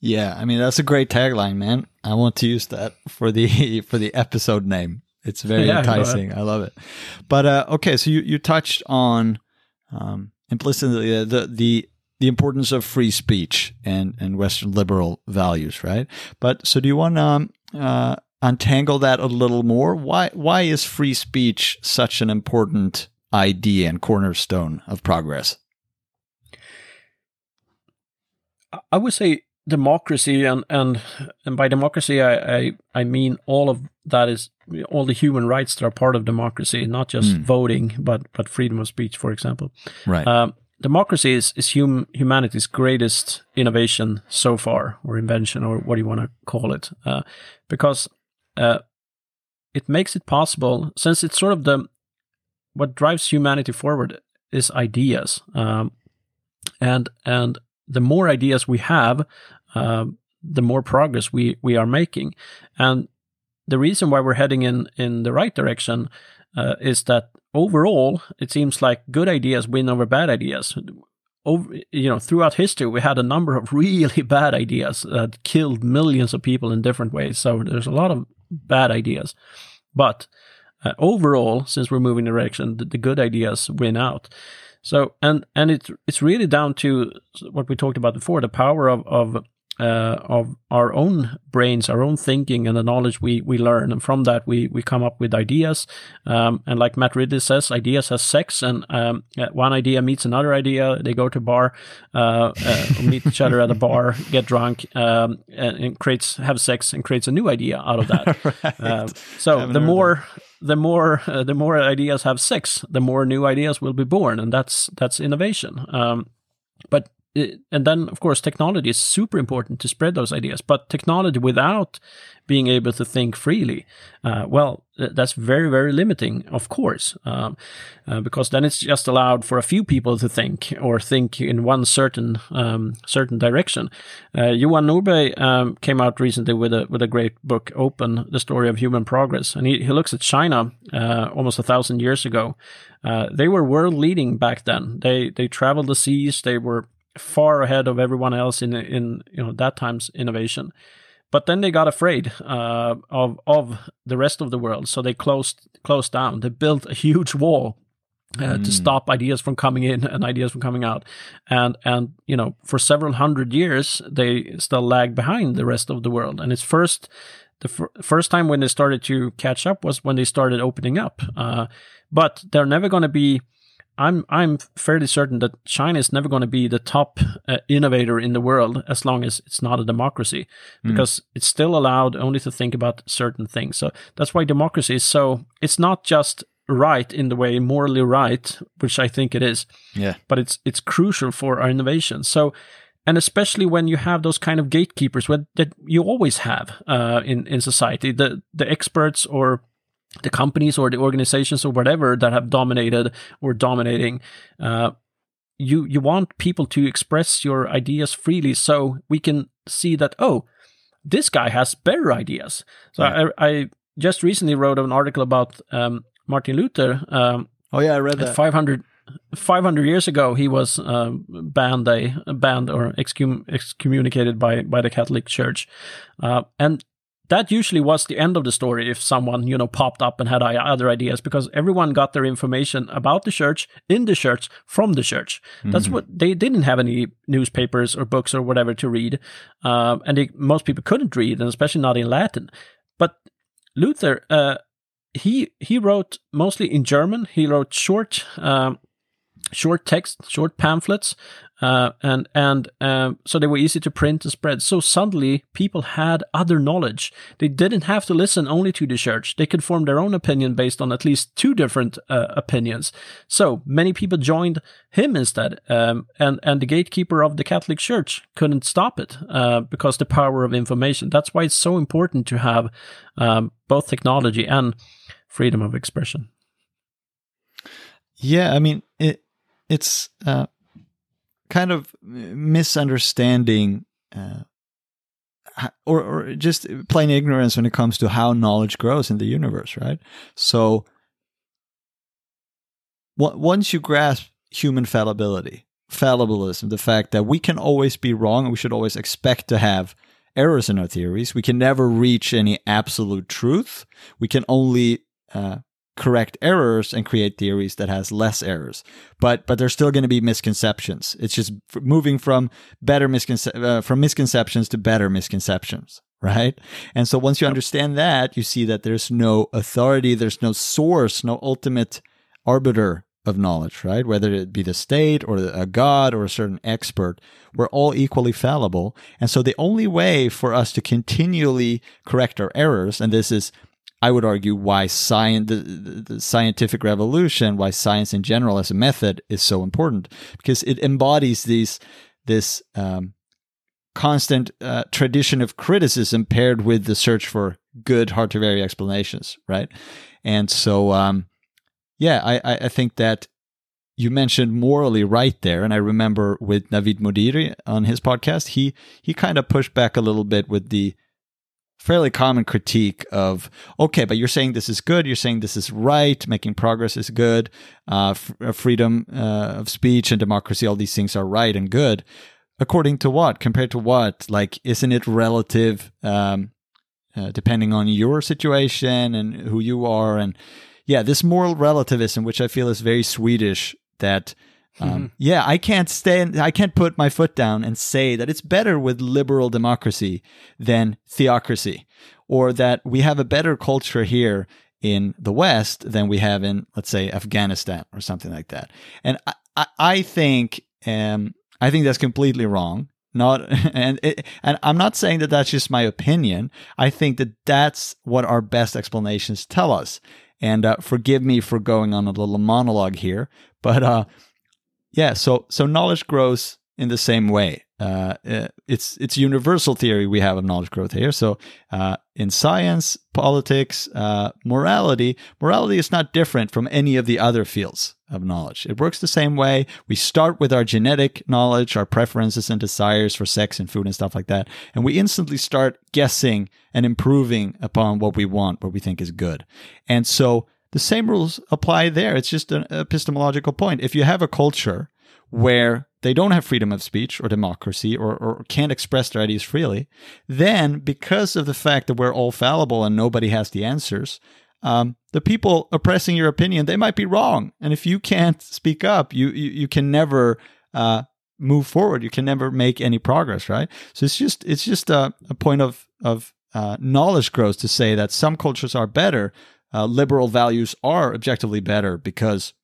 Speaker 1: Yeah, I mean that's a great tagline, man. I want to use that for the [LAUGHS] for the episode name. It's very
Speaker 2: Yeah,
Speaker 1: enticing. I love it. But uh, okay, so you you touched on um, implicitly uh, the the the importance of free speech and and Western liberal values, right? But so do you want to um, uh, untangle that a little more? Why why is free speech such an important idea and cornerstone of progress?
Speaker 2: I would say democracy, and and and by democracy, I I, I mean all of that is all the human rights that are part of democracy, not just
Speaker 1: Mm.
Speaker 2: voting, but but freedom of speech, for example.
Speaker 1: Right.
Speaker 2: Um, democracy is is hum, humanity's greatest innovation so far, or invention, or what do you want to call it? Uh, because uh, it makes it possible, since it's sort of the what drives humanity forward is ideas, um, and and the more ideas we have, um, the more progress we we are making, and the reason why we're heading in in the right direction uh, is that overall it seems like good ideas win over bad ideas. Over, you know, throughout history, we had a number of [LAUGHS] really bad ideas that killed millions of people in different ways. So there's a lot of bad ideas, but uh, overall, since we're moving direction, the, the good ideas win out. So and and it's it's really down to what we talked about before, the power of of uh, of our own brains, our own thinking, and the knowledge we we learn, and from that we we come up with ideas. Um, and like Matt Ridley says, ideas has sex, and um, uh, one idea meets another idea. They go to a bar, uh, uh, meet each other at a bar, [LAUGHS] get drunk, um, and, and creates have sex, and creates a new idea out of that. [LAUGHS]
Speaker 1: right.
Speaker 2: Um, so the more the more uh, the more ideas have sex, the more new ideas will be born, and that's that's innovation. Um, but and then of course technology is super important to spread those ideas. But technology without being able to think freely, uh, well, that's very very limiting, of course, um, uh, because then it's just allowed for a few people to think or think in one certain um, certain direction. Uh, Johan um, came out recently with a with a great book, Open: The Story of Human Progress, and he, he looks at China uh, almost a thousand years ago. Uh, they were world leading back then. They they traveled the seas. They were far ahead of everyone else in in you know that time's innovation. But then they got afraid uh, of of the rest of the world, so they closed closed down. They built a huge wall uh, to
Speaker 1: Mm.
Speaker 2: stop ideas from coming in and ideas from coming out. And and you know, for several hundred years, they still lagged behind the rest of the world. And it's first the fir- first time when they started to catch up was when they started opening up. Uh, but they're never going to be. I'm I'm fairly certain that China is never going to be the top uh, innovator in the world as long as it's not a democracy, because it's still allowed only to think about certain things. So that's why democracy is so. It's not just right in the way morally right, which I think it is,
Speaker 1: Yeah.
Speaker 2: but it's it's crucial for our innovation. So, and especially when you have those kind of gatekeepers what, that you always have uh, in in society, the the experts or the companies or the organizations or whatever that have dominated or dominating. Uh, you you want people to express your ideas freely, so we can see that oh, this guy has better ideas. So I, I just recently wrote an article about um, Martin Luther. Um,
Speaker 1: Oh yeah, I read
Speaker 2: at
Speaker 1: that.
Speaker 2: 500 500 years ago, he was uh, banned, a, banned or excom- excommunicated by by the Catholic Church, uh, and that usually was the end of the story if someone you know popped up and had other ideas because everyone got their information about the church in the church from the church. Mm-hmm. that's what they didn't have any newspapers or books or whatever to read um, and they, most people couldn't read and especially not in latin. But luther uh, he he wrote mostly in german. He wrote short um, short text, short pamphlets, uh, and and um, so they were easy to print and spread. So suddenly, people had other knowledge. They didn't have to listen only to the church. They could form their own opinion based on at least two different uh, opinions. So many people joined him instead, um, and and the gatekeeper of the Catholic Church couldn't stop it uh, because the power of information. That's why it's so important to have um, both technology and freedom of expression.
Speaker 1: Yeah, I mean it it's uh, kind of misunderstanding uh, or, or just plain ignorance when it comes to how knowledge grows in the universe, right? So once you grasp human fallibility, fallibilism, the fact that we can always be wrong and we should always expect to have errors in our theories, we can never reach any absolute truth. We can only uh, correct errors and create theories that has less errors. But but there's still going to be misconceptions. It's just moving from better misconce- uh, from misconceptions to better misconceptions right? And so once you understand that you see that there's no authority there's no source no ultimate arbiter of knowledge right? Whether it be the state or a god or a certain expert we're all equally fallible. And so the only way for us to continually correct our errors and this is I would argue why science, the, the, scientific revolution, why science in general as a method is so important because it embodies these this um, constant uh, tradition of criticism paired with the search for good, hard to vary explanations, right? And so, um, yeah, I, I think that you mentioned morally right there, and I remember with Navid Modiri on his podcast, he he kind of pushed back a little bit with the fairly common critique of okay but you're saying this is good you're saying this is right making progress is good uh, f- uh, freedom uh, of speech and democracy all these things are right and good. According to what? Compared to what? Like isn't it relative um, uh, depending on your situation and who you are? And yeah this moral relativism which i feel is very swedish that um, mm-hmm. Yeah, I can't stand. I can't put my foot down and say that it's better with liberal democracy than theocracy, or that we have a better culture here in the West than we have in, let's say, Afghanistan or something like that. And I, I, I think, um, I think that's completely wrong. Not [LAUGHS] and it, and I'm not saying that that's just my opinion. I think that that's what our best explanations tell us. And uh, forgive me for going on a little monologue here, but uh, yeah, so so knowledge grows in the same way. Uh, uh, it's it's universal theory we have of knowledge growth here. So uh, in science, politics, uh, morality, morality is not different from any of the other fields of knowledge. It works the same way. We start with our genetic knowledge, our preferences and desires for sex and food and stuff like that, and we instantly start guessing and improving upon what we want, what we think is good. And so the same rules apply there. It's just an epistemological point. If you have a culture where they don't have freedom of speech or democracy or, or can't express their ideas freely, then because of the fact that we're all fallible and nobody has the answers, um, the people oppressing your opinion, they might be wrong. And if you can't speak up, you, you, you can never uh, move forward. You can never make any progress, right? So it's just it's just a, a point of of uh, knowledge growth to say that some cultures are better uh, liberal values are objectively better because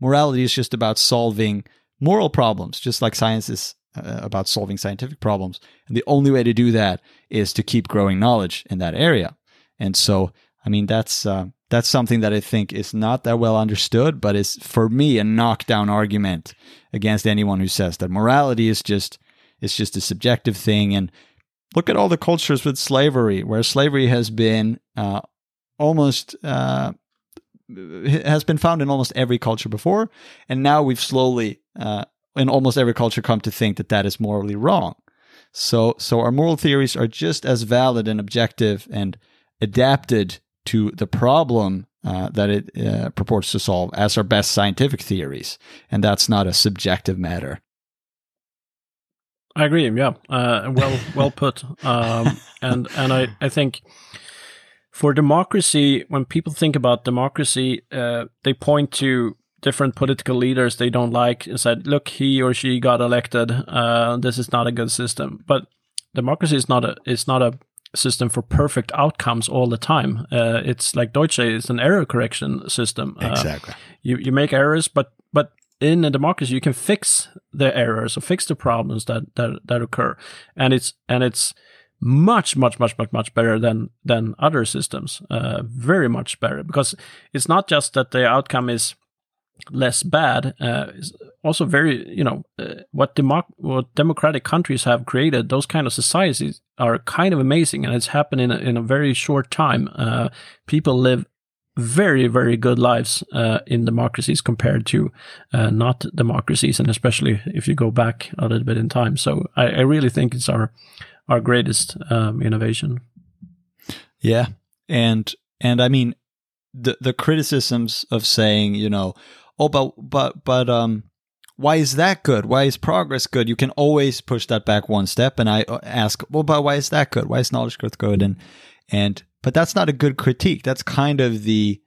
Speaker 1: morality is just about solving moral problems, just like science is uh, about solving scientific problems. And the only way to do that is to keep growing knowledge in that area. And so, I mean, that's uh, that's something that I think is not that well understood, but is for me a knockdown argument against anyone who says that morality is just is just a subjective thing. And look at all the cultures with slavery, where slavery has been uh, almost uh, has been found in almost every culture before, and now we've slowly uh, in almost every culture come to think that that is morally wrong. So, so our moral theories are just as valid and objective and adapted to the problem uh, that it uh, purports to solve as our best scientific theories, and that's not a subjective matter.
Speaker 2: I agree. Yeah, uh, well, well put. [LAUGHS] Um, and and I, I think for democracy, when people think about democracy, uh, they point to different political leaders they don't like and said, "Look, he or she got elected. Uh, this is not a good system." But democracy is not a is not a system for perfect outcomes all the time. Uh, it's like Deutsch it's an error correction system.
Speaker 1: Uh, exactly.
Speaker 2: You you make errors, but but in a democracy you can fix the errors or fix the problems that that, that occur, and it's and it's much much much much much better than than other systems. Uh, very much better because it's not just that the outcome is less bad uh, is also very you know uh, what democ- what democratic countries have created those kind of societies are kind of amazing and it's happened in a, in a very short time uh, people live very very good lives uh, in democracies compared to uh, not democracies and especially if you go back a little bit in time so I, I really think it's our our greatest um, innovation
Speaker 1: yeah and and I mean the the criticisms of saying you know oh, but but but um, why is that good? Why is progress good? You can always push that back one step, and I uh, ask, well, but why is that good? Why is knowledge growth good? And and but that's not a good critique. That's kind of the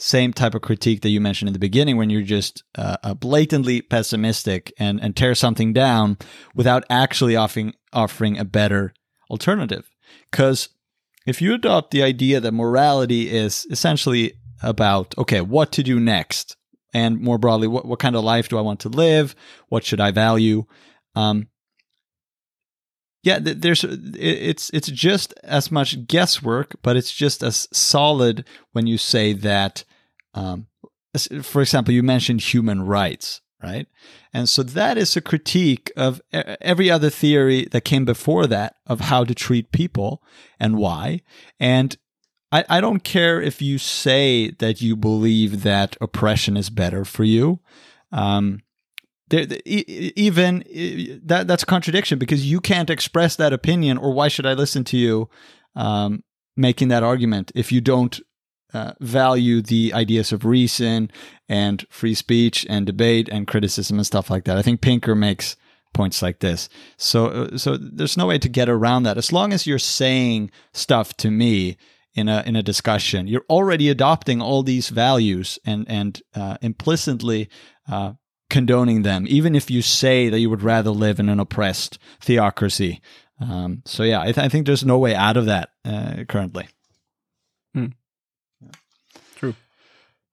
Speaker 1: same type of critique that you mentioned in the beginning when you're just uh, blatantly pessimistic and, and tear something down without actually offering offering a better alternative because if you adopt the idea that morality is essentially about okay what to do next and more broadly, what, what kind of life do I want to live? What should I value? Um, yeah, there's it's it's just as much guesswork, but it's just as solid when you say that. Um, for example, you mentioned human rights, right? And so that is a critique of every other theory that came before that of how to treat people and why. And I, I don't care if you say that you believe that oppression is better for you. Um, there, even that that's a contradiction because you can't express that opinion, or why should I listen to you um, making that argument if you don't uh, value the ideas of reason and free speech and debate and criticism and stuff like that? I think Pinker makes points like this. So, uh, so there's no way to get around that. As long as you're saying stuff to me in a in a discussion. You're already adopting all these values and and uh, implicitly uh, condoning them, even if you say that you would rather live in an oppressed theocracy. Um, so yeah, I, th- I, think there's no way out of that uh, currently.
Speaker 2: Hmm. True.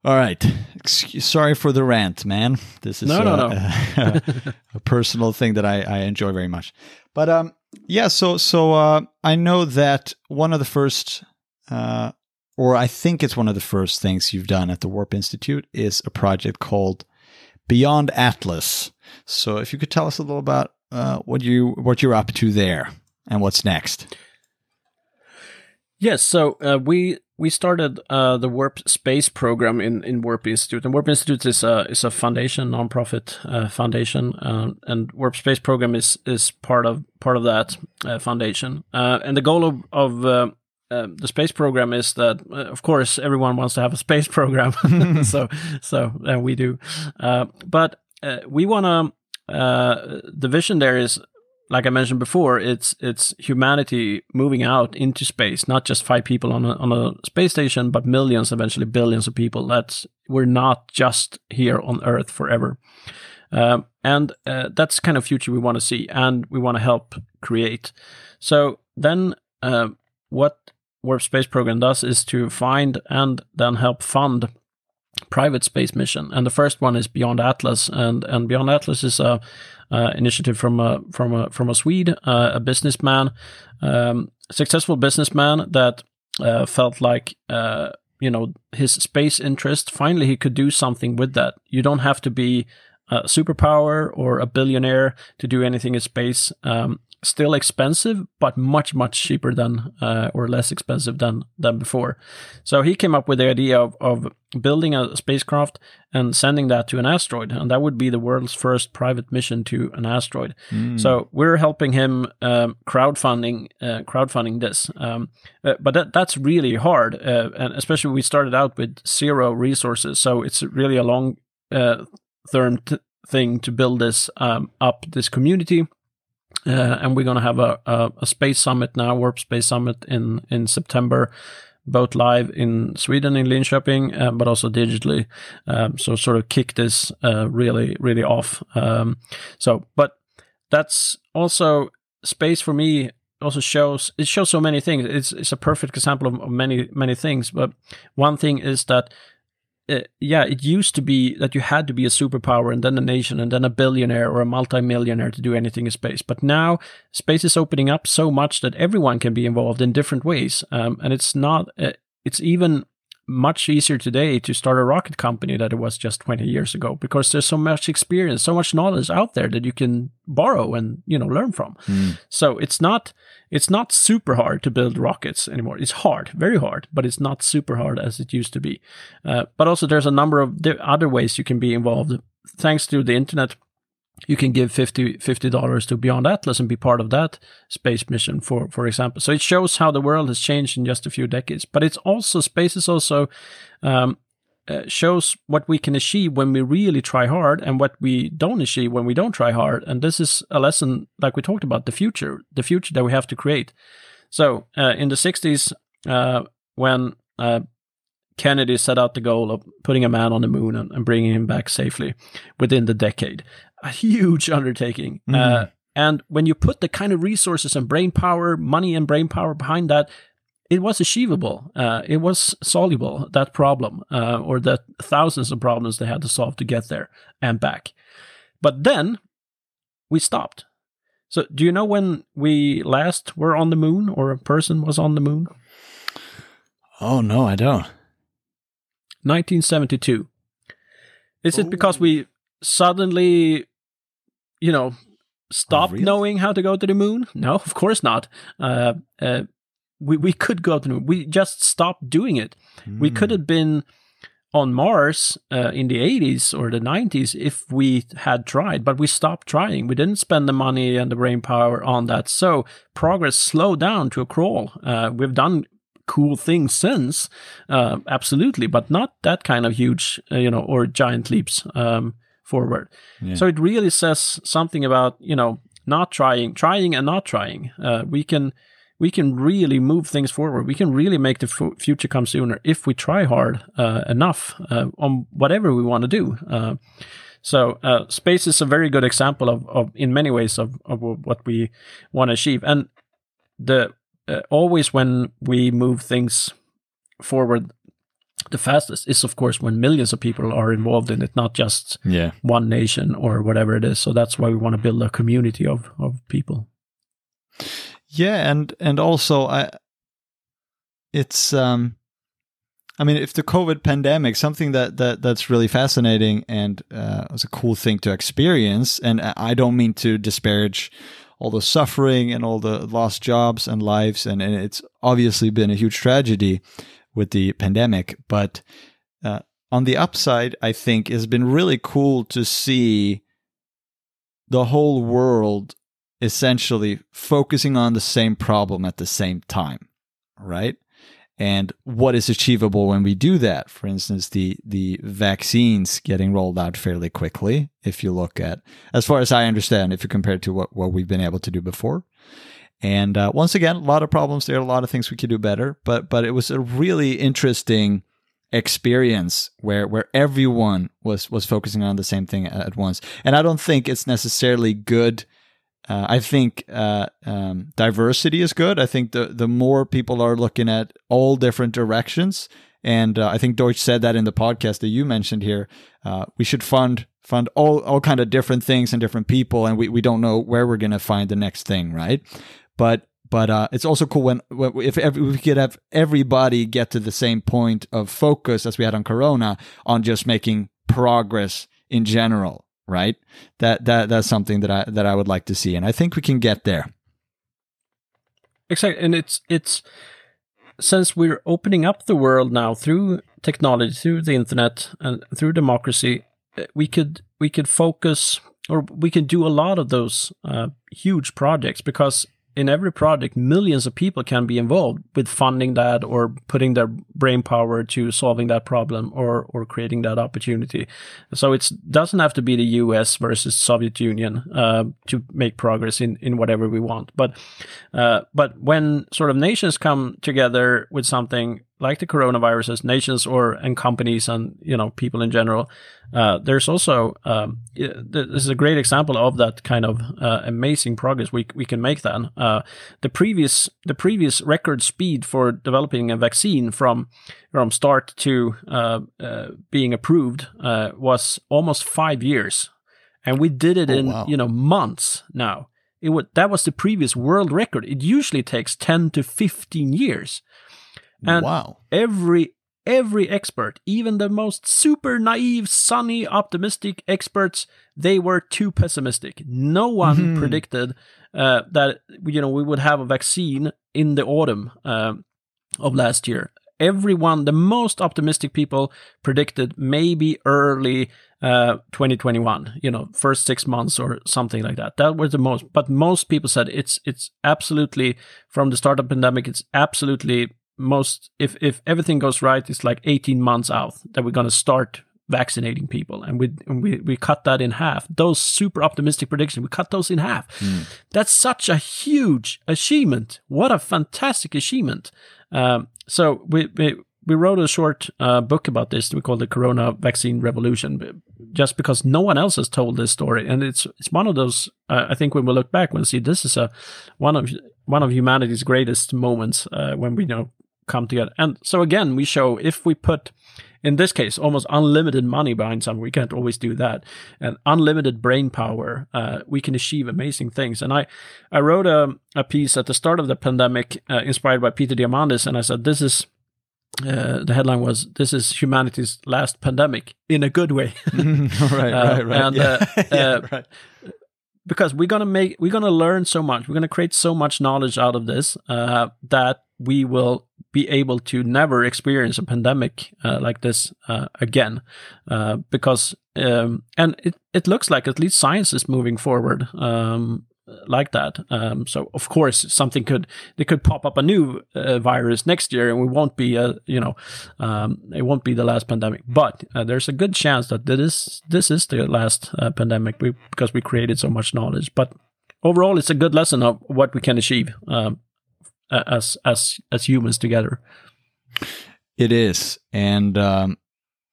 Speaker 1: All right. Excuse, sorry for the rant, man. This is
Speaker 2: no, no, no.
Speaker 1: A, [LAUGHS] a, personal thing that I, I enjoy very much. But um, yeah. So so uh, I know that one of the first uh, or I think it's one of the first things you've done at the Warp Institute, is a project called Beyond Atlas. So, if you could tell us a little about uh, what you what you're up to there and what's next.
Speaker 2: Yes, so uh, we we started uh, the Warp Space program in, in Warp Institute, and Warp Institute is a is a foundation, nonprofit uh, foundation, um, and Warp Space program is is part of part of that uh, foundation. Uh, and the goal of, of uh, the space program is that, uh, of course, everyone wants to have a space [LAUGHS] program. [LAUGHS] so, so uh, we do. Uh, but uh, we want to. Uh, the vision there is, like I mentioned before, it's it's humanity moving out into space, not just five people on a on a space station, but millions, eventually billions of people. That's we're not just here on Earth forever. Um, and uh, that's kind of future we want to see, and we want to help create. So then, what Warp Space Program does is to find and then help fund private space mission. And the first one is Beyond Atlas, and and Beyond Atlas is a uh, initiative from a from a from a Swede, uh, a businessman, um, successful businessman that uh, felt like uh, you know his space interest. Finally, he could do something with that. You don't have to be a superpower or a billionaire to do anything in space. Um, still expensive, but much much cheaper than uh, or less expensive than than before. So he came up with the idea of of building a spacecraft and sending that to an asteroid, and that would be the world's first private mission to an asteroid. Mm. So we're helping him um, crowdfunding uh, crowdfunding this, um, uh, but that that's really hard, uh, and especially we started out with zero resources, so it's really a long uh, term t- thing to build this um, up this community uh, and we're going to have a, a, a, space summit now, Warp Space Summit in in September, both live in Sweden in Linköping, uh, but also digitally. Um, so sort of kick this uh, really really off. Um, so, but that's also space for me. Also shows it shows so many things. It's it's a perfect example of, of many many things. But one thing is that uh, yeah, it used to be that you had to be a superpower and then a nation and then a billionaire or a multimillionaire to do anything in space. But now space is opening up so much that everyone can be involved in different ways. Um, and it's not, uh, it's even much easier today to start a rocket company than it was just 20 years ago because there's so much experience, so much knowledge out there that you can borrow and, you know, learn from. Mm. So it's not, it's not super hard to build rockets anymore. It's hard, very hard, but it's not super hard as it used to be. Uh, but also there's a number of other ways you can be involved thanks to the internet you can give 50 dollars to Beyond Atlas and be part of that space mission, for for example. So it shows how the world has changed in just a few decades. But it's also space is also um, uh, shows what we can achieve when we really try hard and what we don't achieve when we don't try hard. And this is a lesson, like we talked about, the future, the future that we have to create. So uh, in the 60s, uh, when uh, Kennedy set out the goal of putting a man on the moon and, and bringing him back safely within the decade a huge undertaking. Mm. Uh, and when you put the kind of resources and brain power, money and brain power behind that, it was achievable. Uh, it was soluble, that problem, uh, or the thousands of problems they had to solve to get there and back. But then we stopped. So, do you know when we last were on the moon or a person was on the moon?
Speaker 1: Oh, no, I don't.
Speaker 2: 1972. Is it because we suddenly, you know, stopped oh, really? knowing how to go to the moon? No, of course not. Uh, uh, we we could go to the moon. We just stopped doing it. Mm. We could hmm. have been on Mars uh, in the 80s or the 90s if we had tried, but we stopped trying. We didn't spend the money and the brain power on that. So progress slowed down to a crawl. Uh, we've done cool things since, uh, absolutely, but not that kind of huge, uh, you know, or giant leaps. Um, forward. Yeah. So it really says something about you know not trying, trying and not trying. Uh, we can we can really move things forward. We can really make the f- future come sooner if we try hard uh, enough uh, on whatever we want to do. Uh, so uh, space is a very good example of, of in many ways of, of what we want to achieve. And the uh, always when we move things forward the fastest is of course when millions of people are involved in it not just
Speaker 1: yeah.
Speaker 2: one nation or whatever it is so that's why we want to build a community of of people
Speaker 1: yeah and and also i it's um I mean, if the COVID pandemic, something that, that that's really fascinating and uh, was a cool thing to experience, and I don't mean to disparage all the suffering and all the lost jobs and lives, and, and it's obviously been a huge tragedy with the pandemic. But uh, on the upside, I think it's been really cool to see the whole world essentially focusing on the same problem at the same time, right? And what is achievable when we do that? For instance, the the vaccines getting rolled out fairly quickly. If you look at, as far as I understand, if you compare to what, what we've been able to do before, and uh, once again, a lot of problems there, a lot of things we could do better. But but it was a really interesting experience where where everyone was was focusing on the same thing at once. And I don't think it's necessarily good. Uh, I think uh, um, diversity is good. I think the the more people are looking at all different directions, and uh, I think Deutsch said that in the podcast that you mentioned here. Uh, we should fund fund all all kind of different things and different people, and we, we don't know where we're gonna find the next thing, right? But but uh, it's also cool when, when if, if we could have everybody get to the same point of focus as we had on Corona on just making progress in general, right? That that that's something that I that I would like to see, and I think we can get there.
Speaker 2: exactly, and it's it's since we're opening up the world now through technology, through the internet, and through democracy, uh, we could we could focus or we can do a lot of those uh, huge projects because in every project, millions of people can be involved with funding that or putting their brain power to solving that problem or or creating that opportunity. So it doesn't have to be the U.S. versus Soviet Union uh, to make progress in in whatever we want. But uh, but when sort of nations come together with something like the coronaviruses, nations or and companies and you know people in general. Uh, there's also um, this is a great example of that kind of uh, amazing progress we we can make. Then uh, the previous the previous record speed for developing a vaccine from from start to uh, uh, being approved uh, was almost five years, and we did it oh, in wow. you know months now. It would that was the previous world record. It usually takes ten to fifteen years. And wow. every every expert, even the most super naive, sunny, optimistic experts, they were too pessimistic. No one mm-hmm. predicted uh, that you know we would have a vaccine in the autumn uh, of last year. Everyone, the most optimistic people, predicted maybe early uh, 2021. You know, first six months or something like that. That was the most. But most people said it's it's absolutely from the start of pandemic. It's absolutely most if if everything goes right, it's like 18 months out that we're going to start vaccinating people, and we and we we cut that in half. Those super optimistic predictions, we cut those in half. Mm. That's such a huge achievement. What a fantastic achievement! Um, so we, we we wrote a short uh, book about this. We call the Corona Vaccine Revolution, just because no one else has told this story, and it's it's one of those. Uh, I think when we look back, we'll see this is a one of one of humanity's greatest moments uh, when we you know come together. And so again, we show if we put, in this case, almost unlimited money behind something, we can't always do that, and unlimited brain power, uh, we can achieve amazing things. And I, I wrote a, a piece at the start of the pandemic, uh, inspired by Peter Diamandis, and I said, this is, uh, the headline was "This is humanity's last pandemic in a good way." [LAUGHS]
Speaker 1: right, right, right. And, yeah. Uh, yeah,
Speaker 2: uh, [LAUGHS] right. Because we're gonna make, we're gonna learn so much, we're gonna create so much knowledge out of this uh, that we will be able to never experience a pandemic uh, like this uh, again uh, because um, and it, it looks like at least science is moving forward um, like that. Um, so of course something could they could pop up a new uh, virus next year and we won't be a you know um, it won't be the last pandemic. But uh, there's a good chance that this this is the last uh, pandemic because we created so much knowledge. But overall it's a good lesson of what we can achieve um, as as as humans together.
Speaker 1: It is, and um,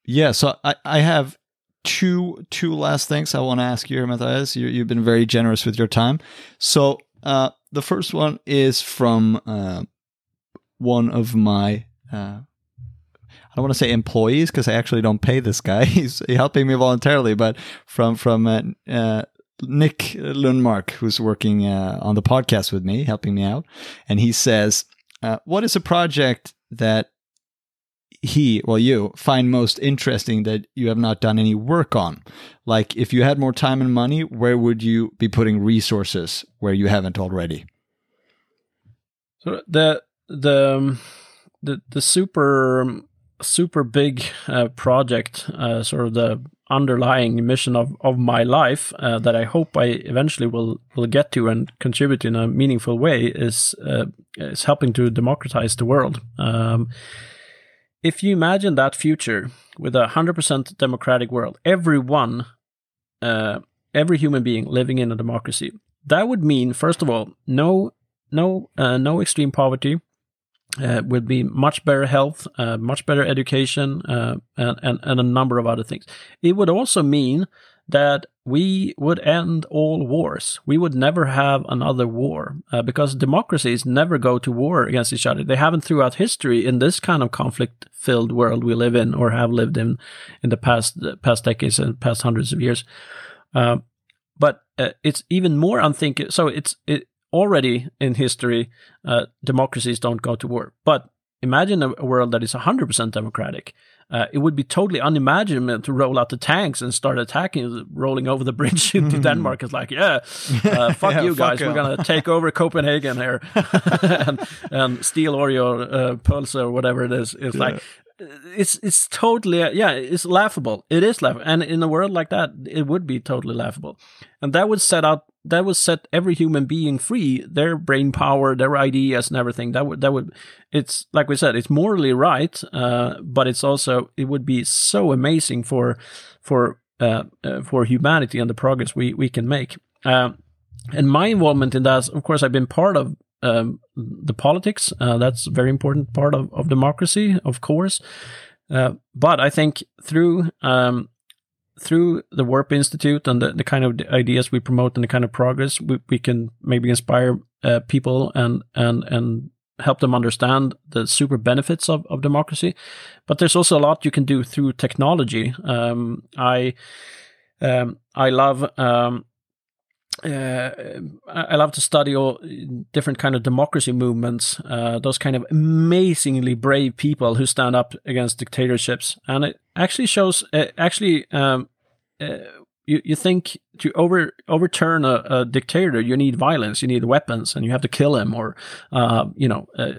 Speaker 1: yeah. So I I have two two last things I want to ask you, Mathias. You, you've been very generous with your time. So uh, the first one is from uh, one of my. Uh, I don't want to say employees because I actually don't pay this guy. [LAUGHS] He's helping me voluntarily, but from from uh, uh, Nick Lundmark, who's working uh, on the podcast with me, helping me out, and he says, uh, "What is a project that he, well, you find most interesting that you have not done any work on? Like, if you had more time and money, where would you be putting resources where you haven't already?"
Speaker 2: So the the um, the the super super big uh, project, uh, sort of the underlying mission of, of my life uh, that I hope I eventually will will get to and contribute in a meaningful way is uh, is helping to democratize the world. Um, if you imagine that future with a hundred percent democratic world, everyone, uh, every human being living in a democracy, that would mean first of all no no uh, no extreme poverty, uh, will be much better health, uh, much better education, uh, and, and, and, a number of other things. It would also mean that we would end all wars. We would never have another war uh, because democracies never go to war against each other. They haven't throughout history in this kind of conflict filled world we live in or have lived in in the past past decades and past hundreds of years. Uh, but uh, it's even more unthinkable. So it's it, already in history, uh, democracies don't go to war. But imagine a, a world that is 100% democratic. uh, it would be totally unimaginable to roll out the tanks and start attacking, rolling over the [LAUGHS] bridge into Denmark. It's like, yeah, uh, [LAUGHS] fuck
Speaker 1: Yeah,
Speaker 2: you
Speaker 1: fuck
Speaker 2: guys, we're gonna take over [LAUGHS] Copenhagen here and, and steal all your uh, pulse or whatever it is. It's like it's it's totally yeah, it's laughable. It is laughable, and in a world like that, it would be totally laughable, and that would set out that would set every human being free, their brain power, their ideas, and everything. That would that would it's like we said, it's morally right, uh, but it's also it would be so amazing for for uh, uh, for humanity and the progress we we can make. Um, and my involvement in that, of course, I've been part of um, the politics. Uh, that's a very important part of, of democracy, of course. Uh, but I think through um, through the Warp Institute and the, the kind of ideas we promote and the kind of progress we, we can maybe inspire uh, people and and and help them understand the super benefits of, of democracy. But there's also a lot you can do through technology. Um, I um, I love um, uh, I I love to study all different kind of democracy movements. Uh, those kind of amazingly brave people who stand up against dictatorships, and it actually shows. Uh, actually, um, uh, you you think to over overturn a, a dictator, you need violence, you need weapons, and you have to kill him or uh, you know uh,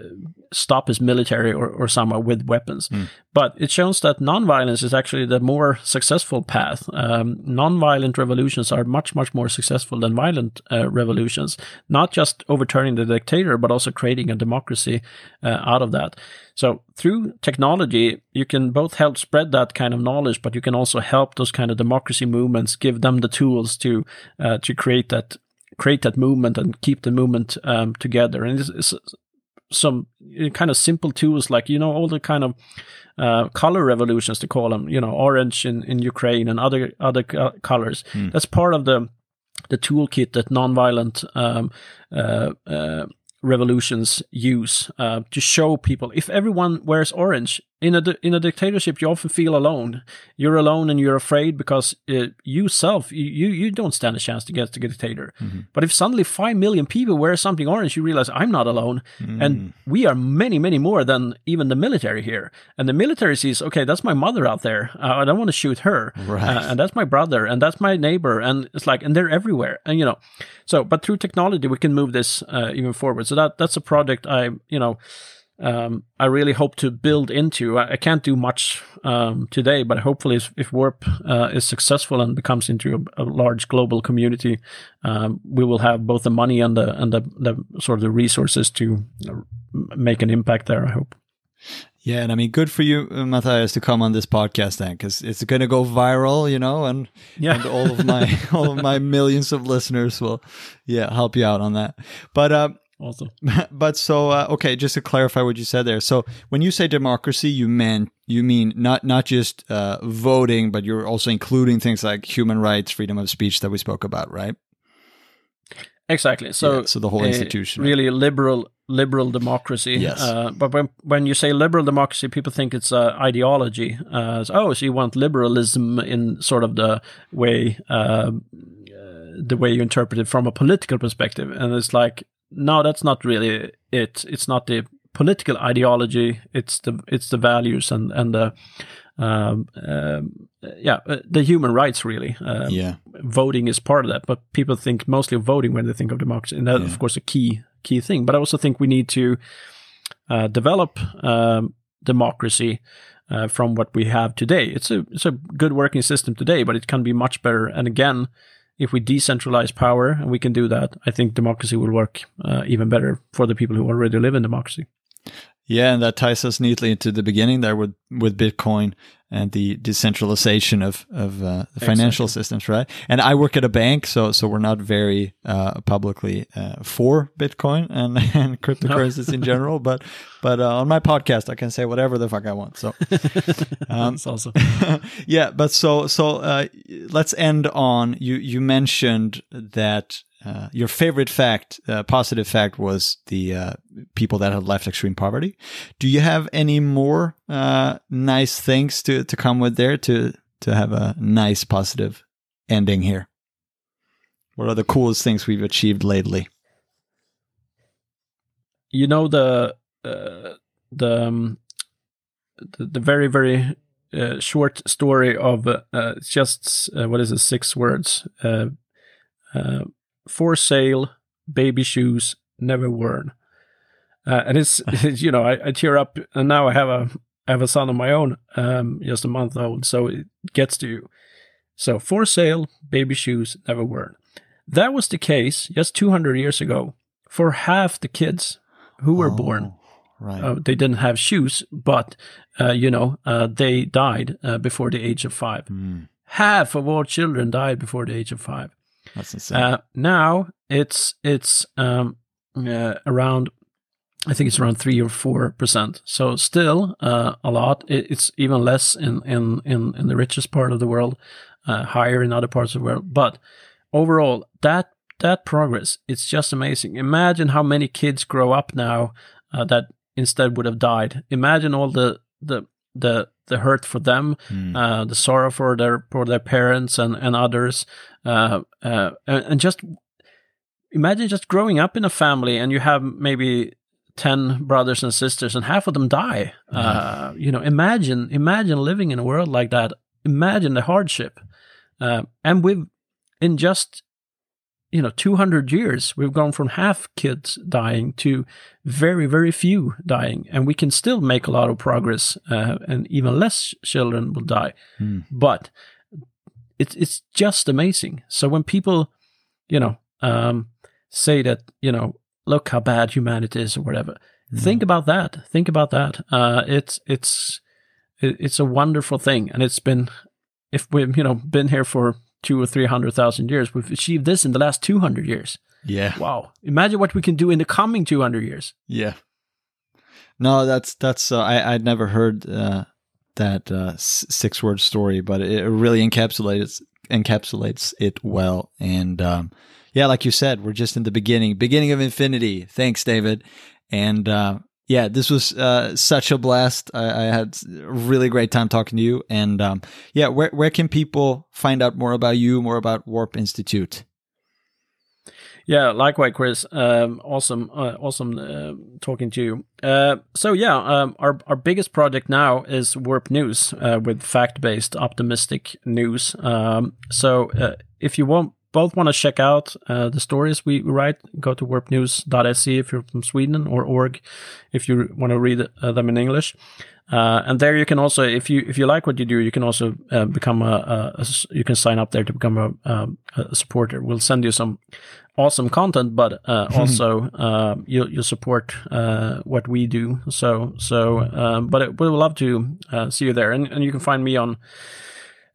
Speaker 2: stop his military or, or somehow with weapons. But it shows that nonviolence is actually the more successful path. Um, nonviolent revolutions are much much more successful than violent uh, revolutions. Not just overturning the dictator, but also creating a democracy uh, out of that. So through technology, you can both help spread that kind of knowledge, but you can also help those kind of democracy movements, give them the tools to uh, to create that create that movement and keep the movement um, together. And it's, it's some kind of simple tools like you know all the kind of uh, color revolutions to call them. You know, orange in, in Ukraine and other other co- colors. That's part of the the toolkit that nonviolent um, uh, uh, revolutions use uh, to show people if everyone wears orange in a in a dictatorship you often feel alone. You're alone and you're afraid because uh, you self you, you don't stand a chance to get the dictator. But if suddenly 5 million people wear something orange you realize i'm not alone. And we are many many more than even the military here. And the military sees okay that's my mother out there. Uh, i don't want to shoot her.
Speaker 1: Right.
Speaker 2: Uh, and that's my brother and that's my neighbor and it's like and they're everywhere. And you know so but through technology we can move this uh, even forward. So that that's a project i you know um, I really hope to build into. I, I can't do much um, today, but hopefully, if, if Warp uh, is successful and becomes into a, a large global community, um, we will have both the money and the and the, the sort of the resources to uh, make an impact there. I hope.
Speaker 1: Yeah, and I mean, good for you, Mathias, to come on this podcast then, because it's going to go viral, you know, and
Speaker 2: Yeah.
Speaker 1: and all of my [LAUGHS] all of my millions of listeners will, yeah, help you out on that. But uh,
Speaker 2: Also, [LAUGHS]
Speaker 1: but so uh, okay, just to clarify what you said there. So when you say democracy, you mean you mean not not just uh, voting, but you're also including things like human rights, freedom of speech that we spoke about, right?
Speaker 2: exactly. So,
Speaker 1: Yeah, so the whole
Speaker 2: uh,
Speaker 1: institution,
Speaker 2: really liberal liberal democracy.
Speaker 1: Yes.
Speaker 2: Uh, but when when you say liberal democracy, people think it's uh, ideology. Uh, so, oh, so you want liberalism in sort of the way uh, the way you interpret it from a political perspective, and it's like no, that's not really it. It's not the political ideology. It's the it's the values and and the um, um, yeah uh, the human rights really. Um,
Speaker 1: yeah,
Speaker 2: voting is part of that, but people think mostly of voting when they think of democracy, and that,
Speaker 1: Yeah.
Speaker 2: of course, a key key thing. But I also think we need to uh, develop um, democracy uh, from what we have today. It's a it's a good working system today, but it can be much better. And again, if we decentralize power and we can do that, I think democracy will work uh, even better for the people who already live in democracy.
Speaker 1: Yeah, and that ties us neatly into the beginning there with with Bitcoin and the decentralization of of uh, the financial systems, right? And I work at a bank, so so we're not very uh, publicly uh, for Bitcoin and, [LAUGHS] and cryptocurrencies in general, but but uh, on my podcast I can say whatever the fuck I want. So [LAUGHS] um,
Speaker 2: It's also [LAUGHS]
Speaker 1: yeah, but so so uh, let's end on you. You mentioned that uh, your favorite fact, uh, positive fact, was the uh, people that had left extreme poverty. Do you have any more uh, nice things to to come with there to to have a nice positive ending here? What are the coolest things we've achieved lately?
Speaker 2: you know the uh, the, um, the the very very uh, short story of just what is it? Six words. For sale, baby shoes never worn. Uh, and it's, [LAUGHS] [LAUGHS] you know I, I tear up, and now I have a I have a son of my own, um, just a month old, so it gets to you. So for sale, baby shoes never worn. That was the case just 200 years ago for half the kids who were
Speaker 1: Oh,
Speaker 2: born.
Speaker 1: Right.
Speaker 2: Uh, they didn't have shoes, but uh, you know uh, they died uh, before the age of five.
Speaker 1: Mm,
Speaker 2: Half of all children died before the age of five.
Speaker 1: That's insane.
Speaker 2: Uh, now it's it's um, uh, around, I think it's around three or four percent. So still uh, a lot. It, it's even less in, in in in the richest part of the world, uh, higher in other parts of the world. But overall, that that progress, it's just amazing. Imagine how many kids grow up now uh, that instead would have died. Imagine all the the the the hurt for them,
Speaker 1: Mm.
Speaker 2: uh, the sorrow for their for their parents and and others, uh, uh, and, and just imagine just growing up in a family and you have maybe 10 brothers and sisters and half of them die. Uh, you know imagine imagine living in a world like that. Imagine the hardship. Uh, and we've in just you know 200 years we've gone from half kids dying to very very few dying. And we can still make a lot of progress uh, and even less children will die.
Speaker 1: Hmm.
Speaker 2: but it's it's just amazing. So when people you know um, say that you know look how bad humanity is or whatever think about that. Think about that. Uh, it's it's it's a wonderful thing. And it's been if we've you know been here for two or three hundred thousand years we've achieved this in the last 200 years
Speaker 1: Yeah.
Speaker 2: wow imagine what we can do in the coming 200 years
Speaker 1: Yeah. No, that's that's uh, I I'd never heard uh, that uh, six word story, but it really encapsulates encapsulates it well. And um, yeah, like you said, we're just in the beginning, beginning of infinity. Thanks, David. And uh, yeah, this was uh, such a blast. I, I had a really great time talking to you. And um, yeah, where where can people find out more about you, more about Warp Institute?
Speaker 2: Yeah, likewise, Chris. Um, awesome, uh, awesome uh, talking to you. Uh, so yeah, um, our our biggest project now is Warp News uh, with fact based, optimistic news. Um, so uh, if you want both want to check out uh, the stories we write, go to warpnews.se if you're from Sweden or org if you want to read uh, them in English. Uh, and there you can also, if you if you like what you do, you can also uh, become a, you can sign up there to become a, um, a supporter. We'll send you some awesome content, but uh, [LAUGHS] also uh, you'll you'll support uh, what we do. So so, um, but it, we would love to uh, see you there, and, and you can find me on.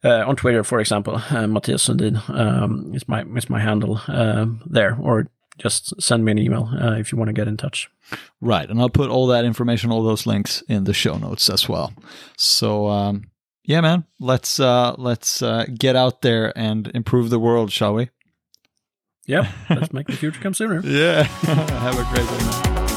Speaker 2: Uh, on Twitter, for example, uh, Mathias Sundin um, is my is my handle um, there, or just send me an email uh, if you want to get in touch.
Speaker 1: Right, and I'll put all that information, all those links in the show notes as well. So, um, yeah, man, let's uh, let's uh, get out there and improve the world, shall we?
Speaker 2: Yeah, let's [LAUGHS] make the future come sooner.
Speaker 1: Yeah. [LAUGHS] Have a great day. man.